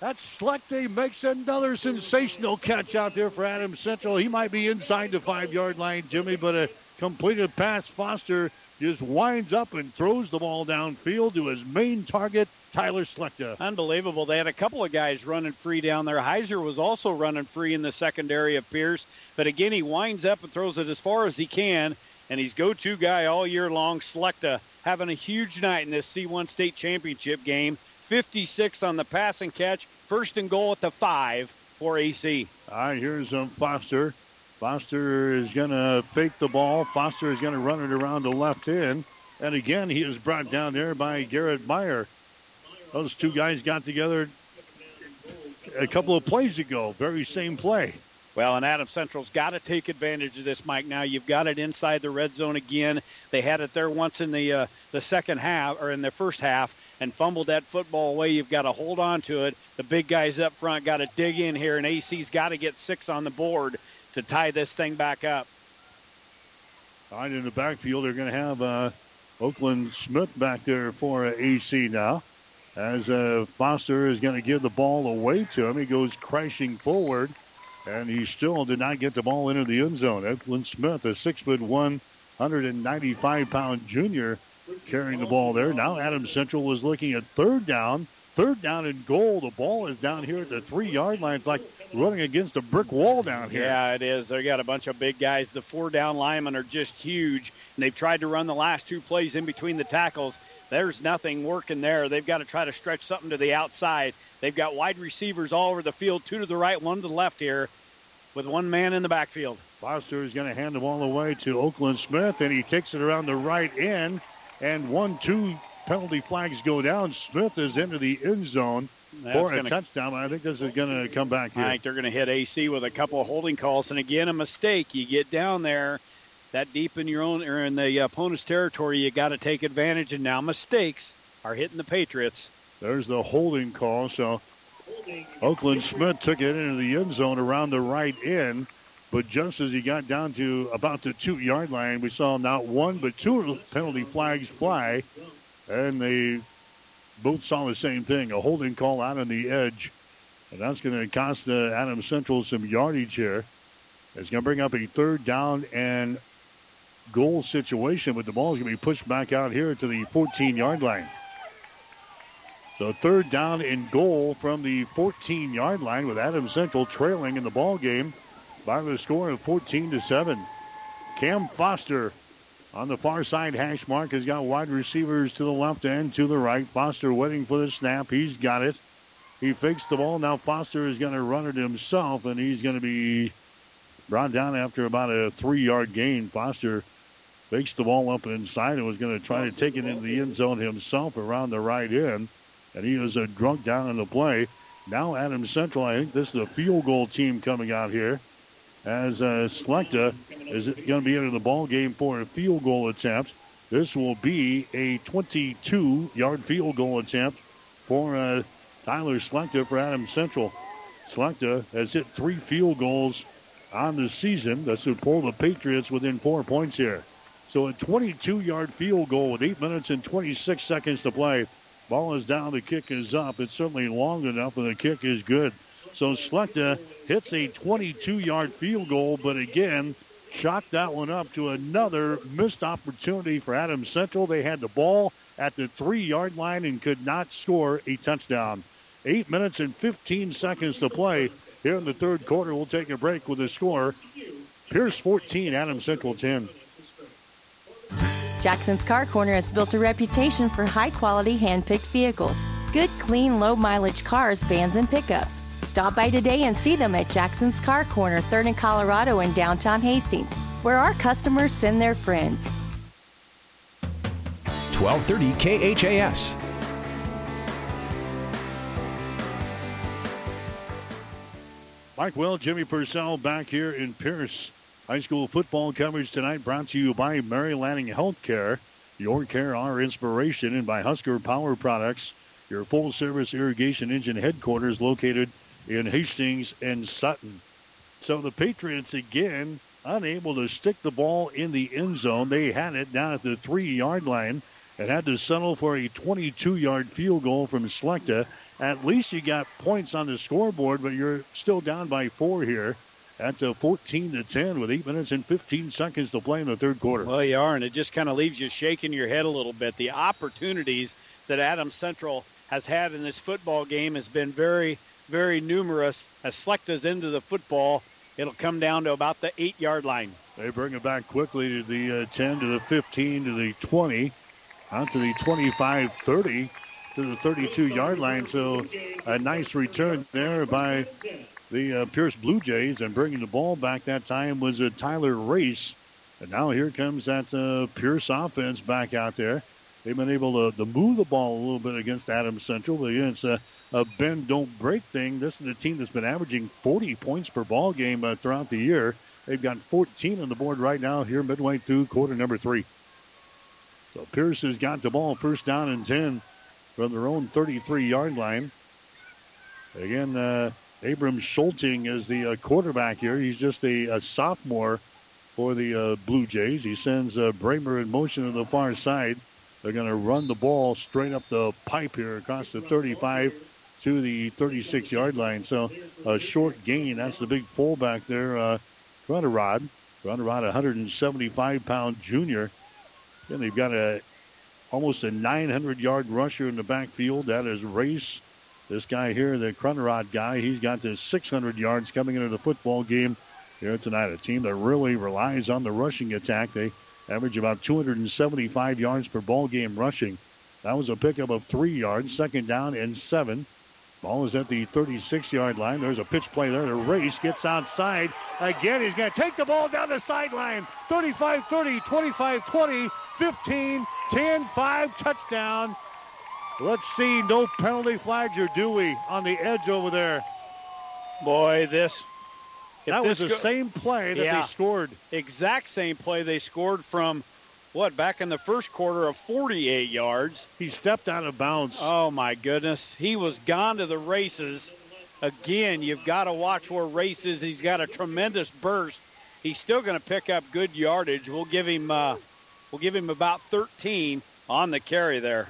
Speaker 6: That's Slechta. He makes another sensational catch out there for Adams Central. He might be inside the five yard line, Jimmy, but a completed pass. Foster just winds up and throws the ball downfield to his main target, Tyler Slechta.
Speaker 11: Unbelievable. They had a couple of guys running free down there. Heiser was also running free in the secondary of Pierce. But again, he winds up and throws it as far as he can. And he's go-to guy all year long. Slechta having a huge night in this C1 state championship game. 56 on the passing catch. First and goal at the five for AC.
Speaker 6: All right, here's um, Foster. Foster is going to fake the ball. Foster is going to run it around the left end. And again, he is brought down there by Garrett Meyer. Those two guys got together a couple of plays ago. Very same play.
Speaker 11: Well, and Adam Central's got to take advantage of this, Mike. Now you've got it inside the red zone again. They had it there once in the uh, the second half or in the first half and fumbled that football away. You've got to hold on to it. The big guys up front got to dig in here, and AC's got to get six on the board to tie this thing back up.
Speaker 6: Right, in the backfield, they're going to have uh, Oakland Smith back there for uh, AC now. As uh, Foster is going to give the ball away to him, he goes crashing forward, and he still did not get the ball into the end zone. Oakland Smith, a six foot one, 195 pound junior, carrying the ball there. Now Adams Central was looking at third down. Third down and goal. The ball is down here at the three yard line. It's like running against a brick wall down here.
Speaker 11: Yeah, it is. They got a bunch of big guys. The four down linemen are just huge, and they've tried to run the last two plays in between the tackles. There's nothing working there. They've got to try to stretch something to the outside. They've got wide receivers all over the field, two to the right, one to the left here, with one man in the backfield.
Speaker 6: Foster is going to hand the ball away to Oakland Smith, and he takes it around the right end, and one, two penalty flags go down. Smith is into the end zone
Speaker 11: That's
Speaker 6: for a
Speaker 11: gonna-
Speaker 6: touchdown. I think this is going to come back here.
Speaker 11: I think they're going to hit AC with a couple of holding calls, and again a mistake. You get down there that deep in your own or in the opponent's territory, you got to take advantage. And now mistakes are hitting the Patriots.
Speaker 6: There's the holding call. So Oakland Smith took it into the end zone around the right end. But just as he got down to about the two yard line, we saw not one but two penalty flags fly. And they both saw the same thing a holding call out on the edge. And that's going to cost the Adams Central some yardage here. It's going to bring up a third down and goal situation, but the ball is going to be pushed back out here to the 14 yard line. So third down and goal from the 14 yard line with Adams Central trailing in the ball game by the score of 14 to 7. Cam Foster on the far side hash mark has got wide receivers to the left and to the right. Foster waiting for the snap. He's got it. He fakes the ball. Now Foster is going to run it himself, and he's going to be brought down after about a three yard gain. Foster fakes the ball up inside and was going to try to take it into the end zone himself around the right end. And he was a drunk down in the play. Now Adams Central, I think this is a field goal team coming out here. As uh, Slechta is going to be into the ball game for a field goal attempt. This will be a 22-yard field goal attempt for uh, Tyler Slechta for Adams Central. Slechta has hit three field goals on the season. This would pull the Patriots within four points here. So a 22-yard field goal with 8 minutes and 26 seconds to play. Ball is down, the kick is up. It's certainly long enough, and the kick is good. So Slechta hits a 22-yard field goal, but again, chalked that one up to another missed opportunity for Adams Central. They had the ball at the three-yard line and could not score a touchdown. Eight minutes and 15 seconds to play here in the third quarter. We'll take a break with the score. Pierce 14, Adams Central 10.
Speaker 26: Jackson's Car Corner has built a reputation for high quality hand picked vehicles. Good, clean, low mileage cars, vans, and pickups. Stop by today and see them at Jackson's Car Corner, 3rd and Colorado in downtown Hastings, where our customers send their friends.
Speaker 13: 1230 KHAS.
Speaker 6: Mike Will, Jimmy Purcell back here in Pierce. High school football coverage tonight brought to you by Mary Lanning Healthcare. Your care, our inspiration, and by Husker Power Products, your full service irrigation engine headquarters located in Hastings and Sutton. So the Patriots again unable to stick the ball in the end zone. They had it down at the three yard line and had to settle for a 22 yard field goal from Slechta. At least you got points on the scoreboard, but you're still down by four here. That's a 14 to 10 with eight minutes and 15 seconds to play in the third quarter.
Speaker 11: Well, you are, and it just kind of leaves you shaking your head a little bit. The opportunities that Adams Central has had in this football game has been very, very numerous. As Slechta's into the football, it'll come down to about the eight yard line.
Speaker 6: They bring it back quickly to the uh, 10, to the 15, to the 20, out to the 25 30, to the 32 yard line. So a nice return there by the uh, Pierce Blue Jays, and bringing the ball back that time was uh, Tyler Race. And now here comes that uh, Pierce offense back out there. They've been able to, to move the ball a little bit against Adams Central, but again, it's a, a bend don't break thing. This is a team that's been averaging 40 points per ball game uh, throughout the year. They've got 14 on the board right now here midway through quarter number three. So Pierce has got the ball first down and 10 from their own 33 yard line. Again, uh, Abram Schulting is the uh, quarterback here. He's just a, a sophomore for the uh, Blue Jays. He sends uh, Brahmer in motion to the far side. They're going to run the ball straight up the pipe here across the 35 to the 36 yard line. So a short gain. That's the big fullback there, uh, Rod. Rod, 175 pound junior. And they've got a almost a 900 yard rusher in the backfield. That is Race. This guy here, the Crunrod guy, he's got the 600 yards coming into the football game here tonight. A team that really relies on the rushing attack. They average about 275 yards per ball game rushing. That was a pickup of three yards, second down and seven. Ball is at the 36 yard line. There's a pitch play there. The race gets outside. Again, he's going to take the ball down the sideline. 35 30, 25 20, 15, 10 5, touchdown. Let's see. No penalty flags, or do we, on the edge over there?
Speaker 11: Boy, this.
Speaker 6: That was the go- same play that
Speaker 11: yeah,
Speaker 6: they scored.
Speaker 11: Exact same play they scored from, what, back in the first quarter of 48 yards.
Speaker 6: He stepped out of bounds.
Speaker 11: Oh, my goodness. He was gone to the races. Again, you've got to watch where races. He's got a tremendous burst. He's still going to pick up good yardage. We'll give him, uh, we'll give him about 13 on the carry there.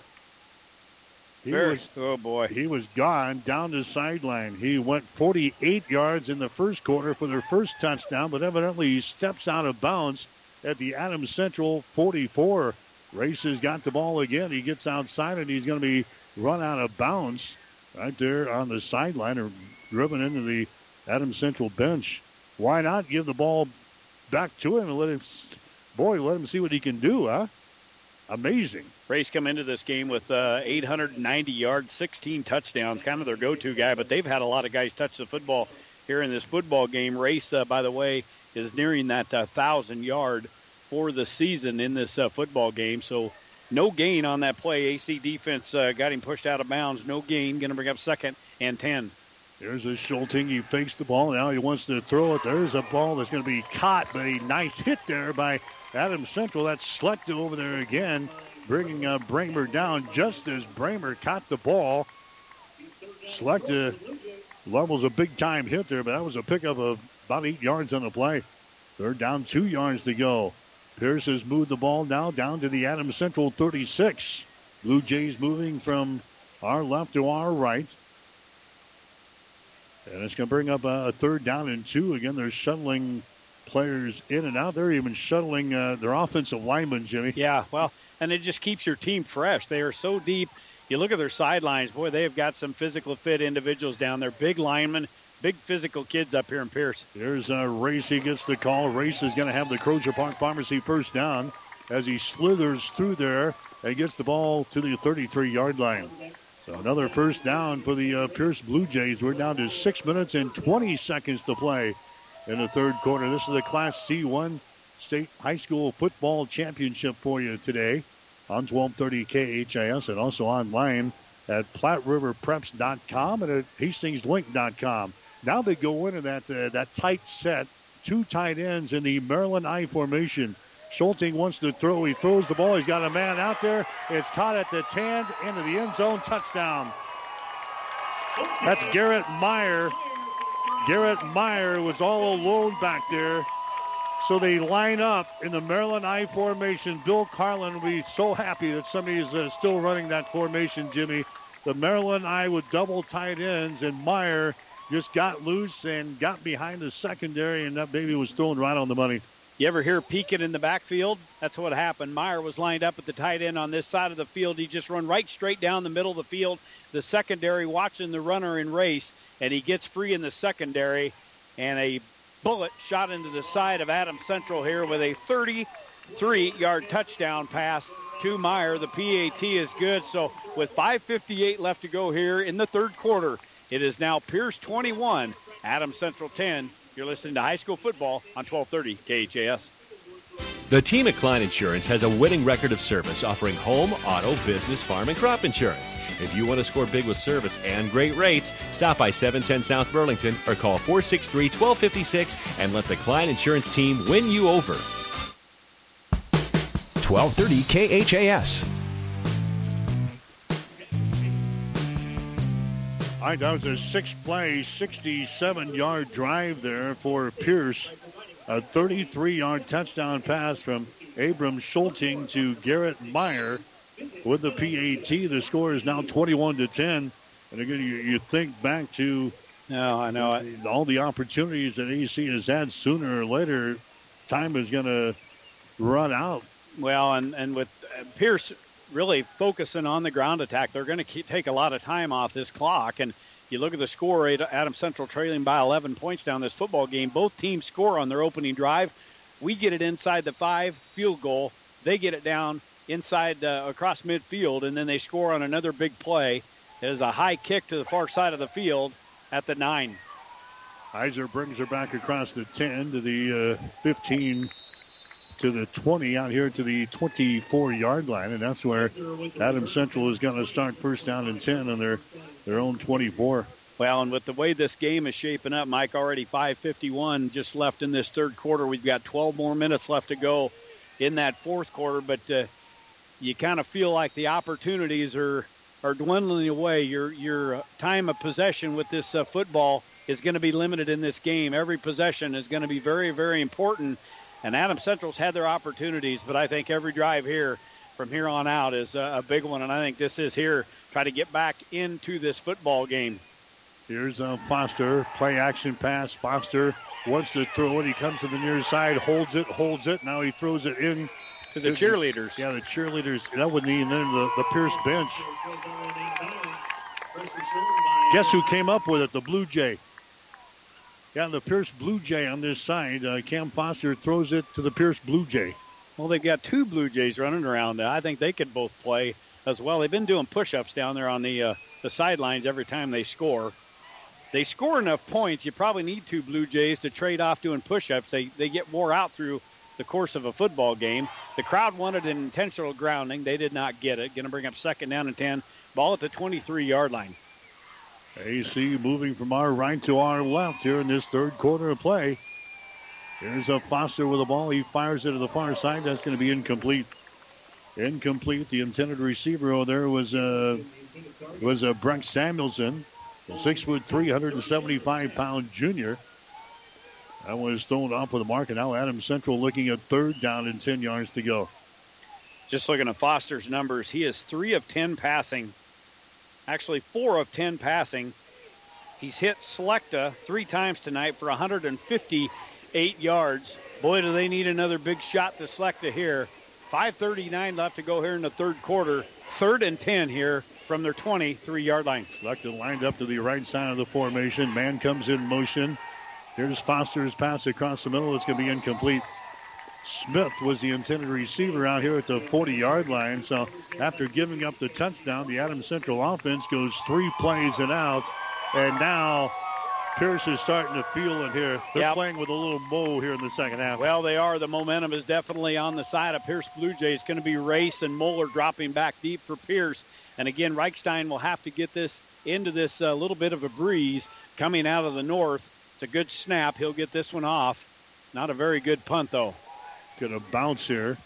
Speaker 6: He
Speaker 11: Very,
Speaker 6: was,
Speaker 11: oh boy.
Speaker 6: He was gone down the sideline. He went 48 yards in the first quarter for their first touchdown, but evidently he steps out of bounds at the Adams Central 44. Race has got the ball again. He gets outside and he's going to be run out of bounds right there on the sideline or driven into the Adams Central bench. Why not give the ball back to him and let him, boy, let him see what he can do, huh? Amazing.
Speaker 11: Race come into this game with uh, 890 yards, 16 touchdowns, kind of their go-to guy. But they've had a lot of guys touch the football here in this football game. Race, uh, by the way, is nearing that uh, thousand yard for the season in this uh, football game. So no gain on that play. AC defense uh, got him pushed out of bounds. No gain. Going to bring up second and ten.
Speaker 6: There's a Schulting. He fakes the ball. Now he wants to throw it. There's a ball that's going to be caught, but a nice hit there by Adam Central. That's Slechta over there again, bringing uh, Brahmer down just as Brahmer caught the ball. Slechta levels a big time hit there, but that was a pickup of about eight yards on the play. Third down, two yards to go. Pierce has moved the ball now down to the Adams Central 36. Blue Jays moving from our left to our right. And it's going to bring up a, third down and two. Again, they're shuttling players in and out. They're even shuttling uh, their offensive linemen, Jimmy.
Speaker 11: Yeah, well, and it just keeps your team fresh. They are so deep. You look at their sidelines, boy, they have got some physical fit individuals down there. Big linemen, big physical kids up here in Pierce.
Speaker 6: There's a Race. He gets the call. Race is going to have the Crozier Park Pharmacy first down as he slithers through there and gets the ball to the 33 yard line. So another first down for the uh, Pierce Blue Jays. We're down to six minutes and 20 seconds to play in the third quarter. This is the Class C1 State High School Football Championship for you today on 1230 KHAS and also online at PlatteRiverPreps.com and at HastingsLink.com. Now they go into that uh, that tight set, two tight ends in the Maryland I formation. Schulting wants to throw. He throws the ball. He's got a man out there. It's caught at the 10 into the end zone. Touchdown. That's Garrett Meyer. Garrett Meyer was all alone back there. So they line up in the Maryland I formation. Bill Carlin will be so happy that somebody is uh, still running that formation, Jimmy. The Maryland I with double tight ends, and Meyer just got loose and got behind the secondary, and that baby was thrown right on the money.
Speaker 11: You ever hear peeking in the backfield? That's what happened. Meyer was lined up at the tight end on this side of the field. He just run right straight down the middle of the field. The secondary watching the runner in race, and he gets free in the secondary, and a bullet shot into the side of Adam Central here with a 33-yard touchdown pass to Meyer. The PAT is good. So with 5:58 left to go here in the third quarter, it is now Pierce 21, Adams Central 10. You're listening to high school football on 1230 KHAS.
Speaker 27: The team at Klein Insurance has a winning record of service offering home, auto, business, farm, and crop insurance. If you want to score big with service and great rates, stop by 710 South Burlington or call 463 1256 and let the Klein Insurance team win you over.
Speaker 13: 1230 KHAS.
Speaker 6: All right, that was a six play, 67 yard drive there for Pierce. A 33 yard touchdown pass from Abram Schulting to Garrett Meyer with the PAT. The score is now 21 to 10. And again, you, you think back to
Speaker 11: no, I know
Speaker 6: all the opportunities that AC has had sooner or later. Time is going to run out.
Speaker 11: Well, and, and with uh, Pierce really focusing on the ground attack, they're going to take a lot of time off this clock. And you look at the score, Adam Central trailing by 11 points down this football game. Both teams score on their opening drive. We get it inside the five field goal. They get it down inside uh, across midfield, and then they score on another big play. It is a high kick to the far side of the field at the nine.
Speaker 6: Heiser brings her back across the 10 to the uh, 15 to the 20 out here to the 24 yard line, and that's where Adam Central is going to start first down and 10 on their, their own 24.
Speaker 11: Well, and with the way this game is shaping up, Mike, already 5:51 just left in this third quarter. We've got 12 more minutes left to go in that fourth quarter, but uh, you kind of feel like the opportunities are are dwindling away. Your your time of possession with this uh, football is going to be limited in this game. Every possession is going to be very very important. And Adam Central's had their opportunities, but I think every drive here from here on out is a, big one. And I think this is here try to get back into this football game.
Speaker 6: Here's uh, Foster, play action pass. Foster wants to throw it. He comes to the near side, holds it, holds it. Now he throws it in
Speaker 11: To the cheerleaders.
Speaker 6: Yeah, the cheerleaders. That would mean then the, the Pierce bench. Guess who came up with it? The Blue Jay. Yeah, the Pierce Blue Jay on this side. Uh, Cam Foster throws it to the Pierce Blue Jay.
Speaker 11: Well, they've got two Blue Jays running around. I think they could both play as well. They've been doing push-ups down there on the uh, the sidelines every time they score. They score enough points. You probably need two Blue Jays to trade off doing push-ups. They they get wore out through the course of a football game. The crowd wanted an intentional grounding. They did not get it. Going to bring up second down and ten. Ball at the 23-yard line.
Speaker 6: AC moving from our right to our left here in this third quarter of play. Here's a Foster with the ball. He fires it to the far side. That's going to be incomplete. Incomplete. The intended receiver over there was uh, was uh, Brent Samuelson, six foot 375 pound junior. That was thrown off of the mark, and now Adam Central looking at third down and 10 yards to go.
Speaker 11: Just looking at Foster's numbers, he is three of 10 passing. Actually, four of 10 passing. He's hit Slechta three times tonight for 158 yards. Boy, do they need another big shot to Slechta here. 5.39 left to go here in the third quarter. Third and 10 here from their 23 yard line.
Speaker 6: Slechta lined up to the right side of the formation. Man comes in motion. Here's Foster's pass across the middle. It's going to be incomplete. Smith was the intended receiver out here at the 40 yard line. So after giving up the touchdown, the Adams Central offense goes three plays and out. And now Pierce is starting to feel it here. They're
Speaker 11: Yep.
Speaker 6: playing with a little mo here in the second half.
Speaker 11: Well, they are. The momentum is definitely on the side of Pierce Blue Jays. It's Going to be Race and Moeller dropping back deep for Pierce. And again, Reichstein will have to get this into this uh, little bit of a breeze coming out of the north. It's a good snap. He'll get this one off. Not a very good punt, though.
Speaker 6: Going to bounce here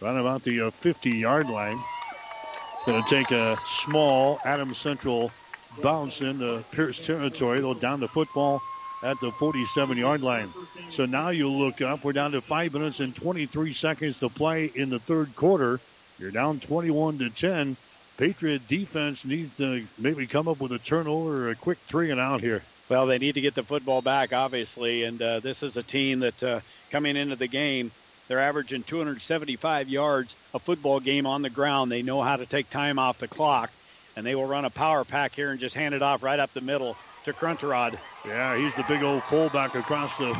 Speaker 6: right about the 50 yard line. Going to take a small Adams Central bounce into Pierce territory. They'll down the football at the 47 yard line. So now you look up. We're down to five minutes and 23 seconds to play in the third quarter. You're down 21 to 10. Patriot defense needs to maybe come up with a turnover or a quick three and out here.
Speaker 11: Well, they need to get the football back, obviously, and uh, this is a team that uh, coming into the game, they're averaging 275 yards a football game on the ground. They know how to take time off the clock, and they will run a power pack here and just hand it off right up the middle to Crunterod.
Speaker 6: Yeah, he's the big old fullback across the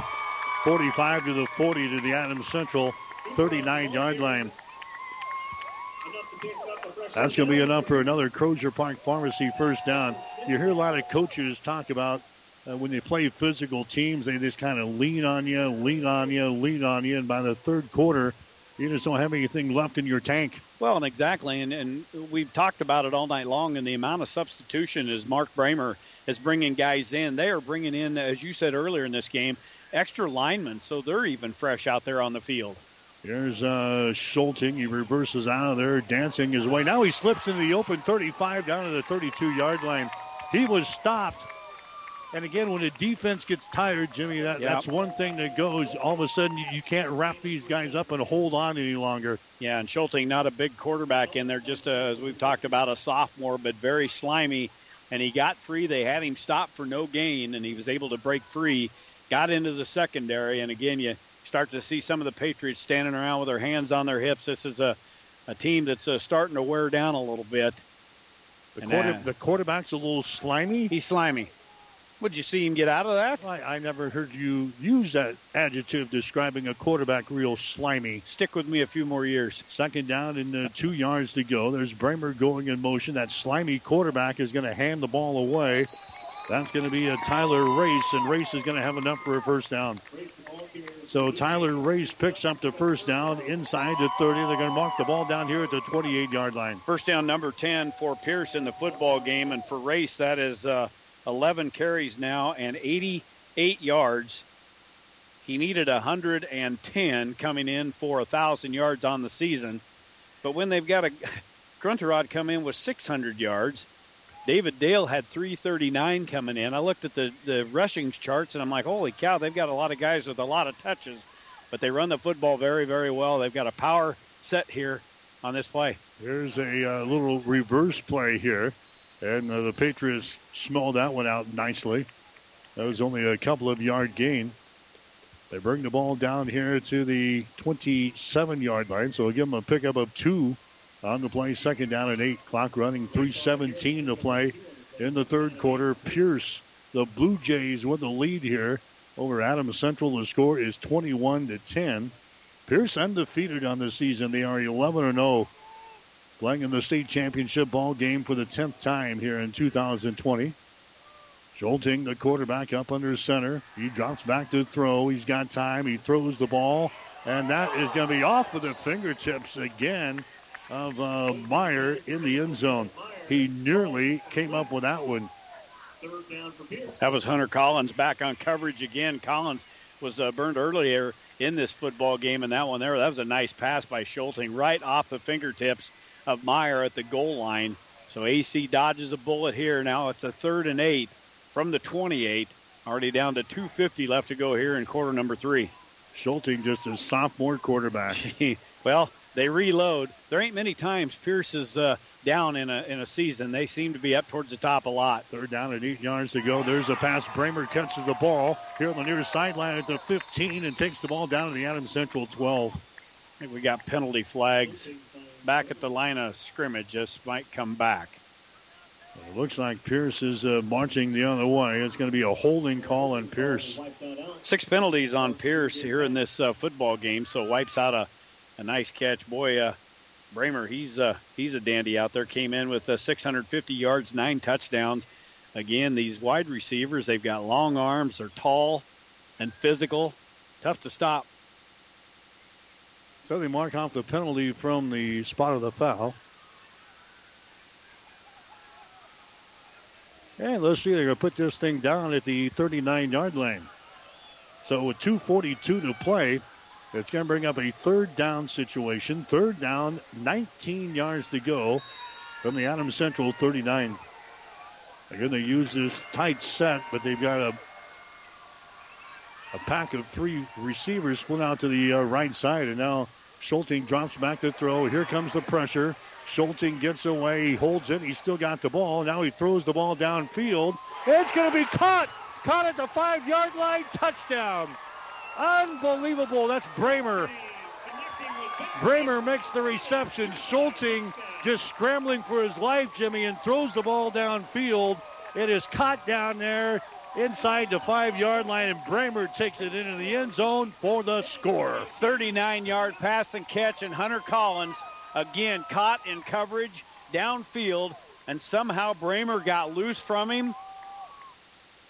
Speaker 6: 45 to the 40 to the Adams Central 39 yard line. That's going to be enough for another Crozier Park Pharmacy first down. You hear a lot of coaches talk about uh, when they play physical teams, they just kind of lean on you, lean on you, lean on you, and by the third quarter, you just don't have anything left in your tank.
Speaker 11: Well, and exactly, and, and we've talked about it all night long. And the amount of substitution as Mark Brahmer is bringing guys in, they are bringing in, as you said earlier in this game, extra linemen, so they're even fresh out there on the field.
Speaker 6: Here's uh, Schulting. He reverses out of there, dancing his way. Now he slips into the open 35 down to the 32 yard line. He was stopped. And again, when the defense gets tired, Jimmy, that,
Speaker 11: Yep.
Speaker 6: that's one thing that goes. All of a sudden, you, you can't wrap these guys up and hold on any longer.
Speaker 11: Yeah, and Schulting, not a big quarterback in there, just uh, as we've talked about, a sophomore, but very slimy. And he got free. They had him stopped for no gain, and he was able to break free. Got into the secondary, and again, you start to see some of the Patriots standing around with their hands on their hips. This is a, a team that's uh, starting to wear down a little bit.
Speaker 6: The, quarter,
Speaker 11: uh,
Speaker 6: the quarterback's a little slimy.
Speaker 11: He's slimy. Would you see him get out of that?
Speaker 6: I, I never heard you use that adjective describing a quarterback real slimy.
Speaker 11: Stick with me a few more years.
Speaker 6: Second down and uh, two yards to go. There's Brahmer going in motion. That slimy quarterback is going to hand the ball away. That's going to be a Tyler Race, and Race is going to have enough for a first down. So Tyler Race picks up the first down inside the 30. They're going to mark the ball down here at the 28 yard line.
Speaker 11: First down number 10 for Pierce in the football game. And for Race, that is uh, 11 carries now and 88 yards. He needed 110 coming in for 1,000 yards on the season. But when they've got a Grunterod come in with 600 yards, David Dale had 339 coming in. I looked at the, the rushing charts and I'm like, holy cow, they've got a lot of guys with a lot of touches. But they run the football very, very well. They've got a power set here on this play.
Speaker 6: There's a uh, little reverse play here, and uh, the Patriots smelled that one out nicely. That was only a couple of yard gain. They bring the ball down here to the 27 yard line, so we'll give them a pickup of two on the play. Second down and eight. Clock running 3.17 to play in the third quarter. Pierce, the Blue Jays, with the lead here over Adams Central. The score is 21 to 10. Pierce undefeated on the season. They are 11 0, playing in the state championship ball game for the 10th time here in 2020. Schulting, the quarterback, up under center. He drops back to throw. He's got time. He throws the ball, and that is going to be off of the fingertips again of uh, Meyer in the end zone. He nearly came up with that one.
Speaker 11: That was Hunter Collins back on coverage again. Collins was uh, burned earlier in this football game, and that one there, that was a nice pass by Schulting right off the fingertips of Meyer at the goal line. So AC dodges a bullet here. Now it's a third and eight from the 28. Already down to 250 left to go here in quarter number three.
Speaker 6: Schulting just a sophomore quarterback.
Speaker 11: well, they reload. There ain't many times Pierce is uh, down in a in a season. They seem to be up towards the top a lot.
Speaker 6: Third down and eight yards to go. There's a pass. Brahmer catches the ball here on the near sideline at the 15 and takes the ball down to the Adams Central 12.
Speaker 11: I think we got penalty flags back at the line of scrimmage. This might come back.
Speaker 6: It looks like Pierce is uh, marching the other way. It's going to be a holding call on Pierce.
Speaker 11: Six penalties on Pierce here in this uh, football game, so wipes out a, a nice catch. Boy, uh, Brahmer, he's uh, he's a dandy out there. Came in with uh, 650 yards, nine touchdowns. Again, these wide receivers, they've got long arms. They're tall and physical. Tough to stop.
Speaker 6: So they mark off the penalty from the spot of the foul. And let's see, they're going to put this thing down at the 39 yard line. So with 2.42 to play, it's going to bring up a third down situation. Third down, 19 yards to go from the Adams Central 39. They're going to use this tight set, but they've got a a pack of three receivers split out to the uh, right side, and now Schulting drops back to throw. Here comes the pressure. Schulting gets away. He holds it. He's still got the ball. Now he throws the ball downfield. It's going to be caught. Caught at the five yard line. Touchdown. Unbelievable. That's Brahmer. Brahmer makes the reception. Schulting just scrambling for his life, Jimmy, and throws the ball downfield. It is caught down there inside the five yard line, and Brahmer takes it into the end zone for the score.
Speaker 11: 39 yard pass and catch, and Hunter Collins again caught in coverage downfield, and somehow Brahmer got loose from him.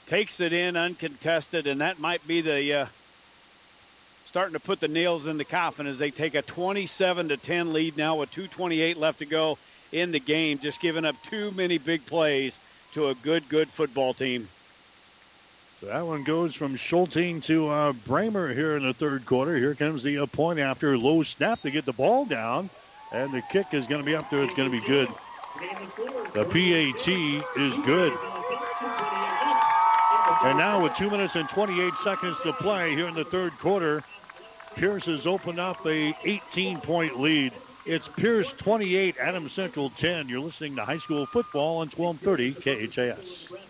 Speaker 11: Takes it in uncontested, and that might be the uh, starting to put the nails in the coffin as they take a 27 to 10 lead now with 2:28 left to go in the game. Just giving up too many big plays to a good, good football team.
Speaker 6: So that one goes from Schulting to uh, Brahmer here in the third quarter. Here comes the uh, point after low snap to get the ball down. And the kick is going to be up there. It's going to be good. The PAT is good. And now with 2 minutes and 28 seconds to play here in the third quarter, Pierce has opened up a 18-point lead. It's Pierce 28, Adam Central 10. You're listening to high school football on 1230 KHAS.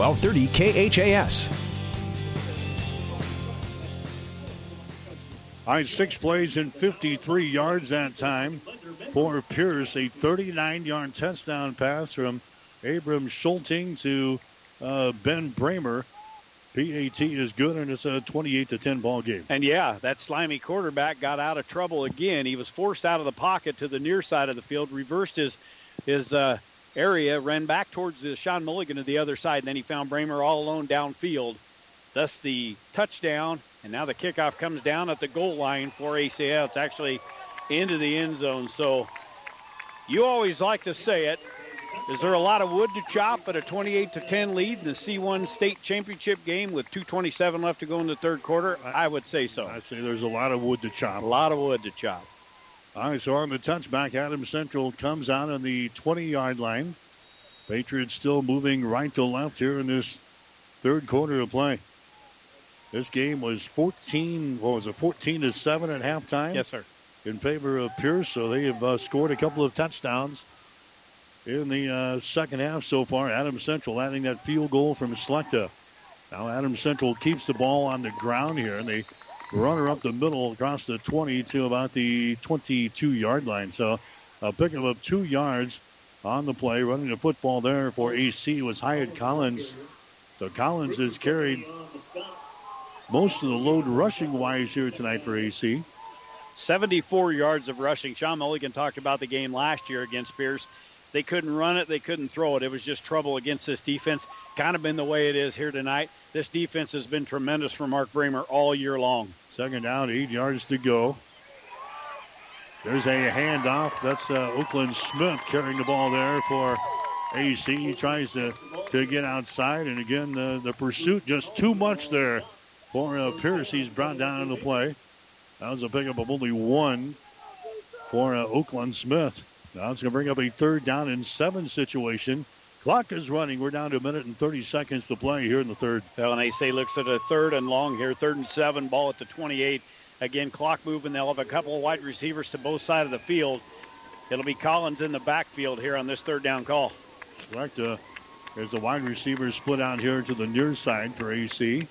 Speaker 13: 1230 KHAS.
Speaker 6: All right, six plays and 53 yards that time for Pierce. A 39 yard touchdown pass from Abram Schulting to uh, Ben Brahmer. PAT is good, and it's a 28 to 10 ball game.
Speaker 11: And yeah, that slimy quarterback got out of trouble again. He was forced out of the pocket to the near side of the field, reversed his his uh, area, ran back towards the Sean Mulligan to the other side, and then he found Brahmer all alone downfield. Thus the touchdown, and now the kickoff comes down at the goal line for ACL. It's actually into the end zone. So you always like to say it. Is there a lot of wood to chop at a 28 to 10 lead in the C1 state championship game with 227 left to go in the third quarter? I would say so.
Speaker 6: I'd say there's a lot of wood to chop.
Speaker 11: A lot of wood to chop.
Speaker 6: All right, so on the touchback, Adam Central comes out on the 20 yard line. Patriots still moving right to left here in this third quarter of play. This game was 14, what was it, 14 to 7 at halftime?
Speaker 11: Yes, sir.
Speaker 6: In favor of Pierce, so they have uh, scored a couple of touchdowns in the uh, second half so far. Adam Central adding that field goal from Slechta. Now Adam Central keeps the ball on the ground here, and they run her up the middle across the 20 to about the 22 yard line. So a pickup of two yards on the play. Running the football there for AC was Hyatt Collins. So Collins has carried most of the load rushing wise here tonight for AC.
Speaker 11: 74 yards of rushing. Sean Mulligan talked about the game last year against Pierce. They couldn't run it, they couldn't throw it. It was just trouble against this defense. Kind of been the way it is here tonight. This defense has been tremendous for Mark Brahmer all year long.
Speaker 6: Second down, eight yards to go. There's a handoff. That's uh, Oakland Smith carrying the ball there for AC. He tries to, to get outside, and again, the, the pursuit just too much there for uh, Pierce. He's brought down in the play. That was a pickup of only one for uh, Oakland Smith. Now it's going to bring up a third down and seven situation. Clock is running. We're down to a minute and 30 seconds to play here in the third.
Speaker 11: Well, and AC looks at a third and long here, third and seven, ball at the 28. Again, clock moving. They'll have a couple of wide receivers to both sides of the field. It'll be Collins in the backfield here on this third down call.
Speaker 6: Correct. Uh, there's the wide receivers split out here to the near side for AC.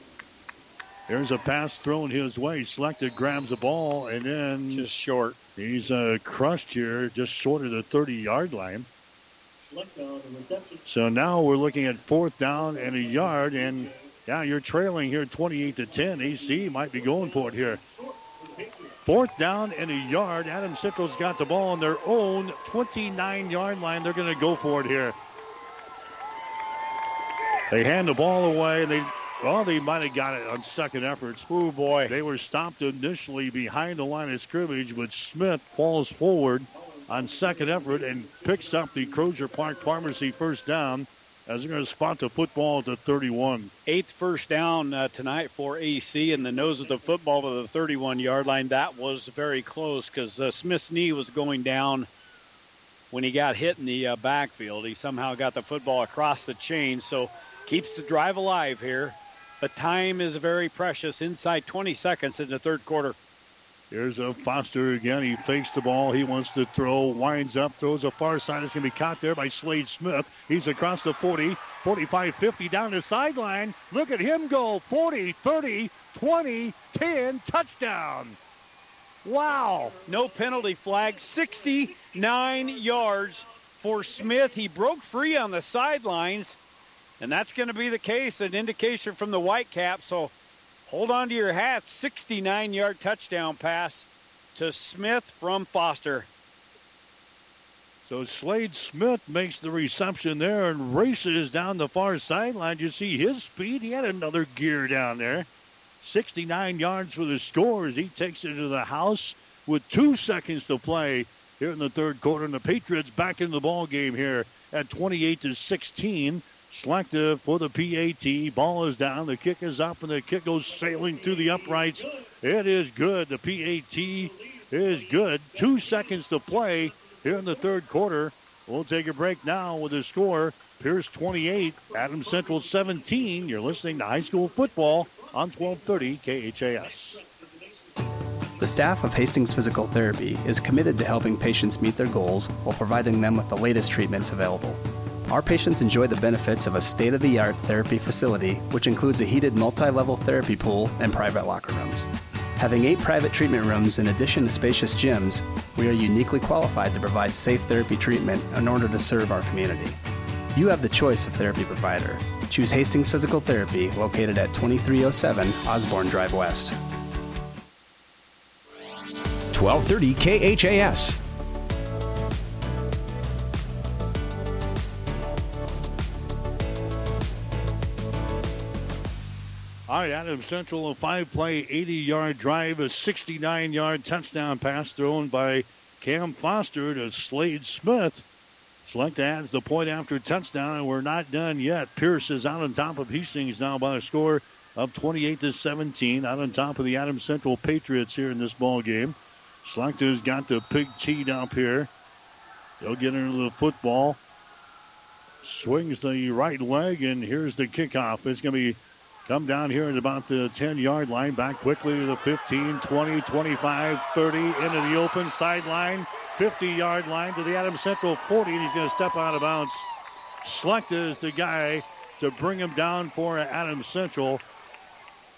Speaker 6: There's a pass thrown his way. Slechta grabs the ball and then
Speaker 11: just short.
Speaker 6: He's uh, crushed here, just short of the 30 yard line. So now we're looking at fourth down and a yard, and yeah, you're trailing here 28 to 10. AC might be going for it here. Fourth down and a yard. Adam Central's got the ball on their own 29 yard line. They're going to go for it here. They hand the ball away. and They well, they might have got it on second efforts.
Speaker 11: Oh boy.
Speaker 6: They were stopped initially behind the line of scrimmage, but Smith falls forward on second effort and picks up the Crozier Park Pharmacy first down as they're going to spot the football at the 31.
Speaker 11: Eighth first down uh, tonight for AC, and the nose of the football to the 31 yard line. That was very close because uh, Smith's knee was going down when he got hit in the uh, backfield. He somehow got the football across the chain, so keeps the drive alive here. But time is very precious. Inside 20 seconds in the third quarter.
Speaker 6: Here's a Foster again. He fakes the ball. He wants to throw. Winds up. Throws a far side. It's going to be caught there by Slade Smith. He's across the 40, 45, 50 down the sideline. Look at him go. 40, 30, 20, 10. Touchdown. Wow.
Speaker 11: No penalty flag. 69 yards for Smith. He broke free on the sidelines. And that's going to be the case, an indication from the Whitecap. So hold on to your hats. 69 yard touchdown pass to Smith from Foster.
Speaker 6: So Slade Smith makes the reception there and races down the far sideline. You see his speed. He had another gear down there. 69 yards for the score as he takes it to the house with two seconds to play here in the third quarter. And the Patriots back in the ball game here at 28 to 16. Slechta for the PAT. Ball is down. The kick is up, and the kick goes sailing through the uprights. It is good. The PAT is good. Two seconds to play here in the third quarter. We'll take a break now with the score. Pierce 28, Adams Central 17. You're listening to high school football on 1230 KHAS.
Speaker 28: The staff of Hastings Physical Therapy is committed to helping patients meet their goals while providing them with the latest treatments available. Our patients enjoy the benefits of a state of the art therapy facility, which includes a heated multi level therapy pool and private locker rooms. Having eight private treatment rooms in addition to spacious gyms, we are uniquely qualified to provide safe therapy treatment in order to serve our community. You have the choice of therapy provider. Choose Hastings Physical Therapy, located at 2307 Osborne Drive West.
Speaker 13: 1230 KHAS.
Speaker 6: All right, Adams Central, a five play, 80 yard drive, a 69 yard touchdown pass thrown by Cam Foster to Slade Smith. Slechta adds the point after touchdown, and we're not done yet. Pierce is out on top of Hastings now by a score of 28 to 17, out on top of the Adams Central Patriots here in this ball game. Slechta's got the pig teed up here. They'll get into the football. Swings the right leg, and here's the kickoff. It's going to be come down here at about the 10 yard line. Back quickly to the 15, 20, 25, 30, into the open sideline. 50 yard line to the Adams Central 40, and he's going to step out of bounds. Slechta is the guy to bring him down for Adams Central.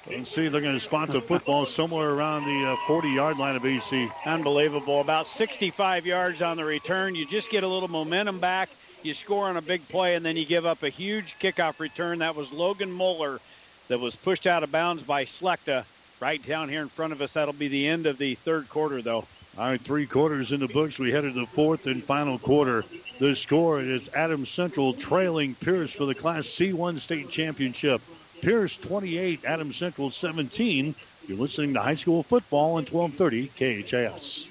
Speaker 6: And see, they're going to spot the football somewhere around the 40 uh, yard line of AC.
Speaker 11: Unbelievable. About 65 yards on the return. You just get a little momentum back. You score on a big play, and then you give up a huge kickoff return. That was Logan Moeller that was pushed out of bounds by Slechta right down here in front of us. That'll be the end of the third quarter, though.
Speaker 6: All right, three quarters in the books. We headed to the fourth and final quarter. The score is Adams Central trailing Pierce for the Class C1 state championship. Pierce 28, Adams Central 17. You're listening to high school football on 1230 KHAS.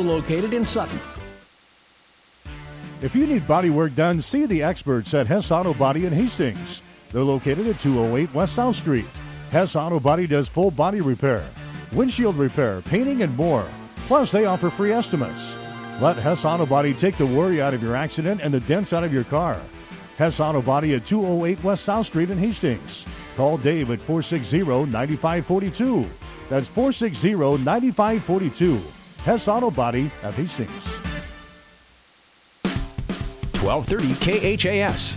Speaker 29: located in Sutton.
Speaker 30: If you need body work done, see the experts at Hess Auto Body in Hastings. They're located at 208 West South Street. Hess Auto Body does full body repair, windshield repair, painting, and more. Plus, they offer free estimates. Let Hess Auto Body take the worry out of your accident and the dents out of your car. Hess Auto Body at 208 West South Street in Hastings. Call Dave at 460 9542. That's 460 9542. Hess Auto Body of Hastings.
Speaker 13: 1230 KHAS.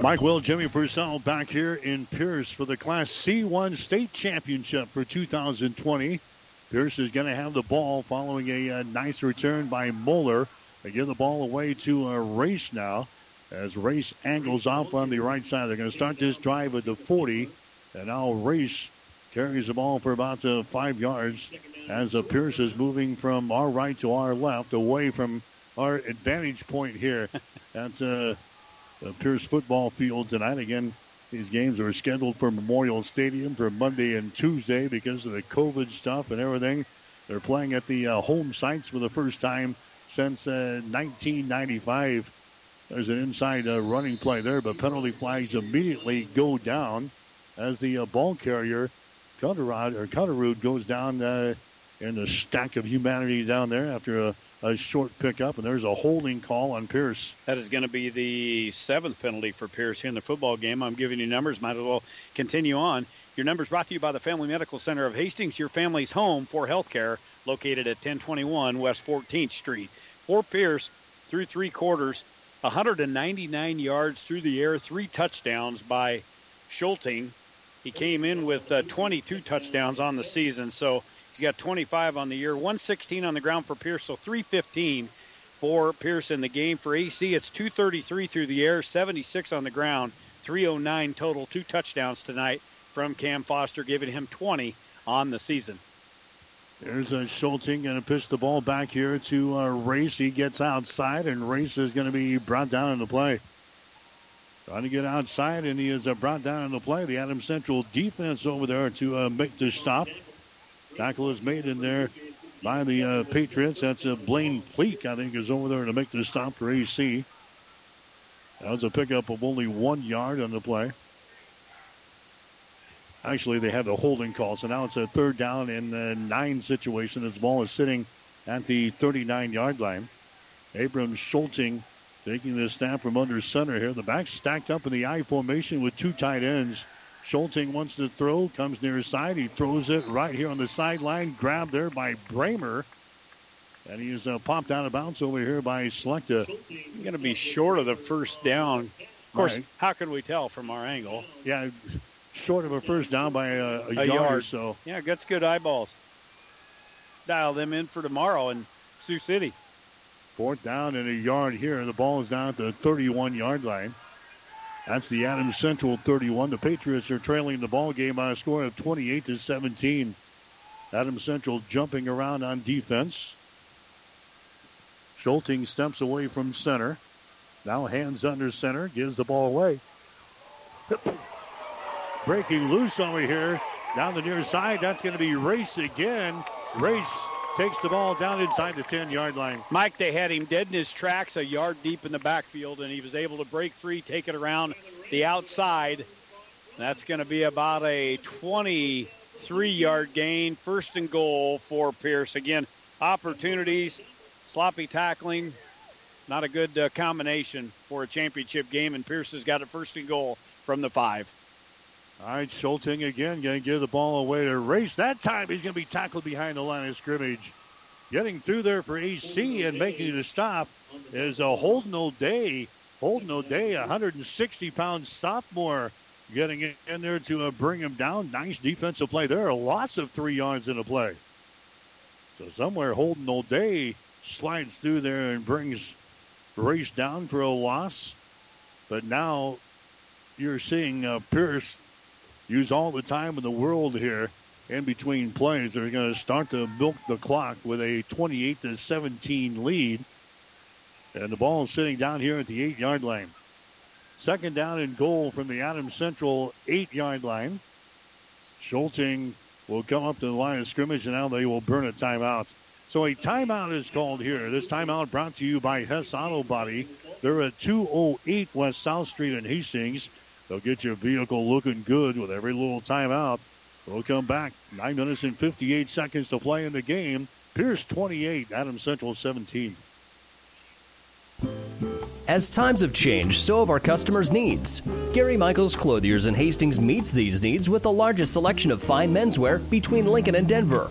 Speaker 6: Mike Will, Jimmy Purcell back here in Pierce for the Class C1 State Championship for 2020. Pierce is going to have the ball following a, a, uh, nice return by Moeller. They give the ball away to a race now as race angles off on the right side. They're going to start this drive at the 40, and now race carries the ball for about uh, five yards as uh, Pierce is moving from our right to our left, away from our advantage point here at uh, the Pierce football field tonight. Again, these games are scheduled for Memorial Stadium for Monday and Tuesday because of the COVID stuff and everything. They're playing at the uh, home sites for the first time since 1995. Uh, There's an inside uh, running play there, but penalty flags immediately go down as the uh, ball carrier Cutterod or Cutterud goes down uh, in the stack of humanity down there after a, a short pickup, and there's a holding call on Pierce.
Speaker 11: That is going to be the seventh penalty for Pierce here in the football game. I'm giving you numbers. Might as well continue on. Your numbers brought to you by the Family Medical Center of Hastings, your family's home for health care, located at 1021 West 14th Street. For Pierce, through three quarters, 199 yards through the air, three touchdowns by Schulting, he came in with uh, 22 touchdowns on the season, so he's got 25 on the year. 116 on the ground for Pierce, so 315 for Pierce in the game. For AC, it's 233 through the air, 76 on the ground, 309 total, two touchdowns tonight from Cam Foster, giving him 20 on the season.
Speaker 6: There's a Schulting going to pitch the ball back here to uh, Race. He gets outside, and Race is going to be brought down in the play. Trying to get outside, and he is uh, brought down in the play. The Adams Central defense over there to uh, make the stop. Tackle is made in there by the uh, Patriots. That's uh, Blaine Pleak, I think, is over there to make the stop for AC. That was a pickup of only one yard on the play. Actually, they had a holding call, so now it's a third down in the nine situation. This ball is sitting at the 39 yard line. Abram Schulting Taking the snap from under center here. The back stacked up in the I formation with two tight ends. Schulting wants to throw, comes near his side. He throws it right here on the sideline. Grabbed there by Brahmer. And he's uh, popped out of bounds over here by Slechta.
Speaker 11: Going to be short of the first down. Of course, right. how can we tell from our angle?
Speaker 6: Yeah, short of a first down by a, a, a yard, yard, or so.
Speaker 11: Yeah, that's good eyeballs. Dial them in for tomorrow in Sioux City.
Speaker 6: Fourth down and a yard here. The ball is down at the 31 yard line. That's the Adams Central 31. The Patriots are trailing the ball game by a score of 28 to 17. Adams Central jumping around on defense. Schulting steps away from center. Now hands under center, gives the ball away. Breaking loose over here down the near side. That's going to be Race again. Race takes the ball down inside the 10 yard line.
Speaker 11: Mike, they had him dead in his tracks, a yard deep in the backfield, and he was able to break free, take it around the outside. That's going to be about a 23 yard gain, first and goal for Pierce. Again, opportunities, sloppy tackling, not a good uh, combination for a championship game, and Pierce has got it first and goal from the five.
Speaker 6: All right, Schulting again going to give the ball away to Race. That time he's going to be tackled behind the line of scrimmage. Getting through there for AC and making the stop is a Holden O'Day. Holden O'Day, a 160 pound sophomore, getting in there to uh, bring him down. Nice defensive play there. Lots of three yards in the play. So somewhere Holden O'Day slides through there and brings Race down for a loss. But now you're seeing uh, Pierce use all the time in the world here in between plays. They're going to start to milk the clock with a 28 to 17 lead. And the ball is sitting down here at the eight yard line. Second down and goal from the Adams Central eight yard line. Schulting will come up to the line of scrimmage and now they will burn a timeout. So a timeout is called here. This timeout brought to you by Hess Auto Body. They're at 208 West South Street in Hastings. They'll get your vehicle looking good with every little timeout. We'll come back. Nine minutes and 58 seconds to play in the game. Pierce 28, Adams Central 17.
Speaker 23: As times have changed, so have our customers' needs. Gary Michaels Clothiers in Hastings meets these needs with the largest selection of fine menswear between Lincoln and Denver.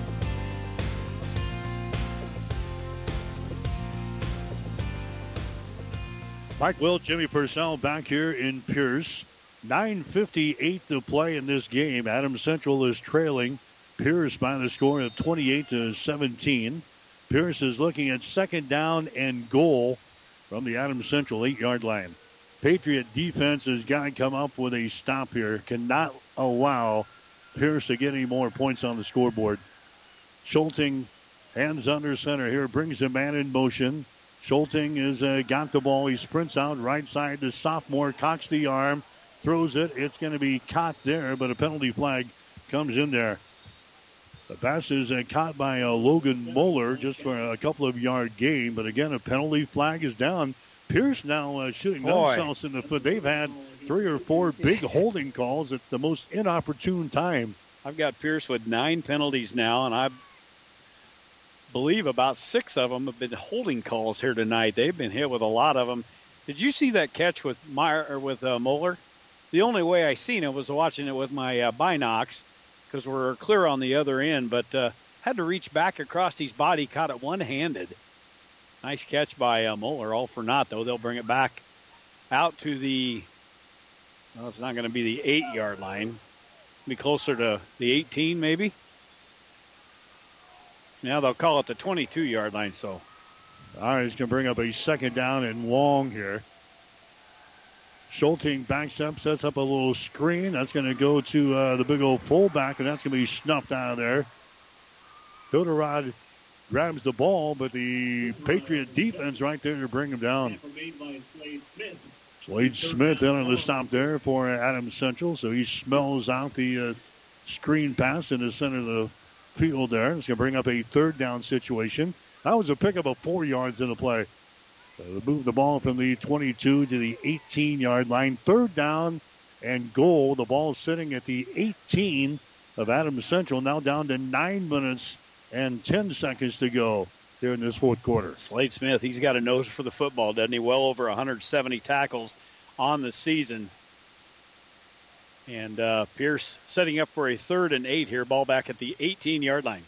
Speaker 6: Mike Will, Jimmy Purcell back here in Pierce. 9.58 to play in this game. Adams Central is trailing Pierce by the score of 28 to 17. Pierce is looking at second down and goal from the Adams Central eight yard line. Patriot defense has got to come up with a stop here. Cannot allow Pierce to get any more points on the scoreboard. Schulting hands under center here, brings a man in motion. Schulting has uh, got the ball. He sprints out right side to sophomore, cocks the arm, throws it. It's going to be caught there, but a penalty flag comes in there. The pass is uh, caught by uh, Logan Moeller just for a couple of yard gain, but again, a penalty flag is down. Pierce now uh, shooting
Speaker 11: Boy.
Speaker 6: themselves in the foot. They've had three or four big holding calls at the most inopportune time.
Speaker 11: I've got Pierce with nine penalties now, and I believe about six of them have been holding calls here tonight. They've been hit with a lot of them. Did you see that catch with Meyer or with uh, Moeller? The only way I seen it was watching it with my uh, binocs because we're clear on the other end, but uh, had to reach back across his body, caught it one-handed. Nice catch by uh, Moeller. All for naught though. They'll bring it back out to the. Well, it's not going to be the eight-yard line. Be closer to the 18, maybe. Now they'll call it the 22 yard line. So,
Speaker 6: all right, he's going to bring up a second down and long here. Schulting backs up, sets up a little screen. That's going to go to uh, the big old fullback, and that's going to be snuffed out of there. Hilderod grabs the ball, but the Patriot defense right there to bring him down. Slade Smith in on the stop there for Adams Central, so he smells out the uh, screen pass in the center of the field there. It's going to bring up a third down situation. That was a pickup of four yards in the play. Move the ball from the 22 to the 18 yard line. Third down and goal. The ball sitting at the 18 of Adams Central. Now down to nine minutes and 10 seconds to go here in this fourth quarter.
Speaker 11: Slade Smith, he's got a nose for the football, doesn't he? Well over 170 tackles on the season. And uh, Pierce setting up for a third and eight here. Ball back at the 18 yard line.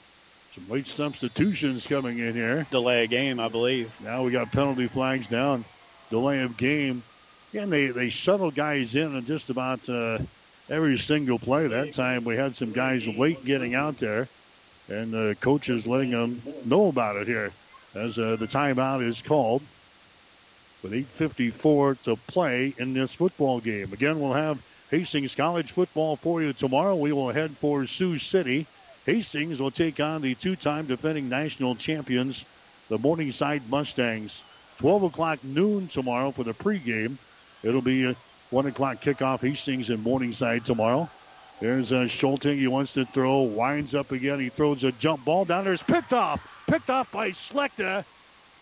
Speaker 6: Some late substitutions coming in here.
Speaker 11: Delay a game, I believe.
Speaker 6: Now we got penalty flags down. Delay of game. Again, they, they shuttle guys in on just about uh, every single play. That time we had some guys late getting out there, and the coaches letting them know about it here as uh, the timeout is called with 8.54 to play in this football game. Again, we'll have Hastings College football for you tomorrow. We will head for Sioux City. Hastings will take on the two time defending national champions, the Morningside Mustangs. 12 o'clock noon tomorrow for the pregame. It'll be a 1 o'clock kickoff, Hastings and Morningside tomorrow. There's uh, Schulte. He wants to throw, winds up again. He throws a jump ball down there. It's picked off. Picked off by Slechta.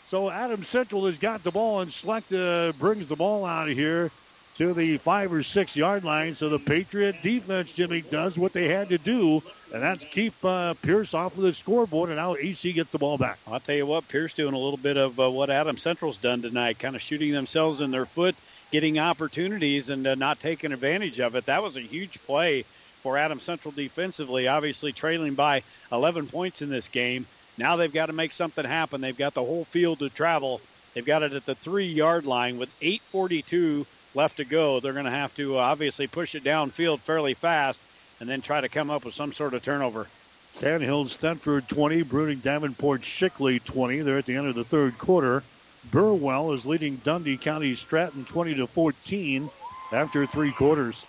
Speaker 6: So Adam Central has got the ball, and Slechta brings the ball out of here to the five or six yard line. So the Patriot defense, Jimmy, does what they had to do, and that's keep uh, Pierce off of the scoreboard. And now EC gets the ball back.
Speaker 11: I'll tell you what, Pierce doing a little bit of uh, what Adam Central's done tonight, kind of shooting themselves in their foot, getting opportunities, and uh, not taking advantage of it. That was a huge play for Adam Central defensively, obviously trailing by 11 points in this game. Now they've got to make something happen. They've got the whole field to travel. They've got it at the three yard line with 8:42 left to go. They're going to have to uh, obviously push it downfield fairly fast and then try to come up with some sort of turnover.
Speaker 6: Sandhills Thedford 20, Bruning Davenport Shickley 20. They're at the end of the third quarter. Burwell is leading Dundee County Stratton 20 to 14 after three quarters.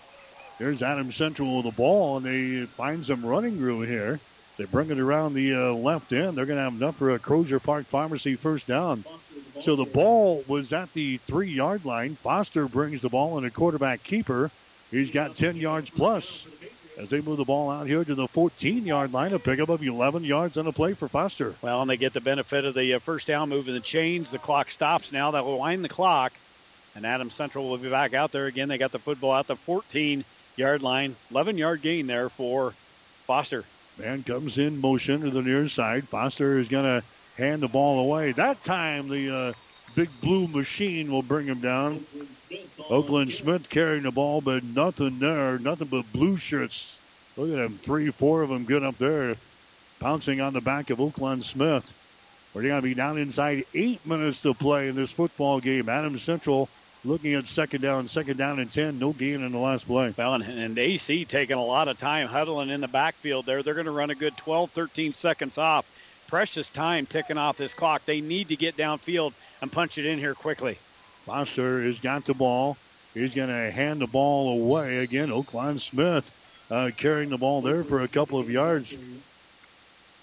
Speaker 6: Here's Adam Central with the ball, and they find some running room here. They bring it around the uh, left end. They're going to have enough for a Crozier Park Pharmacy first down. So the ball was at the three yard line. Foster brings the ball in a quarterback keeper. He's got 10 yards plus as they move the ball out here to the 14 yard line. A pickup of 11 yards on the play for Foster.
Speaker 11: Well, and they get the benefit of the uh, first down moving the chains. The clock stops now. That will wind the clock. And Adam Central will be back out there again. They got the football out the 14 yard line. 11 yard gain there for Foster.
Speaker 6: Man comes in motion to the near side. Foster is going to hand the ball away. That time, the uh, big blue machine will bring him down. Oakland Smith carrying the ball, but nothing there. Nothing but blue shirts. Look at them. Three, four of them good up there. Pouncing on the back of Oakland Smith. We're going to be down inside eight minutes to play in this football game. Adams Central looking at second down, second down and 10. No gain in the last play.
Speaker 11: Well, and, and AC taking a lot of time huddling in the backfield there. They're going to run a good 12, 13 seconds off. Precious time ticking off this clock. They need to get downfield and punch it in here quickly.
Speaker 6: Foster has got the ball. He's going to hand the ball away again. Oakland Smith uh, carrying the ball there for a couple of yards.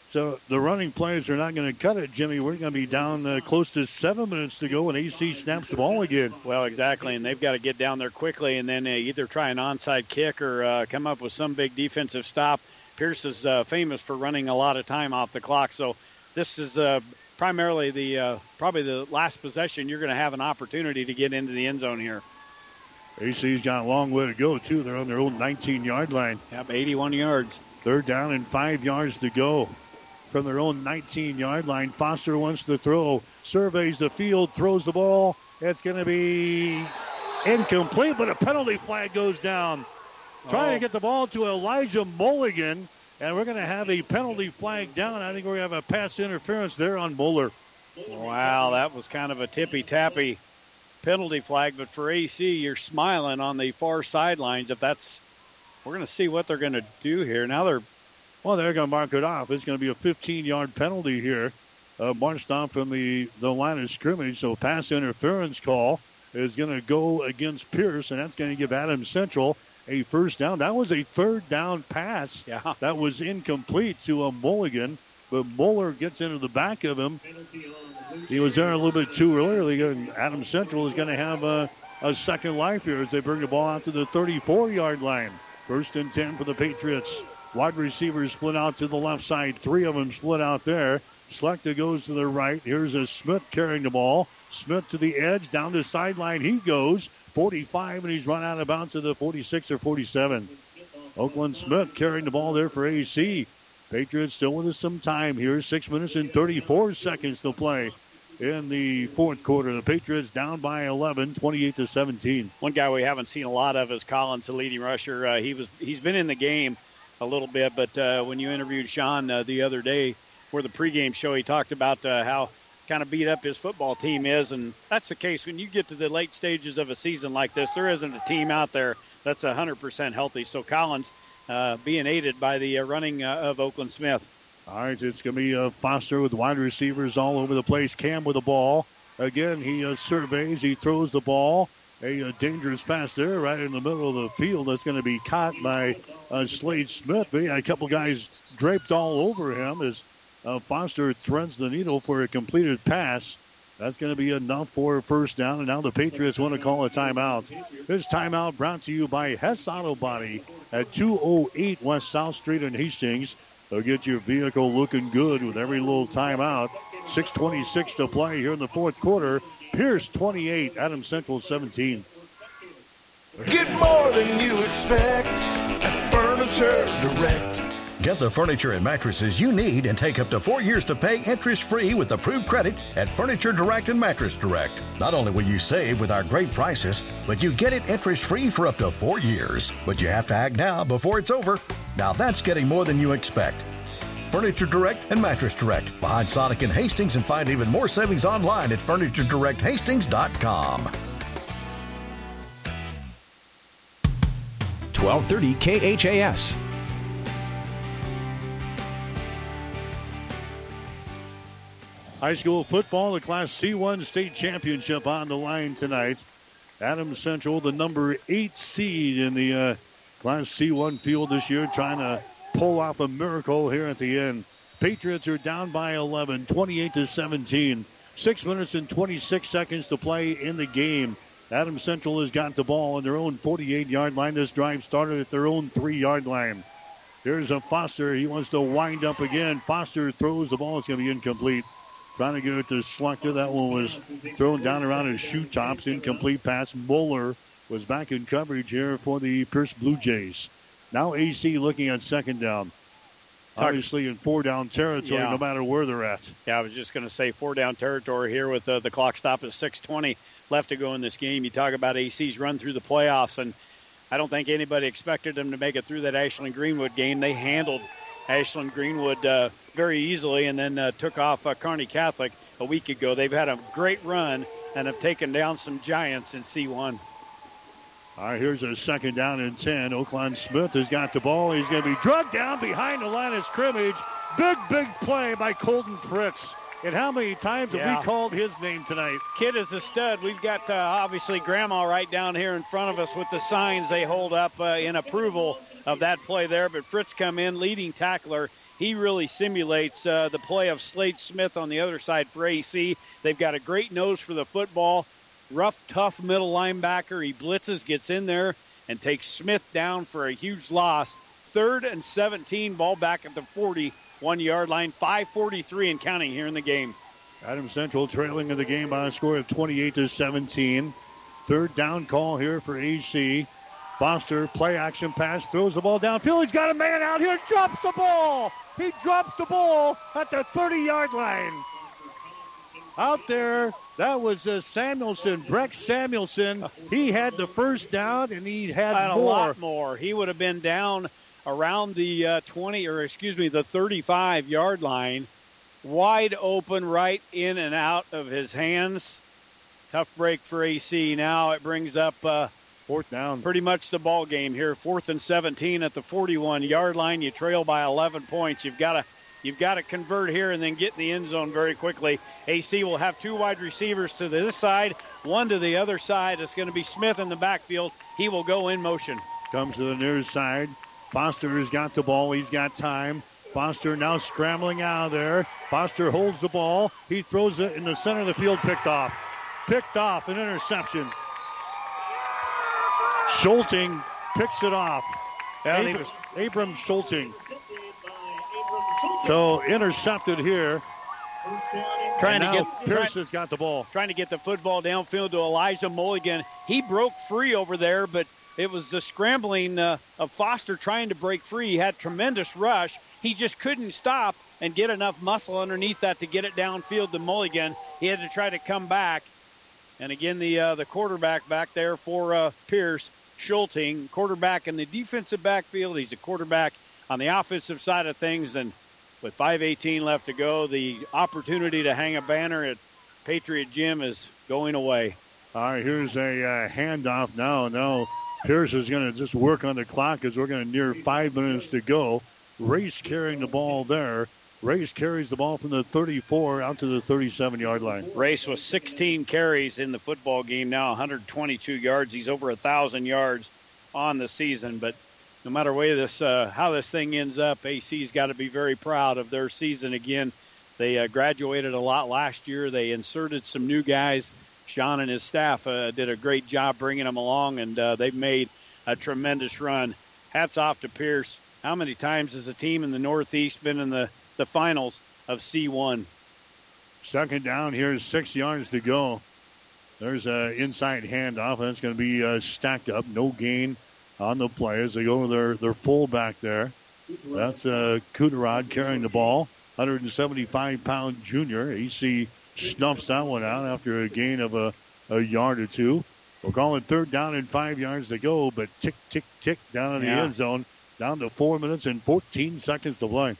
Speaker 6: So the running plays are not going to cut it, Jimmy. We're going to be down uh, close to seven minutes to go, and AC snaps the ball again.
Speaker 11: Well, exactly, and they've got to get down there quickly, and then uh, either try an onside kick or uh, come up with some big defensive stop. Pierce is uh, famous for running a lot of time off the clock, so this is uh, primarily the uh, probably the last possession. You're going to have an opportunity to get into the end zone here.
Speaker 6: AC's got a long way to go too. They're on their own 19-yard line.
Speaker 11: Yep, 81 yards.
Speaker 6: Third down and five yards to go from their own 19 yard line. Foster wants to throw, surveys the field, throws the ball. It's going to be incomplete, but a penalty flag goes down. Oh. Trying to get the ball to Elijah Mulligan, and we're going to have a penalty flag down. I think we're going to have a pass interference there on Moeller.
Speaker 11: Wow, that was kind of a tippy tappy penalty flag, but for AC, you're smiling on the far sidelines. If that's, we're going to see what they're going to do here. Now they're well, they're going to mark it off. It's going to be a 15 yard penalty here. Uh, marched off from the, the line of scrimmage. So pass interference call is going to go against Pierce, and that's going to give Adams Central a first down. That was a third down pass.
Speaker 6: Yeah.
Speaker 11: That was incomplete to a Mulligan, but Moeller gets into the back of him. He was there a little bit too early. Adam Central is going to have a, a second life here as they bring the ball out to the 34 yard line. First and 10 for the Patriots. Wide receivers split out to the left side. Three of them split out there. Slechta goes to the right. Here's a Smith carrying the ball. Smith to the edge, down the sideline. He goes 45, and he's run out of bounds to the 46 or 47. Oakland Smith carrying the ball there for AC. Patriots still with us some time here. Six minutes and 34 seconds to play
Speaker 6: in the fourth quarter. The Patriots down by 11, 28 to 17.
Speaker 11: One guy we haven't seen a lot of is Collins, the leading rusher. Uh, he was he's been in the game a little bit, but uh, when you interviewed Sean uh, the other day for the pregame show, he talked about uh, how kind of beat up his football team is, and that's the case when you get to the late stages of a season like this. There isn't a team out there that's 100% healthy. So Collins uh, being aided by the uh, running uh, of Oakland Smith.
Speaker 6: All right, it's going to be uh, Foster with wide receivers all over the place. Cam with the ball. Again, he uh, surveys, he throws the ball. A, a, dangerous pass there, right in the middle of the field. That's going to be caught by uh, Slade Smith. A couple guys draped all over him as uh, Foster threads the needle for a completed pass. That's going to be enough for first down. And now the Patriots want to call a timeout. This timeout brought to you by Hess Auto Body at 208 West South Street in Hastings. They'll get your vehicle looking good with every little timeout. 6.26 to play here in the fourth quarter. Pierce 28, Adam Central 17.
Speaker 31: Get more than you expect at Furniture Direct.
Speaker 32: Get the furniture and mattresses you need and take up to four years to pay interest free with approved credit at Furniture Direct and Mattress Direct. Not only will you save with our great prices, but you get it interest free for up to four years. But you have to act now before it's over. Now that's getting more than you expect. Furniture Direct and Mattress Direct behind Sonic and Hastings and find even more savings online at FurnitureDirectHastings.com.
Speaker 13: 1230 KHAS.
Speaker 6: High school football, the Class C1 state championship on the line tonight. Adams Central, the number eight seed in the uh, Class C1 field this year, trying to pull off a miracle here at the end. Patriots are down by 11, 28 to 17. Six minutes and 26 seconds to play in the game. Adams Central has got the ball on their own 48 yard line. This drive started at their own three yard line. Here's a Foster. He wants to wind up again. Foster throws the ball. It's going to be incomplete. Trying to get it to Slechta. That one was thrown down around his shoe tops. Incomplete pass. Moeller was back in coverage here for the Pierce Blue Jays. Now AC looking at second down. Obviously in four down territory,
Speaker 11: Yeah.
Speaker 6: no matter where they're at.
Speaker 11: Yeah, I was just going to say four down territory here with uh, the clock stop at 6:20 left to go in this game. You talk about AC's run through the playoffs, and I don't think anybody expected them to make it through that Ashland Greenwood game. They handled Ashland Greenwood uh, very easily, and then uh, took off uh, Kearney Catholic a week ago. They've had a great run and have taken down some giants in C1.
Speaker 6: All right, here's a second down and 10. Oakland Smith has got the ball. He's going to be drugged down behind the line of scrimmage. Big, big play by Colton Fritz. And how many times have we called his name tonight?
Speaker 11: Kid is a stud. We've got uh, obviously Grandma right down here in front of us with the signs they hold up uh, in approval of that play there. But Fritz come in, leading tackler. He really simulates uh, the play of Slade Smith on the other side for AC. They've got a great nose for the football. Rough, tough middle linebacker. He blitzes, gets in there, and takes Smith down for a huge loss. Third and 17, ball back at the 41 yard line. 5.43 and counting here in the game.
Speaker 6: Adam Central trailing in the game by a score of 28 to 17. Third down call here for AC. Foster, play action pass, throws the ball downfield. He's got a man out here, drops the ball. He drops the ball at the 30 yard line. Out there, that was uh, Samuelson, Breck Samuelson. He had the first down and he had
Speaker 11: Had a
Speaker 6: more.
Speaker 11: lot more. He would have been down around the uh, 20, or excuse me, the 35 yard line, wide open, right in and out of his hands. Tough break for AC. Now it brings up uh,
Speaker 6: fourth down.
Speaker 11: Pretty much the ball game here. Fourth and 17 at the 41 yard line. You trail by 11 points. You've got to. You've got to convert here and then get in the end zone very quickly. AC will have two wide receivers to this side, one to the other side. It's going to be Smith in the backfield. He will go in motion.
Speaker 6: Comes to the near side. Foster has got the ball. He's got time. Foster now scrambling out of there. Foster holds the ball. He throws it in the center of the field, picked off. Picked off, an interception. Schulting picks it off.
Speaker 11: Yeah, he
Speaker 6: Abram, Abram Schulting. So intercepted here.
Speaker 11: Trying
Speaker 6: And
Speaker 11: to
Speaker 6: now
Speaker 11: get
Speaker 6: Pierce has got the ball.
Speaker 11: trying to get the football downfield to Elijah Mulligan. He broke free over there, but it was the scrambling uh, of Foster trying to break free. He had tremendous rush. he just couldn't stop and get enough muscle underneath that to get it downfield to Mulligan. He had to try to come back. And again, the uh, the quarterback back there for uh, Pierce, Schulting, quarterback in the defensive backfield. He's a quarterback on the offensive side of things. And with 5.18 left to go, the opportunity to hang a banner at Patriot Gym is going away.
Speaker 6: All right, here's a uh, handoff now. Now Pierce is going to just work on the clock as we're going to near five minutes to go. Race carrying the ball there. Race carries the ball from the 34 out to the 37 yard line.
Speaker 11: Race with 16 carries in the football game now, 122 yards. He's over a thousand yards on the season. But no matter way this uh, how this thing ends up, AC's got to be very proud of their season again. They uh, graduated a lot last year. They inserted some new guys. Sean and his staff uh, did a great job bringing them along, and uh, they've made a tremendous run. Hats off to Pierce. How many times has a team in the Northeast been in the, the finals of C1?
Speaker 6: Second down. Here's six yards to go. There's an inside handoff, and it's going to be uh, stacked up. No gain on the play as they go to their, their fullback there. That's uh, Kuderod carrying the ball. 175 pound junior. AC snuffs that one out after a gain of a, a yard or two. We'll call it third down and five yards to go, but tick, tick, tick down in the
Speaker 11: Yeah.
Speaker 6: end zone. Down to four minutes and 14 seconds to play.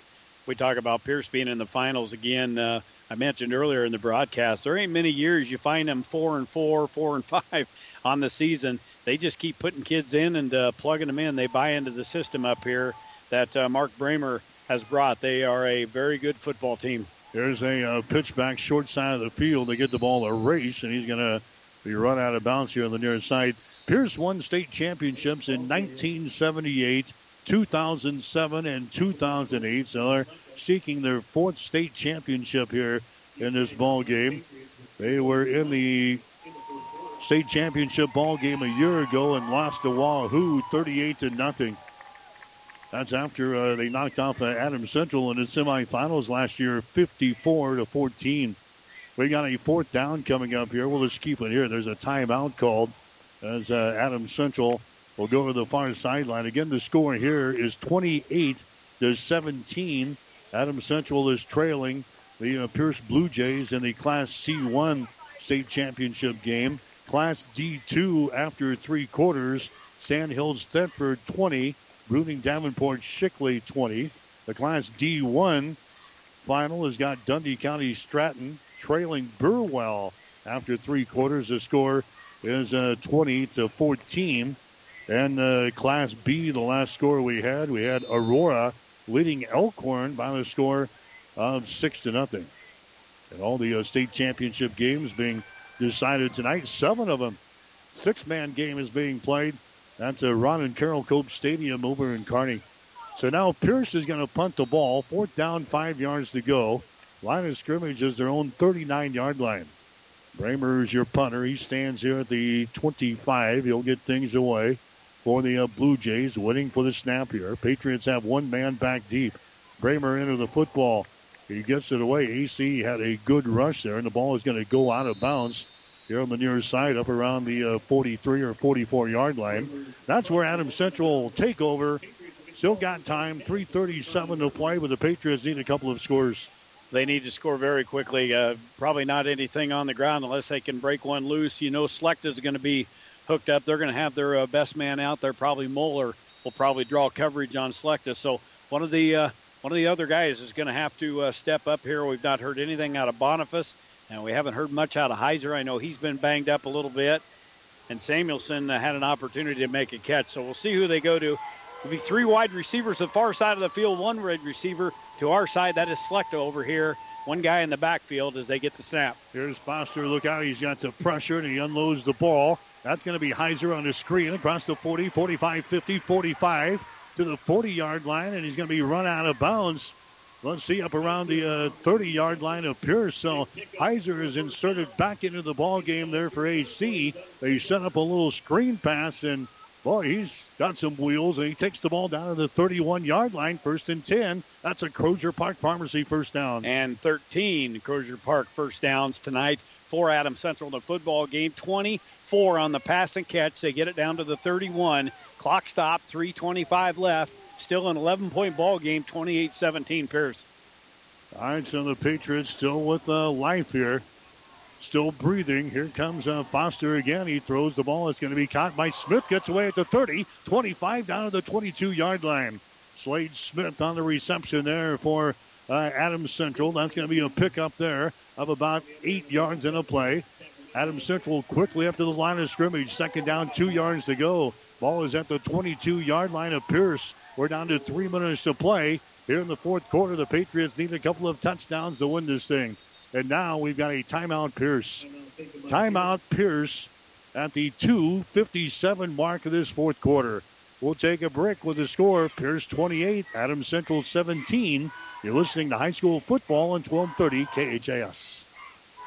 Speaker 11: We talk about Pierce being in the finals again. Uh, I mentioned earlier in the broadcast, there ain't many years you find them four and four, four and five on the season. They just keep putting kids in and uh, plugging them in. They buy into the system up here that uh, Mark Brahmer has brought. They are a very good football team.
Speaker 6: Here's a uh, pitch back short side of the field. They get the ball a race, and he's going to be run out of bounds here on the near side. Pierce won state championships in 1978, 2007, and 2008. So they're seeking their fourth state championship here in this ball game. They were in the state championship ball game a year ago and lost to Wahoo 38 to nothing. That's after uh, they knocked off uh, Central in the semifinals last year, 54 to 14. We got a fourth down coming up here. We'll just keep it here. There's a timeout called as uh, Central will go to the far sideline. Again, the score here is 28 to 17. Adam Central is trailing the uh, Pierce Blue Jays in the Class C1 state championship game. Class D2 after three quarters. Sandhills Thedford 20. Bruning Davenport Shickley 20. The Class D1 final has got Dundee County Stratton trailing Burwell after three quarters. The score is uh, 20 to 14. And uh, Class B, the last score we had, we had Aurora leading Elkhorn by the score of six to nothing. And all the uh, state championship games being decided tonight. Seven of them. Six-man game is being played. That's a Ron and Carol Cope Stadium over in Kearney. So now Pierce is going to punt the ball. Fourth down, five yards to go. Line of scrimmage is their own 39-yard line. Brahmer is your punter. He stands here at the 25. He'll get things away for the uh, Blue Jays, waiting for the snap here. Patriots have one man back deep. Brahmer into the football. He gets it away. AC had a good rush there, and the ball is going to go out of bounds here on the near side, up around the uh, 43 or 44 yard line. That's where Adams Central will take over. Still got time. 3:37 to play, but the Patriots need a couple of scores.
Speaker 11: They need to score very quickly. Uh, probably not anything on the ground unless they can break one loose. You know, Slechta is going to be hooked up. They're going to have their uh, best man out there. Probably Moeller will probably draw coverage on Slechta. So one of the uh, one of the other guys is going to have to uh, step up here. We've not heard anything out of Boniface, and we haven't heard much out of Heiser. I know he's been banged up a little bit, and Samuelson uh, had an opportunity to make a catch. So we'll see who they go to. It'll be three wide receivers to the far side of the field, one red receiver to our side. That is Slechta over here. One guy in the backfield as they get the snap.
Speaker 6: Here's Foster. Look out. He's got the pressure and he unloads the ball. That's going to be Heiser on the screen across the 40, 45, 50, 45 to the 40 yard line, and he's going to be run out of bounds. Let's see up around the uh, 30 yard line of Pierce. So Heiser is inserted back into the ball game there for AC. They set up a little screen pass, and boy, he's got some wheels, and he takes the ball down to the 31 yard line, first and 10. That's a Crozier Park Pharmacy first down.
Speaker 11: And 13 Crozier Park first downs tonight for Adam Central in the football game. 24 on the pass and catch. They get it down to the 31. Clock stop, 3.25 left. Still an 11 point ball game, 28 17 Pierce.
Speaker 6: All right, so the Patriots still with uh, life here. Still breathing. Here comes uh, Foster again. He throws the ball. It's going to be caught by Smith. Gets away at the 30, 25 down to the 22 yard line. Slade Smith on the reception there for uh, Adams Central. That's going to be a pickup there of about eight yards in a play. Adams Central quickly up to the line of scrimmage. Second down, two yards to go. Ball is at the 22 yard line of Pierce. We're down to three minutes to play. Here in the fourth quarter, the Patriots need a couple of touchdowns to win this thing. And now we've got a timeout Pierce. Timeout Pierce at the 2.57 mark of this fourth quarter. We'll take a break with the score Pierce 28, Adams Central 17. You're listening to high school football on 1230 KHAS.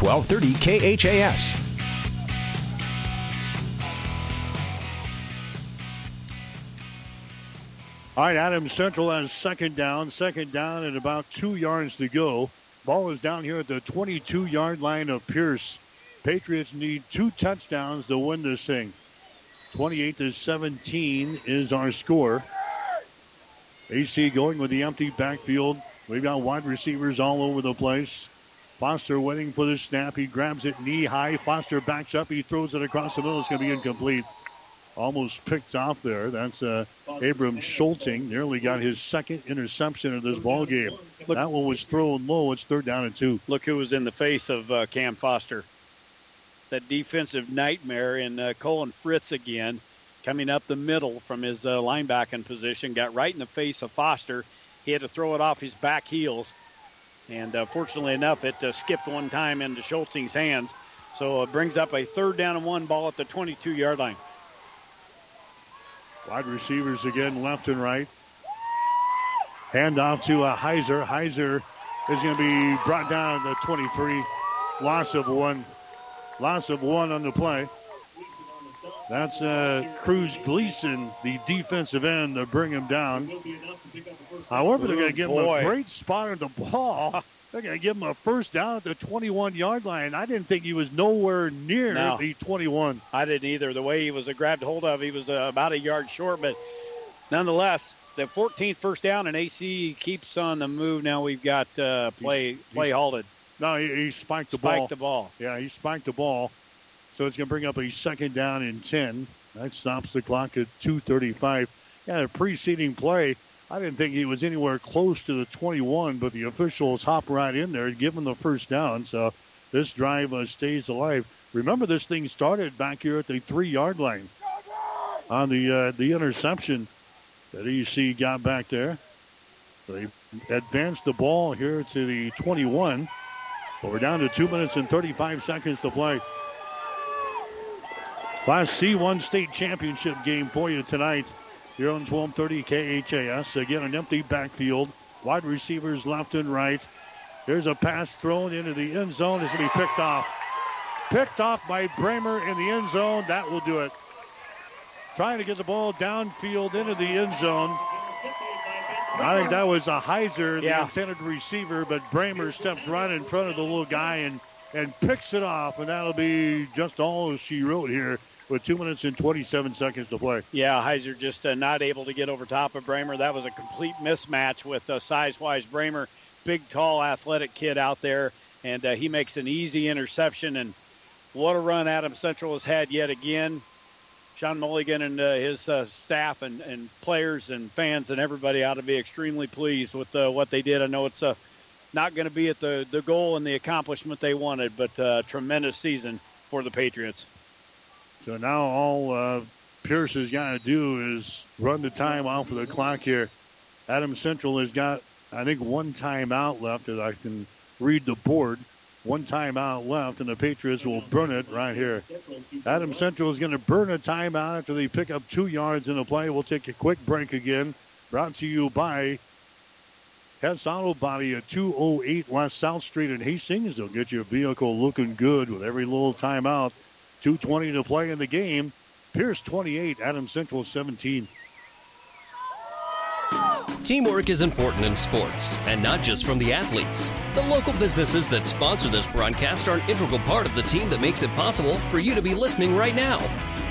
Speaker 13: 1230 KHAS.
Speaker 6: All right, Adams Central has second down, second down, and about two yards to go. Ball is down here at the 22 yard line of Pierce. Patriots need two touchdowns to win this thing. 28 to 17 is our score. AC going with the empty backfield. We've got wide receivers all over the place. Foster waiting for the snap. He grabs it knee high. Foster backs up. He throws it across the middle. It's going to be incomplete. Almost picked off there. That's uh, Abram Schulting. Nearly got his second interception of this ball game. that one was thrown low. It's third down and two.
Speaker 11: Look who was in the face of uh, Cam Foster. That defensive nightmare in uh, Colin Fritz again, coming up the middle from his uh, linebacking position, got right in the face of Foster. He had to throw it off his back heels and uh, fortunately enough, it uh, skipped one time into Schulting's hands. So it brings up a third down and one ball at the 22 yard line.
Speaker 6: Wide receivers again, left and right. Hand off to uh, Heiser. Heiser is going to be brought down at the 23. Loss of one. Loss of one on the play. That's uh, Cruz Gleason, the defensive end, to bring him down. However, they're going to give him a great spot on the ball. They're going to give him a first down at the 21 yard line. I didn't think he was nowhere near
Speaker 11: No.
Speaker 6: the 21.
Speaker 11: I didn't either. The way he was uh, grabbed hold of, he was uh, about a yard short, but nonetheless, the 14th first down, and AC keeps on the move. Now we've got uh, play
Speaker 6: He's-
Speaker 11: play
Speaker 6: he's-
Speaker 11: halted.
Speaker 6: No, he, he spiked the
Speaker 11: Spiked
Speaker 6: ball.
Speaker 11: Spiked the ball.
Speaker 6: Yeah, he spiked the ball. So it's going to bring up a second down and 10. That stops the clock at 2.35. Yeah, the preceding play, I didn't think he was anywhere close to the 21, but the officials hop right in there and give him the first down. So this drive uh, stays alive. Remember, this thing started back here at the three yard line on the uh, the interception that EC got back there. They advanced the ball here to the 21. But we're down to two minutes and 35 seconds to play. Class C1 state championship game for you tonight here on 1230 KHAS. Again, an empty backfield. Wide receivers left and right. Here's a pass thrown into the end zone. It's going to be picked off. Picked off by Brahmer in the end zone. That will do it. Trying to get the ball downfield into the end zone. I think that was a Heiser, the
Speaker 11: Yeah.
Speaker 6: intended receiver, but Brahmer steps right in front of the little guy and, and picks it off, and that'll be just all she wrote here with two minutes and 27 seconds to play.
Speaker 11: Yeah, Heiser just uh, not able to get over top of Brahmer. That was a complete mismatch with uh, size-wise Brahmer, big, tall, athletic kid out there, and uh, he makes an easy interception. And what a run Adam Central has had yet again. Sean Mulligan and uh, his uh, staff and, and players and fans and everybody ought to be extremely pleased with uh, what they did. I know it's not going to be at the, the goal and the accomplishment they wanted, but tremendous season for the Patriots.
Speaker 6: So now all uh, Pierce has got to do is run the time off of the clock here. Adam Central has got, I think, one timeout left as I can read the board. One timeout left, and the Patriots will burn it right here. Adam Central is going to burn a timeout after they pick up two yards in the play. We'll take a quick break again. Brought to you by Hess Auto Body at 208 West South Street in Hastings. They'll get your vehicle looking good with every little timeout. 2.20 to play in the game. Pierce 28, Adam Central 17.
Speaker 23: Teamwork is important in sports, and not just from the athletes. The local businesses that sponsor this broadcast are an integral part of the team that makes it possible for you to be listening right now.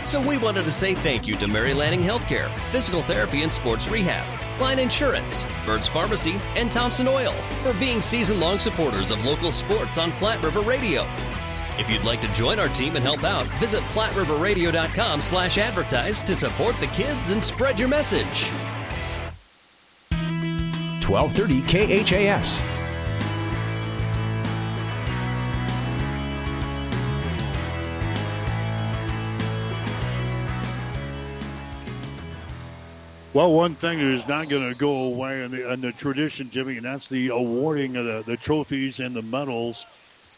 Speaker 23: So we wanted to say thank you to Mary Lanning Healthcare, Physical Therapy and Sports Rehab, Klein Insurance, Birds Pharmacy, and Thompson Oil for being season long supporters of local sports on Platte River Radio. If you'd like to join our team and help out, visit PlatteRiverRadio.com slash advertise to support the kids and spread your message.
Speaker 13: 1230 KHAS.
Speaker 6: Well, one thing that is not going to go away in the, in the tradition, Jimmy, and that's the awarding of the, the trophies and the medals.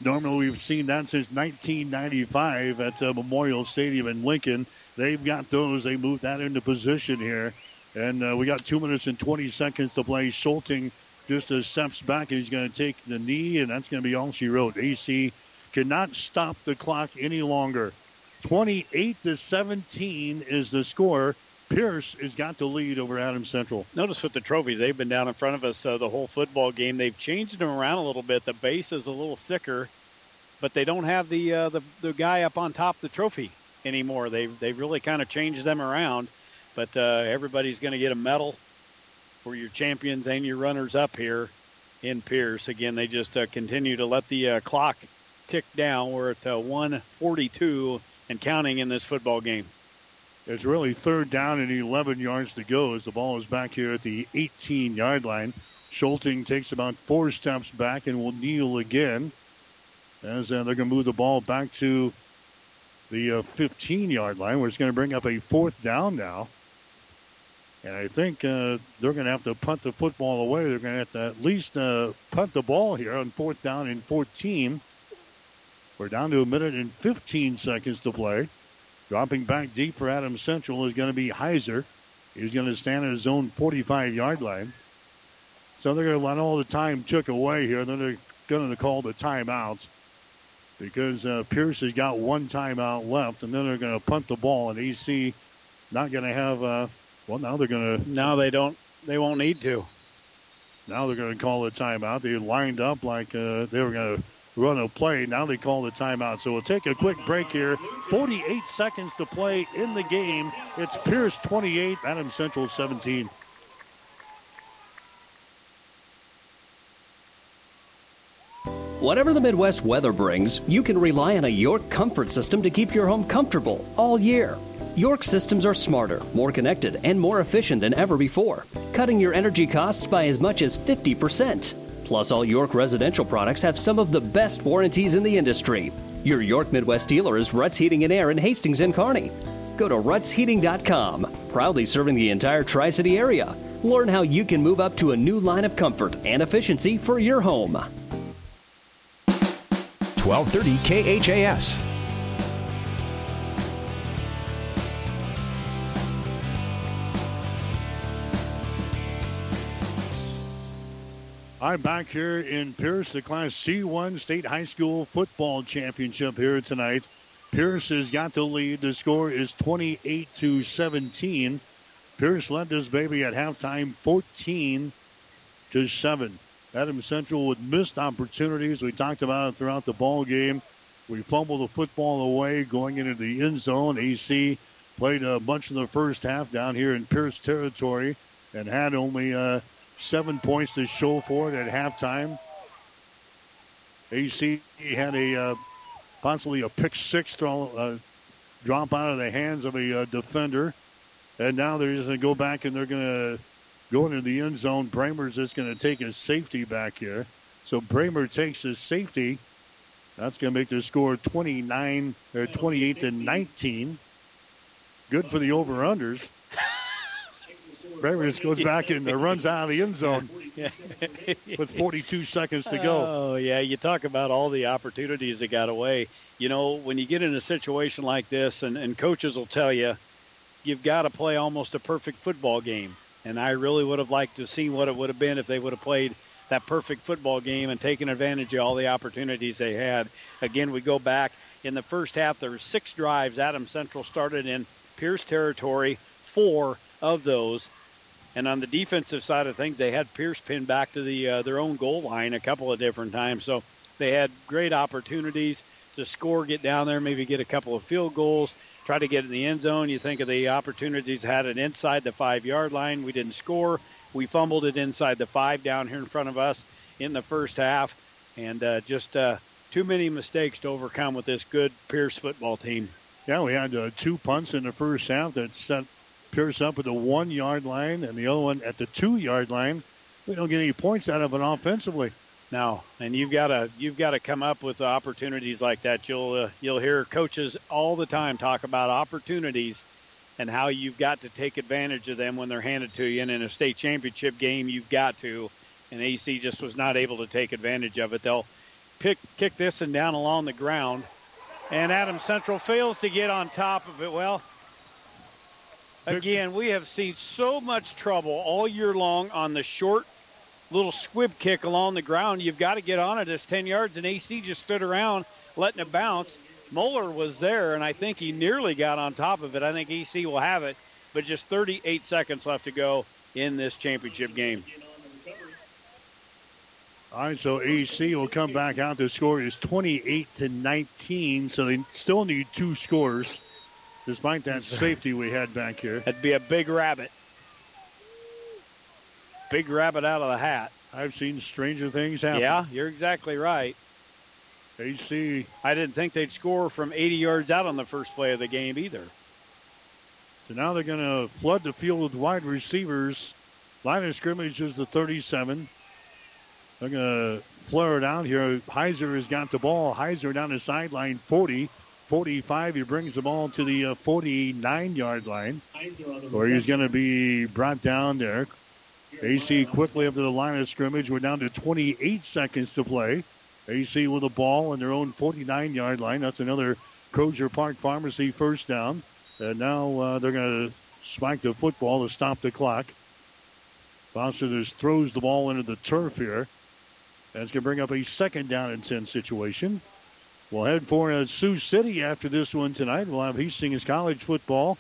Speaker 6: Normally, we've seen that since 1995 at uh, Memorial Stadium in Lincoln. They've got those. They moved that into position here. And uh, we got two minutes and 20 seconds to play. Schulting just a steps back, and he's going to take the knee, and that's going to be all she wrote. AC cannot stop the clock any longer. 28 to 17 is the score. Pierce has got the lead over Adams Central.
Speaker 11: Notice with the trophies, they've been down in front of us uh, the whole football game. They've changed them around a little bit. The base is a little thicker, but they don't have the uh, the, the guy up on top the trophy anymore. They've they've really kind of changed them around. But uh, everybody's going to get a medal for your champions and your runners up here in Pierce. Again, they just uh, continue to let the uh, clock tick down. We're at uh, 142 and counting in this football game.
Speaker 6: It's really third down and 11 yards to go as the ball is back here at the 18 yard line. Schulting takes about four steps back and will kneel again as uh, they're going to move the ball back to the uh, 15 yard line where it's going to bring up a fourth down now. And I think uh, they're going to have to punt the football away. They're going to have to at least uh, punt the ball here on fourth down and 14. We're down to a minute and 15 seconds to play. Dropping back deep for Adams Central is going to be Heiser. He's going to stand at his own 45 yard line. So they're going to let all the time took away here. Then they're going to call the timeout because uh, Pierce has got one timeout left, and then they're going to punt the ball, and EC not going to have. Uh, well, now they're going to.
Speaker 11: Now they don't. They won't need to.
Speaker 6: Now they're going to call the timeout. They lined up like uh, they were going to run a play. Now they call the timeout. So we'll take a quick break here. 48 seconds to play in the game. It's Pierce 28, Adams Central 17.
Speaker 23: Whatever the Midwest weather brings, you can rely on a York comfort system to keep your home comfortable all year. York systems are smarter, more connected, and more efficient than ever before, cutting your energy costs by as much as 50%. Plus, all York residential products have some of the best warranties in the industry. Your York Midwest dealer is Ruts Heating and Air in Hastings and Kearney. Go to rutsheating.com, proudly serving the entire Tri City area. Learn how you can move up to a new line of comfort and efficiency for your home.
Speaker 13: 1230 KHAS.
Speaker 6: I'm back here in Pierce, the Class C1 State High School Football Championship here tonight. Pierce has got the lead. The score is 28 to 17. Pierce led this baby at halftime 14 to 7. Adam Central with missed opportunities. We talked about it throughout the ball game. We fumbled the football away going into the end zone. AC played a bunch of the first half down here in Pierce territory and had only uh, seven points to show for it at halftime. AC had a uh, possibly a pick six throw, uh, drop out of the hands of a uh, defender, and now they're just going to go back and they're going to go into the end zone. Brahmer's just going to take his safety back here. So Brahmer takes his safety. That's going to make the score 29 or 28 to 19. Good for the over unders. Brahmer just goes back and uh, runs out of the end zone. with 42 seconds to go.
Speaker 11: Oh, yeah. You talk about all the opportunities that got away. You know, when you get in a situation like this, and, and coaches will tell you, you've got to play almost a perfect football game. And I really would have liked to have seen what it would have been if they would have played that perfect football game and taken advantage of all the opportunities they had. Again, we go back in the first half. There were six drives. Adam Central started in Pierce territory, four of those. And on the defensive side of things, they had Pierce pinned back to the uh, their own goal line a couple of different times. So they had great opportunities to score, get down there, maybe get a couple of field goals, try to get in the end zone. You think of the opportunities had it inside the five yard line. We didn't score. We fumbled it inside the five down here in front of us in the first half, and uh, just uh, too many mistakes to overcome with this good Pierce football team.
Speaker 6: Yeah, we had uh, two punts in the first half that set Pierce up at the one yard line and the other one at the two yard line. We don't get any points out of it offensively.
Speaker 11: No, and you've got to you've got to come up with opportunities like that. You'll uh, you'll hear coaches all the time talk about opportunities and how you've got to take advantage of them when they're handed to you. And in a state championship game, you've got to. And AC just was not able to take advantage of it. They'll pick kick this and down along the ground, and Adam Central fails to get on top of it. Well, again, we have seen so much trouble all year long on the short little squib kick along the ground. You've got to get on it. It's 10 yards, and AC just stood around letting it bounce. Moeller was there, and I think he nearly got on top of it. I think AC will have it, but just 38 seconds left to go in this championship game.
Speaker 6: All right, so AC will come back out. The score is 28 to 19, so they still need two scores, despite that safety we had back here.
Speaker 11: That'd be a big rabbit. Big rabbit out of the hat.
Speaker 6: I've seen stranger things happen.
Speaker 11: Yeah, you're exactly right.
Speaker 6: AC.
Speaker 11: I didn't think they'd score from 80 yards out on the first play of the game either.
Speaker 6: So now they're going to flood the field with wide receivers. Line of scrimmage is the 37. They're going to flare it out here. Heiser has got the ball. Heiser down the sideline 40. 45. He brings the ball to the 49 yard line where he's going to be brought down there. AC quickly up to the line of scrimmage. We're down to 28 seconds to play. AC with the ball in their own 49 yard line. That's another Crozier Park Pharmacy first down. And now uh, they're going to spike the football to stop the clock. Foster just throws the ball into the turf here. That's going to bring up a second down and 10 situation. We'll head for uh, Sioux City after this one tonight. We'll have Hastings College football.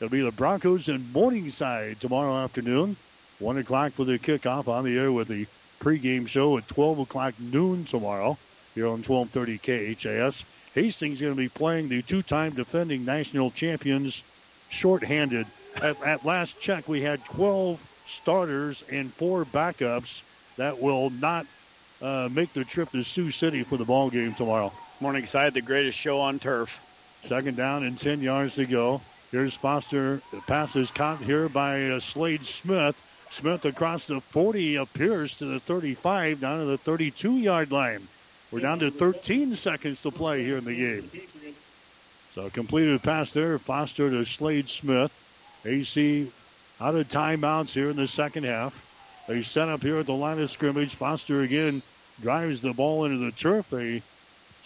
Speaker 6: It'll be the Broncos and Morningside tomorrow afternoon. 1 o'clock for the kickoff on the air with the pregame show at 12 o'clock noon tomorrow here on 1230 KHAS. Hastings is going to be playing the two-time defending national champions shorthanded. At, at last check, we had 12 starters and four backups that will not uh, make the trip to Sioux City for the ball game tomorrow.
Speaker 11: Morningside, the greatest show on turf.
Speaker 6: Second down and 10 yards to go. Here's Foster. The pass is caught here by uh, Slade Smith. Smith across the 40 appears to the 35 down to the 32 yard line. We're down to 13 seconds to play here in the game. So completed pass there. Foster to Slade Smith. AC out of timeouts here in the second half. They set up here at the line of scrimmage. Foster again drives the ball into the turf. They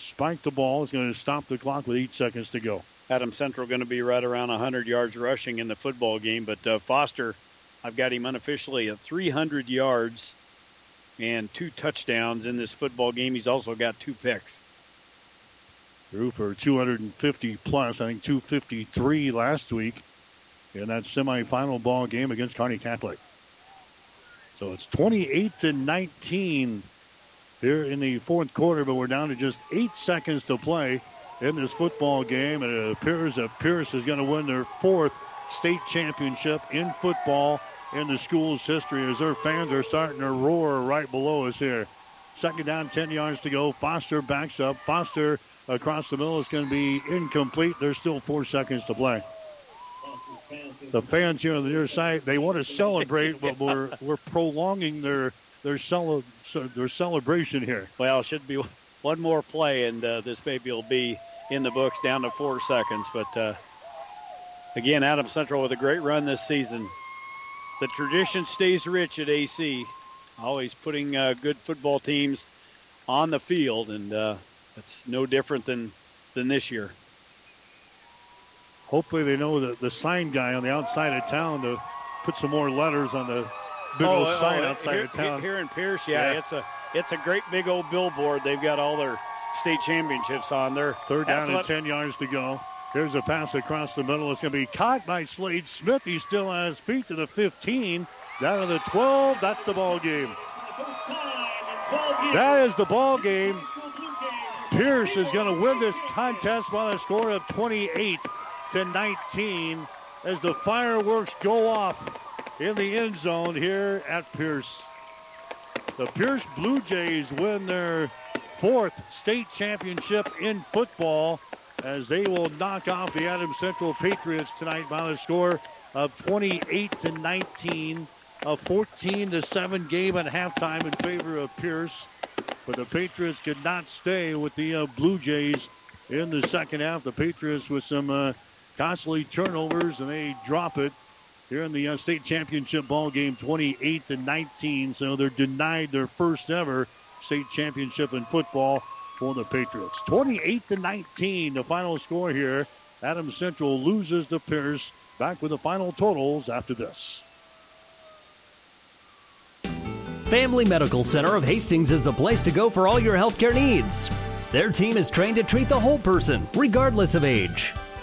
Speaker 6: spike the ball. It's going to stop the clock with eight seconds to go.
Speaker 11: Adam Central going to be right around 100 yards rushing in the football game, but uh, Foster, I've got him unofficially at 300 yards and two touchdowns in this football game. He's also got two picks.
Speaker 6: Threw for 250 plus, I think 253 last week in that semifinal ball game against Kearney Catholic. So it's 28 to 19 here in the fourth quarter, but we're down to just eight seconds to play in this football game. And it appears that Pierce is going to win their fourth state championship in football in the school's history as their fans are starting to roar right below us here. Second down, 10 yards to go. Foster backs up. Foster across the middle is going to be incomplete. There's still four seconds to play. The fans here on the near side, they want to celebrate, but we're we're prolonging their their cele- their celebration here.
Speaker 11: Well, should be one more play, and uh, this baby will be in the books down to four seconds. But uh, again, Adam Central with a great run this season. The tradition stays rich at AC. always putting uh, good football teams on the field, and uh, it's no different than than this year.
Speaker 6: Hopefully, they know the, the sign guy on the outside of town to put some more letters on the big
Speaker 11: oh,
Speaker 6: old
Speaker 11: oh,
Speaker 6: sign
Speaker 11: here,
Speaker 6: outside
Speaker 11: here,
Speaker 6: of town.
Speaker 11: Here in Pierce, yeah,
Speaker 6: Yeah.
Speaker 11: it's a it's a great big old billboard. They've got all their state championships on there.
Speaker 6: Third down and 10 yards to go. Here's a pass across the middle. It's going to be caught by Slade Smith. He's still on his feet to the 15. Down to the 12. That's the ball game. That is the ball game. Pierce is going to win this contest by a score of 28 to 19 as the fireworks go off in the end zone here at Pierce. The Pierce Blue Jays win their fourth state championship in football as they will knock off the Adams Central Patriots tonight by the score of 28 to 19, a 14 to 7 game at halftime in favor of Pierce. But the Patriots could not stay with the uh, Blue Jays in the second half. The Patriots with some uh, costly turnovers and they drop it here in the uh, state championship ball game 28 to 19 so they're denied their first ever state championship in football for the patriots 28 to 19 the final score here adams central loses to pierce back with the final totals after this
Speaker 23: Family Medical Center of Hastings is the place to go for all your healthcare needs. Their team is trained to treat the whole person, regardless of age.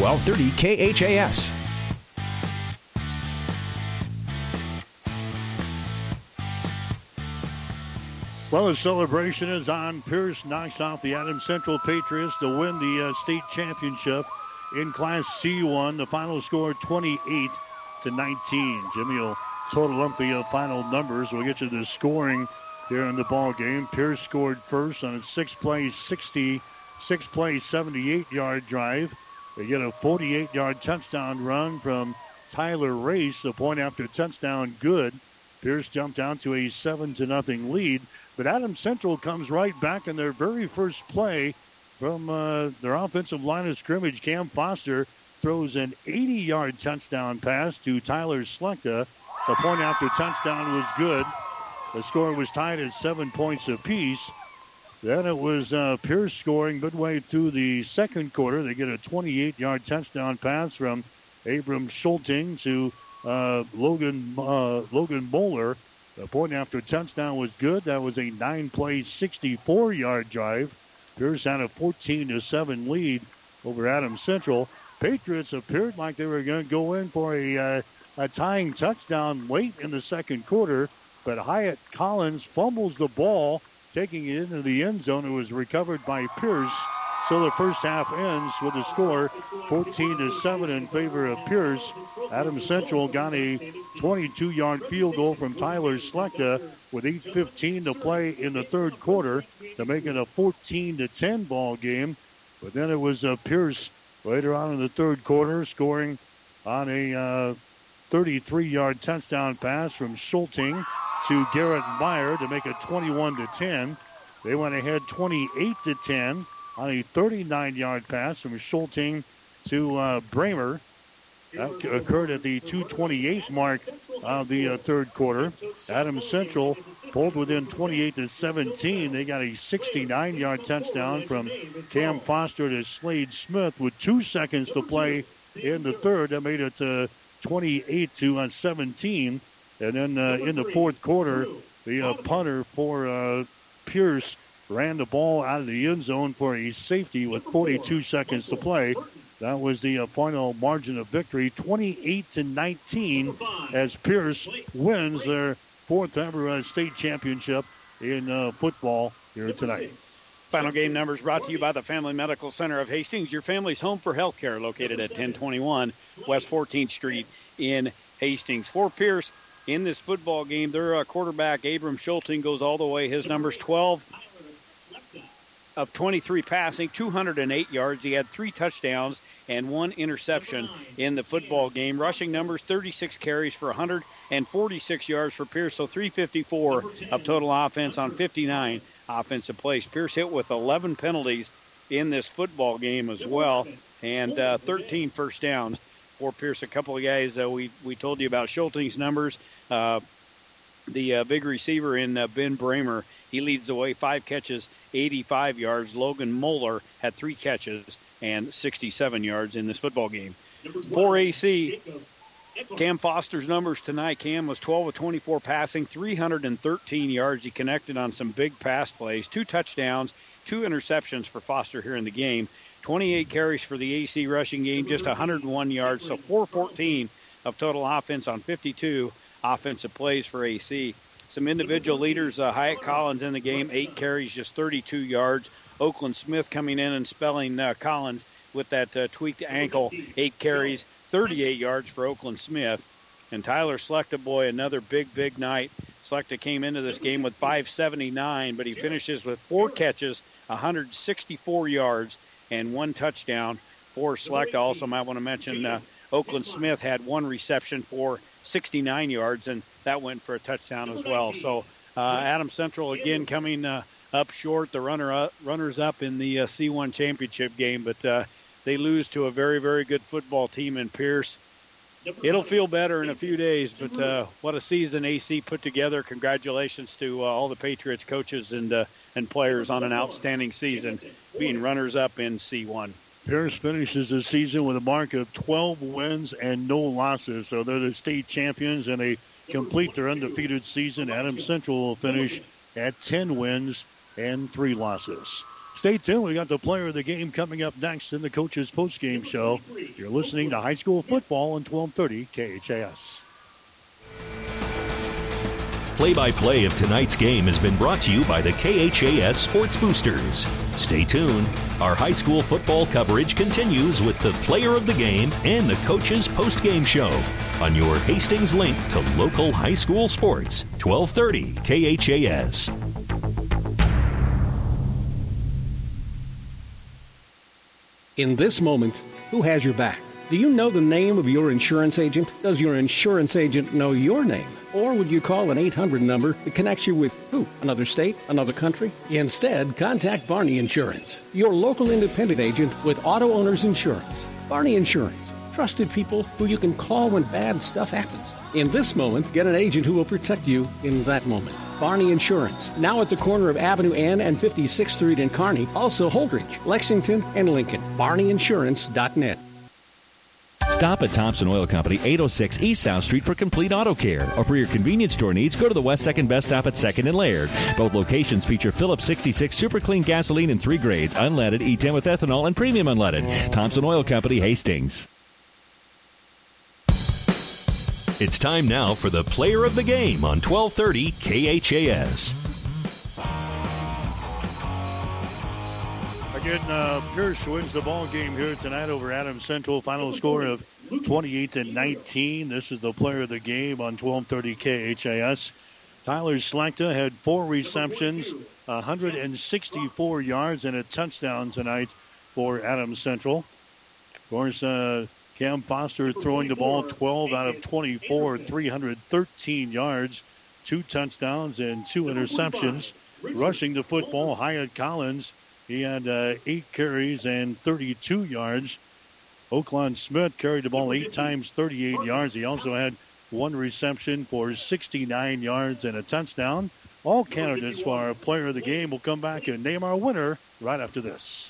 Speaker 13: 1230 KHAS.
Speaker 6: Well, the celebration is on. Pierce knocks off the Adams Central Patriots to win the uh, state championship in Class C1. The final score 28 to 19. Jimmy will total up the uh, final numbers. We'll get you the scoring here in the ball game. Pierce scored first on a six-play 60, six-play 78-yard drive. They get a 48-yard touchdown run from Tyler Race. The point after touchdown, good. Pierce jumped down to a seven to nothing lead. But Adams Central comes right back in their very first play from uh, their offensive line of scrimmage. Cam Foster throws an 80-yard touchdown pass to Tyler Slechta. The point after touchdown was good. The score was tied at seven points apiece. Then it was uh, Pierce scoring midway through the second quarter. They get a 28-yard touchdown pass from Abram Schulting to uh, Logan uh, Logan Moeller. The point after touchdown was good. That was a nine-play, 64-yard drive. Pierce had a 14 to seven lead over Adams Central. Patriots appeared like they were going to go in for a uh, a tying touchdown late in the second quarter, but Hyatt Collins fumbles the ball, taking it into the end zone. It was recovered by Pierce. So the first half ends with a score 14 to 7 in favor of Pierce. Adam Central got a 22 yard field goal from Tyler Slechta with 8.15 to play in the third quarter to make it a 14 to 10 ball game. But then it was uh, Pierce later on in the third quarter scoring on a 33 yard touchdown pass from Schulting to Garrett Meyer to make it 21 to 10. They went ahead 28 to 10 on a 39-yard pass from Schulting to uh, Brahmer. That occurred at the 228 mark of the uh, third quarter. Adams Central pulled within 28 to 17. They got a 69 yard touchdown from Cam Foster to Slade Smith with two seconds to play in the third. That made it uh, 28 to uh, 17. And then uh, in the fourth quarter, the uh, punter for uh, Pierce ran the ball out of the end zone for a safety with 42 seconds to play. That was the uh, final margin of victory, 28 to 19, as Pierce wins their fourth ever uh, state championship in uh, football here tonight.
Speaker 11: Final game numbers brought to you by the Family Medical Center of Hastings, your family's home for healthcare, located at 1021 West 14th Street in Hastings. For Pierce in this football game, their uh, quarterback Abram Schulting goes all the way. His number's 12 of 23 passing, 208 yards. He had three touchdowns and one interception in the football game. Rushing numbers 36 carries for 146 yards for Pierce, so 354 of total offense on 59 offensive plays. Pierce hit with 11 penalties in this football game as well, and uh, 13 first downs for Pierce. A couple of guys uh, we we told you about Schulting's numbers. Uh, the uh, big receiver in uh, Ben Brahmer, he leads the way, five catches, 85 yards. Logan Moeller had three catches and 67 yards in this football game. For AC, Cam Foster's numbers tonight. Cam was 12 of 24 passing, 313 yards. He connected on some big pass plays, two touchdowns, two interceptions for Foster here in the game. 28 carries for the AC rushing game, just 101 yards, so 414 of total offense on 52 offensive plays for AC. Some individual leaders, uh, Hyatt Collins in the game, eight carries, just 32 yards. Oakland Smith coming in and spelling uh, Collins with that uh, tweaked ankle, eight carries, 38 yards for Oakland Smith. And Tyler Slechta, boy, another big, big night. Slechta came into this game with 579, but he finishes with four catches, 164 yards, and one touchdown for Slechta. Also, might want to mention uh, Oakland Smith had one reception for 69 yards, and that went for a touchdown as well. So uh, Adam Central again coming uh, up short, the runner up, runners up in the uh, C1 championship game, but uh, they lose to a very, very good football team in Pierce. It'll feel better in a few days, but uh, what a season AC put together. Congratulations to uh, all the Patriots coaches and and players on an outstanding season, being runners up in C1.
Speaker 6: Pierce finishes the season with a mark of 12 wins and no losses. So they're the state champions and they complete their undefeated season. Adams Central will finish at 10 wins and three losses. Stay tuned. We got the player of the game coming up next in the coach's postgame show. You're listening to high school football on 1230 KHAS.
Speaker 33: Play by play of tonight's game has been brought to you by the KHAS Sports Boosters. Stay tuned. Our high school football coverage continues with the player of the game and the coach's post game show on your Hastings link to local high school sports, 1230 KHAS.
Speaker 29: In this moment, who has your back? Do you know the name of your insurance agent? Does your insurance agent know your name? Or would you call an 800 number that connects you with who? Another state? Another country? Instead, contact Barney Insurance, your local independent agent with auto owners insurance. Barney Insurance, trusted people who you can call when bad stuff happens. In this moment, get an agent who will protect you in that moment. Barney Insurance, now at the corner of Avenue N and 56th Street in Kearney, also Holdrege, Lexington, and Lincoln. BarneyInsurance.net.
Speaker 34: Stop at Thompson Oil Company, 806 East South Street for complete auto care. Or for your convenience store needs, go to the West 2nd Best Stop at 2nd and Laird. Both locations feature Phillips 66 super clean gasoline in three grades, unleaded, E10 with ethanol, and premium unleaded. Thompson Oil Company, Hastings.
Speaker 33: It's time now for the player of the game on 1230 KHAS.
Speaker 6: Again, uh, Pierce wins the ball game here tonight over Adams Central. Final score of 28 to 19. This is the player of the game on 1230 KHAS. Tyler Slechta had four receptions, 164 yards, and a touchdown tonight for Adams Central. Of course, uh, Cam Foster throwing the ball 12 out of 24, 313 yards, two touchdowns, and two interceptions. rushing the football. Hyatt Collins, he had uh, eight carries and 32 yards. Oakland Smith carried the ball eight times, 38 yards. He also had one reception for 69 yards and a touchdown. All candidates for our player of the game will come back and name our winner right after this.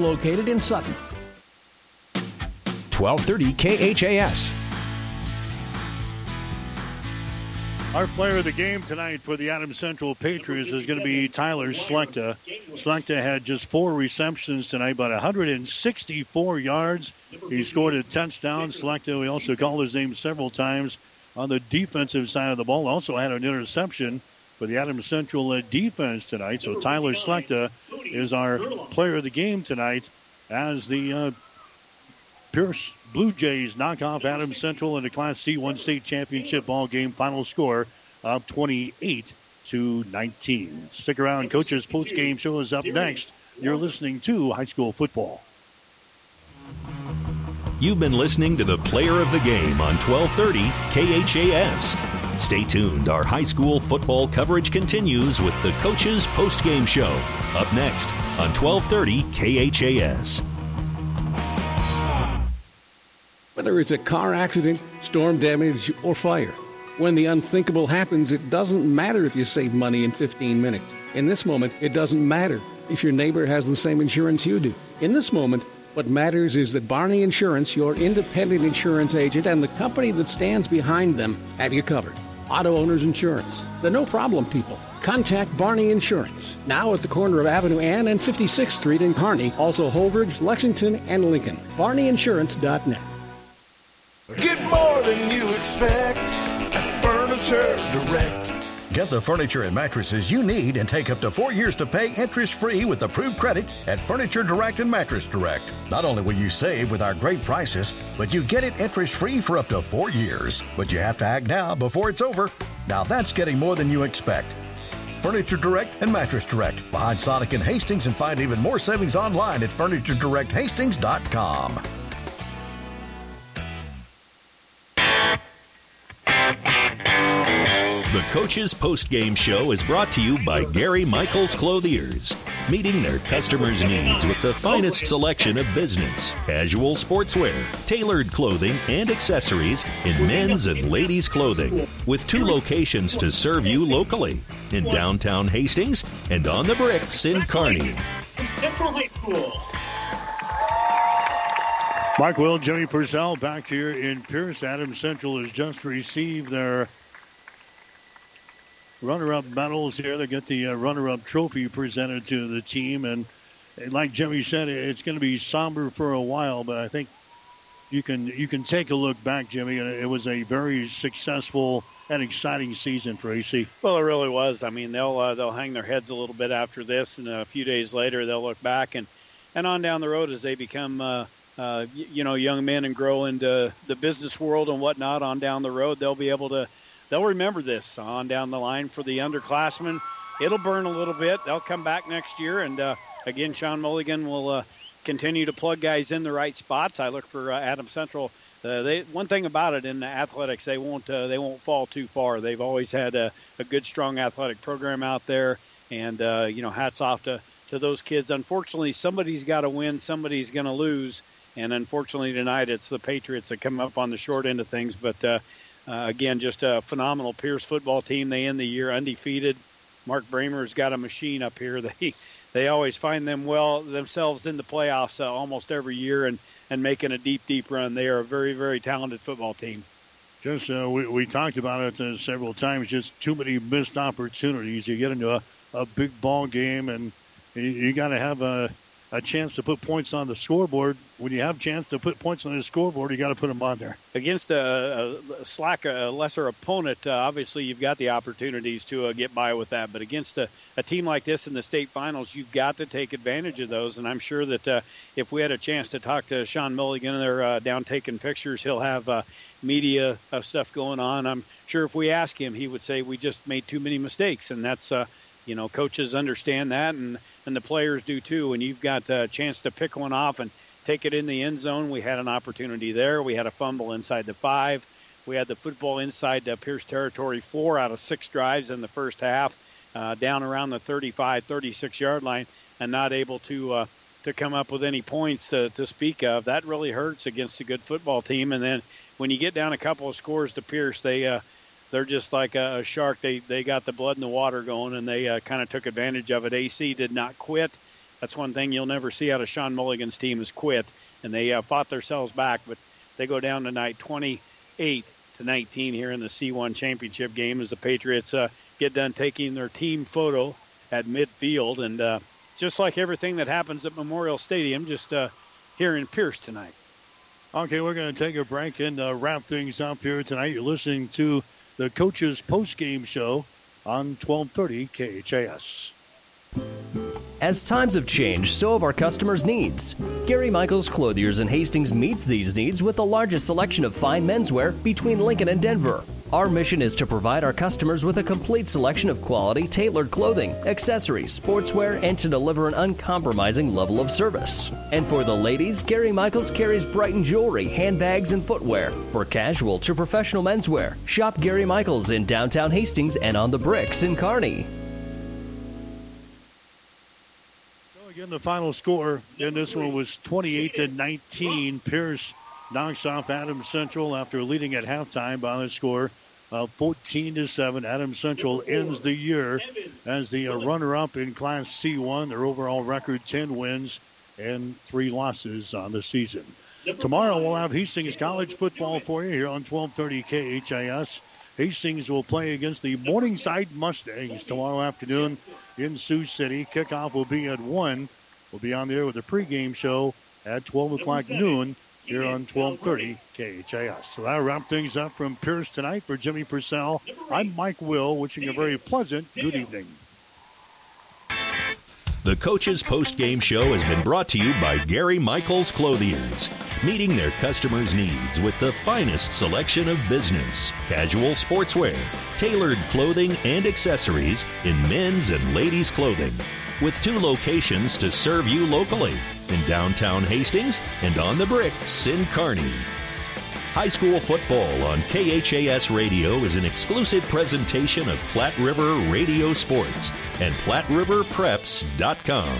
Speaker 29: located in Sutton.
Speaker 13: 1230 KHAS.
Speaker 6: Our player of the game tonight for the Adams Central Patriots is going to be Tyler Slechta. Slechta had just four receptions tonight, but 164 yards. He scored a touchdown. Slechta, we also called his name several times on the defensive side of the ball. Also had an interception for the Adams Central defense tonight. So Tyler Slechta is our player of the game tonight as the uh, Pierce Blue Jays knock off Adams Central in the Class C1 state championship ball game. Final score of 28 to 19. Stick around. Coach's post game show is up next. You're listening to high school football.
Speaker 33: You've been listening to the player of the game on 1230 KHAS. Stay tuned. Our high school football coverage continues with the coaches post game show. Up next on 1230 KHAS.
Speaker 35: Whether it's a car accident, storm damage, or fire, when the unthinkable happens, it doesn't matter if you save money in 15 minutes. In this moment, it doesn't matter if your neighbor has the same insurance you do. In this moment, what matters is that Barney Insurance, your independent insurance agent, and the company that stands behind them have you covered. Auto Owners Insurance, the no problem people. Contact Barney Insurance, now at the corner of Avenue N and 56th Street in Kearney, also Holdrege, Lexington, and Lincoln. BarneyInsurance.net.
Speaker 31: Get more than you expect at Furniture Direct.
Speaker 32: Get the furniture and mattresses you need and take up to four years to pay interest free with approved credit at Furniture Direct and Mattress Direct. Not only will you save with our great prices, but you get it interest free for up to four years. But you have to act now before it's over. Now that's getting more than you expect. Furniture Direct and Mattress Direct behind Sonic and Hastings and find even more savings online at FurnitureDirectHastings.com.
Speaker 33: The Coach's Post Game Show is brought to you by Gary Michaels Clothiers, meeting their customers' needs with the finest selection of business, casual sportswear, tailored clothing, and accessories in men's and ladies' clothing, with two locations to serve you locally in downtown Hastings and on the bricks in Kearney.
Speaker 36: From Central High School.
Speaker 6: Mark Will, Jimmy Purcell back here in Pierce. Adams Central has just received their runner-up medals here. They get the uh, runner-up trophy presented to the team, and like Jimmy said, it's going to be somber for a while. But I think you can you can take a look back, Jimmy, it was a very successful and exciting season for AC.
Speaker 11: Well, it really was. I mean, they'll uh, they'll hang their heads a little bit after this, and a few days later they'll look back and and on down the road as they become. Uh, uh, you know, young men and grow into the business world and whatnot on down the road, they'll be able to they'll remember this on down the line for the underclassmen. It'll burn a little bit. They'll come back next year, and uh, again, Sean Mulligan will uh, continue to plug guys in the right spots. I look for uh, Adam Central. Uh, they one thing about it in the athletics, they won't uh, they won't fall too far. They've always had a, a good, strong athletic program out there, and uh, you know, hats off to to those kids. Unfortunately, somebody's got to win, somebody's going to lose, and unfortunately tonight it's the Patriots that come up on the short end of things. But uh, again, just a phenomenal Pierce football team. They end the year undefeated. Mark Brahmer's got a machine up here. They they always find them well themselves in the playoffs uh, almost every year and and making a deep deep run. They are a very very talented football team.
Speaker 6: Just uh, we we talked about it uh, several times. Just too many missed opportunities. You get into a, a big ball game and you, you got to have a a chance to put points on the scoreboard. When you have a chance to put points on the scoreboard, you got to put them on there.
Speaker 11: Against a, a slack, a lesser opponent, uh, obviously you've got the opportunities to uh, get by with that. But against a, a, team like this in the state finals, you've got to take advantage of those. And I'm sure that uh, if we had a chance to talk to Sean Mulligan, they're uh, down taking pictures. He'll have uh, media stuff going on. I'm sure if we ask him, he would say we just made too many mistakes, and that's uh, you know coaches understand that, and and the players do too. And you've got a chance to pick one off and take it in the end zone. We had an opportunity there. We had a fumble inside the five. We had the football inside the Pierce territory four out of six drives in the first half, uh, down around the 35, 36 yard line, and not able to uh, to come up with any points to, to speak of. That really hurts against a good football team. And then when you get down a couple of scores to Pierce, they uh, they're just like a, shark. They they got the blood in the water going, and they uh, kind of took advantage of it. AC did not quit. That's one thing you'll never see out of Sean Mulligan's team is quit, and they uh, fought themselves back, but they go down tonight, 28 to 19 here in the C1 championship game as the Patriots uh, get done taking their team photo at midfield, and uh, just like everything that happens at Memorial Stadium, just uh, here in Pierce tonight.
Speaker 6: Okay, we're going to take a break and uh, wrap things up here tonight. You're listening to the coaches post-game show on 1230 KHAS.
Speaker 23: As times have changed, so have our customers' needs. Gary Michaels Clothiers in Hastings meets these needs with the largest selection of fine menswear between Lincoln and Denver. Our mission is to provide our customers with a complete selection of quality, tailored clothing, accessories, sportswear, and to deliver an uncompromising level of service. And for the ladies, Gary Michaels carries Brighton jewelry, handbags, and footwear. For casual to professional menswear, shop Gary Michaels in downtown Hastings and on the bricks in Kearney.
Speaker 6: So again, the final score in this one was 28 to 19. Pierce knocks off Adams Central after leading at halftime by the score uh, 14 to 7. Adams Central ends the year as the uh, runner up in Class C1. Their overall record 10 wins and three losses on the season. Tomorrow we'll have Hastings College football for you here on 1230 KHAS. Hastings will play against the Morningside Mustangs tomorrow afternoon in Sioux City. Kickoff will be at 1. We'll be on there with a pregame show at 12 o'clock noon here on 1230 KHAS. So that'll wrap things up from Pierce tonight. For Jimmy Purcell, I'm Mike Will, wishing you a very pleasant good evening.
Speaker 33: The Coach's Post Game Show has been brought to you by Gary Michaels Clothiers, meeting their customers' needs with the finest selection of business, casual sportswear, tailored clothing, and accessories in men's and ladies' clothing with two locations to serve you locally in downtown Hastings and on the bricks in Kearney. High school football on KHAS Radio is an exclusive presentation of Platte River Radio Sports and PlatteRiverPreps.com.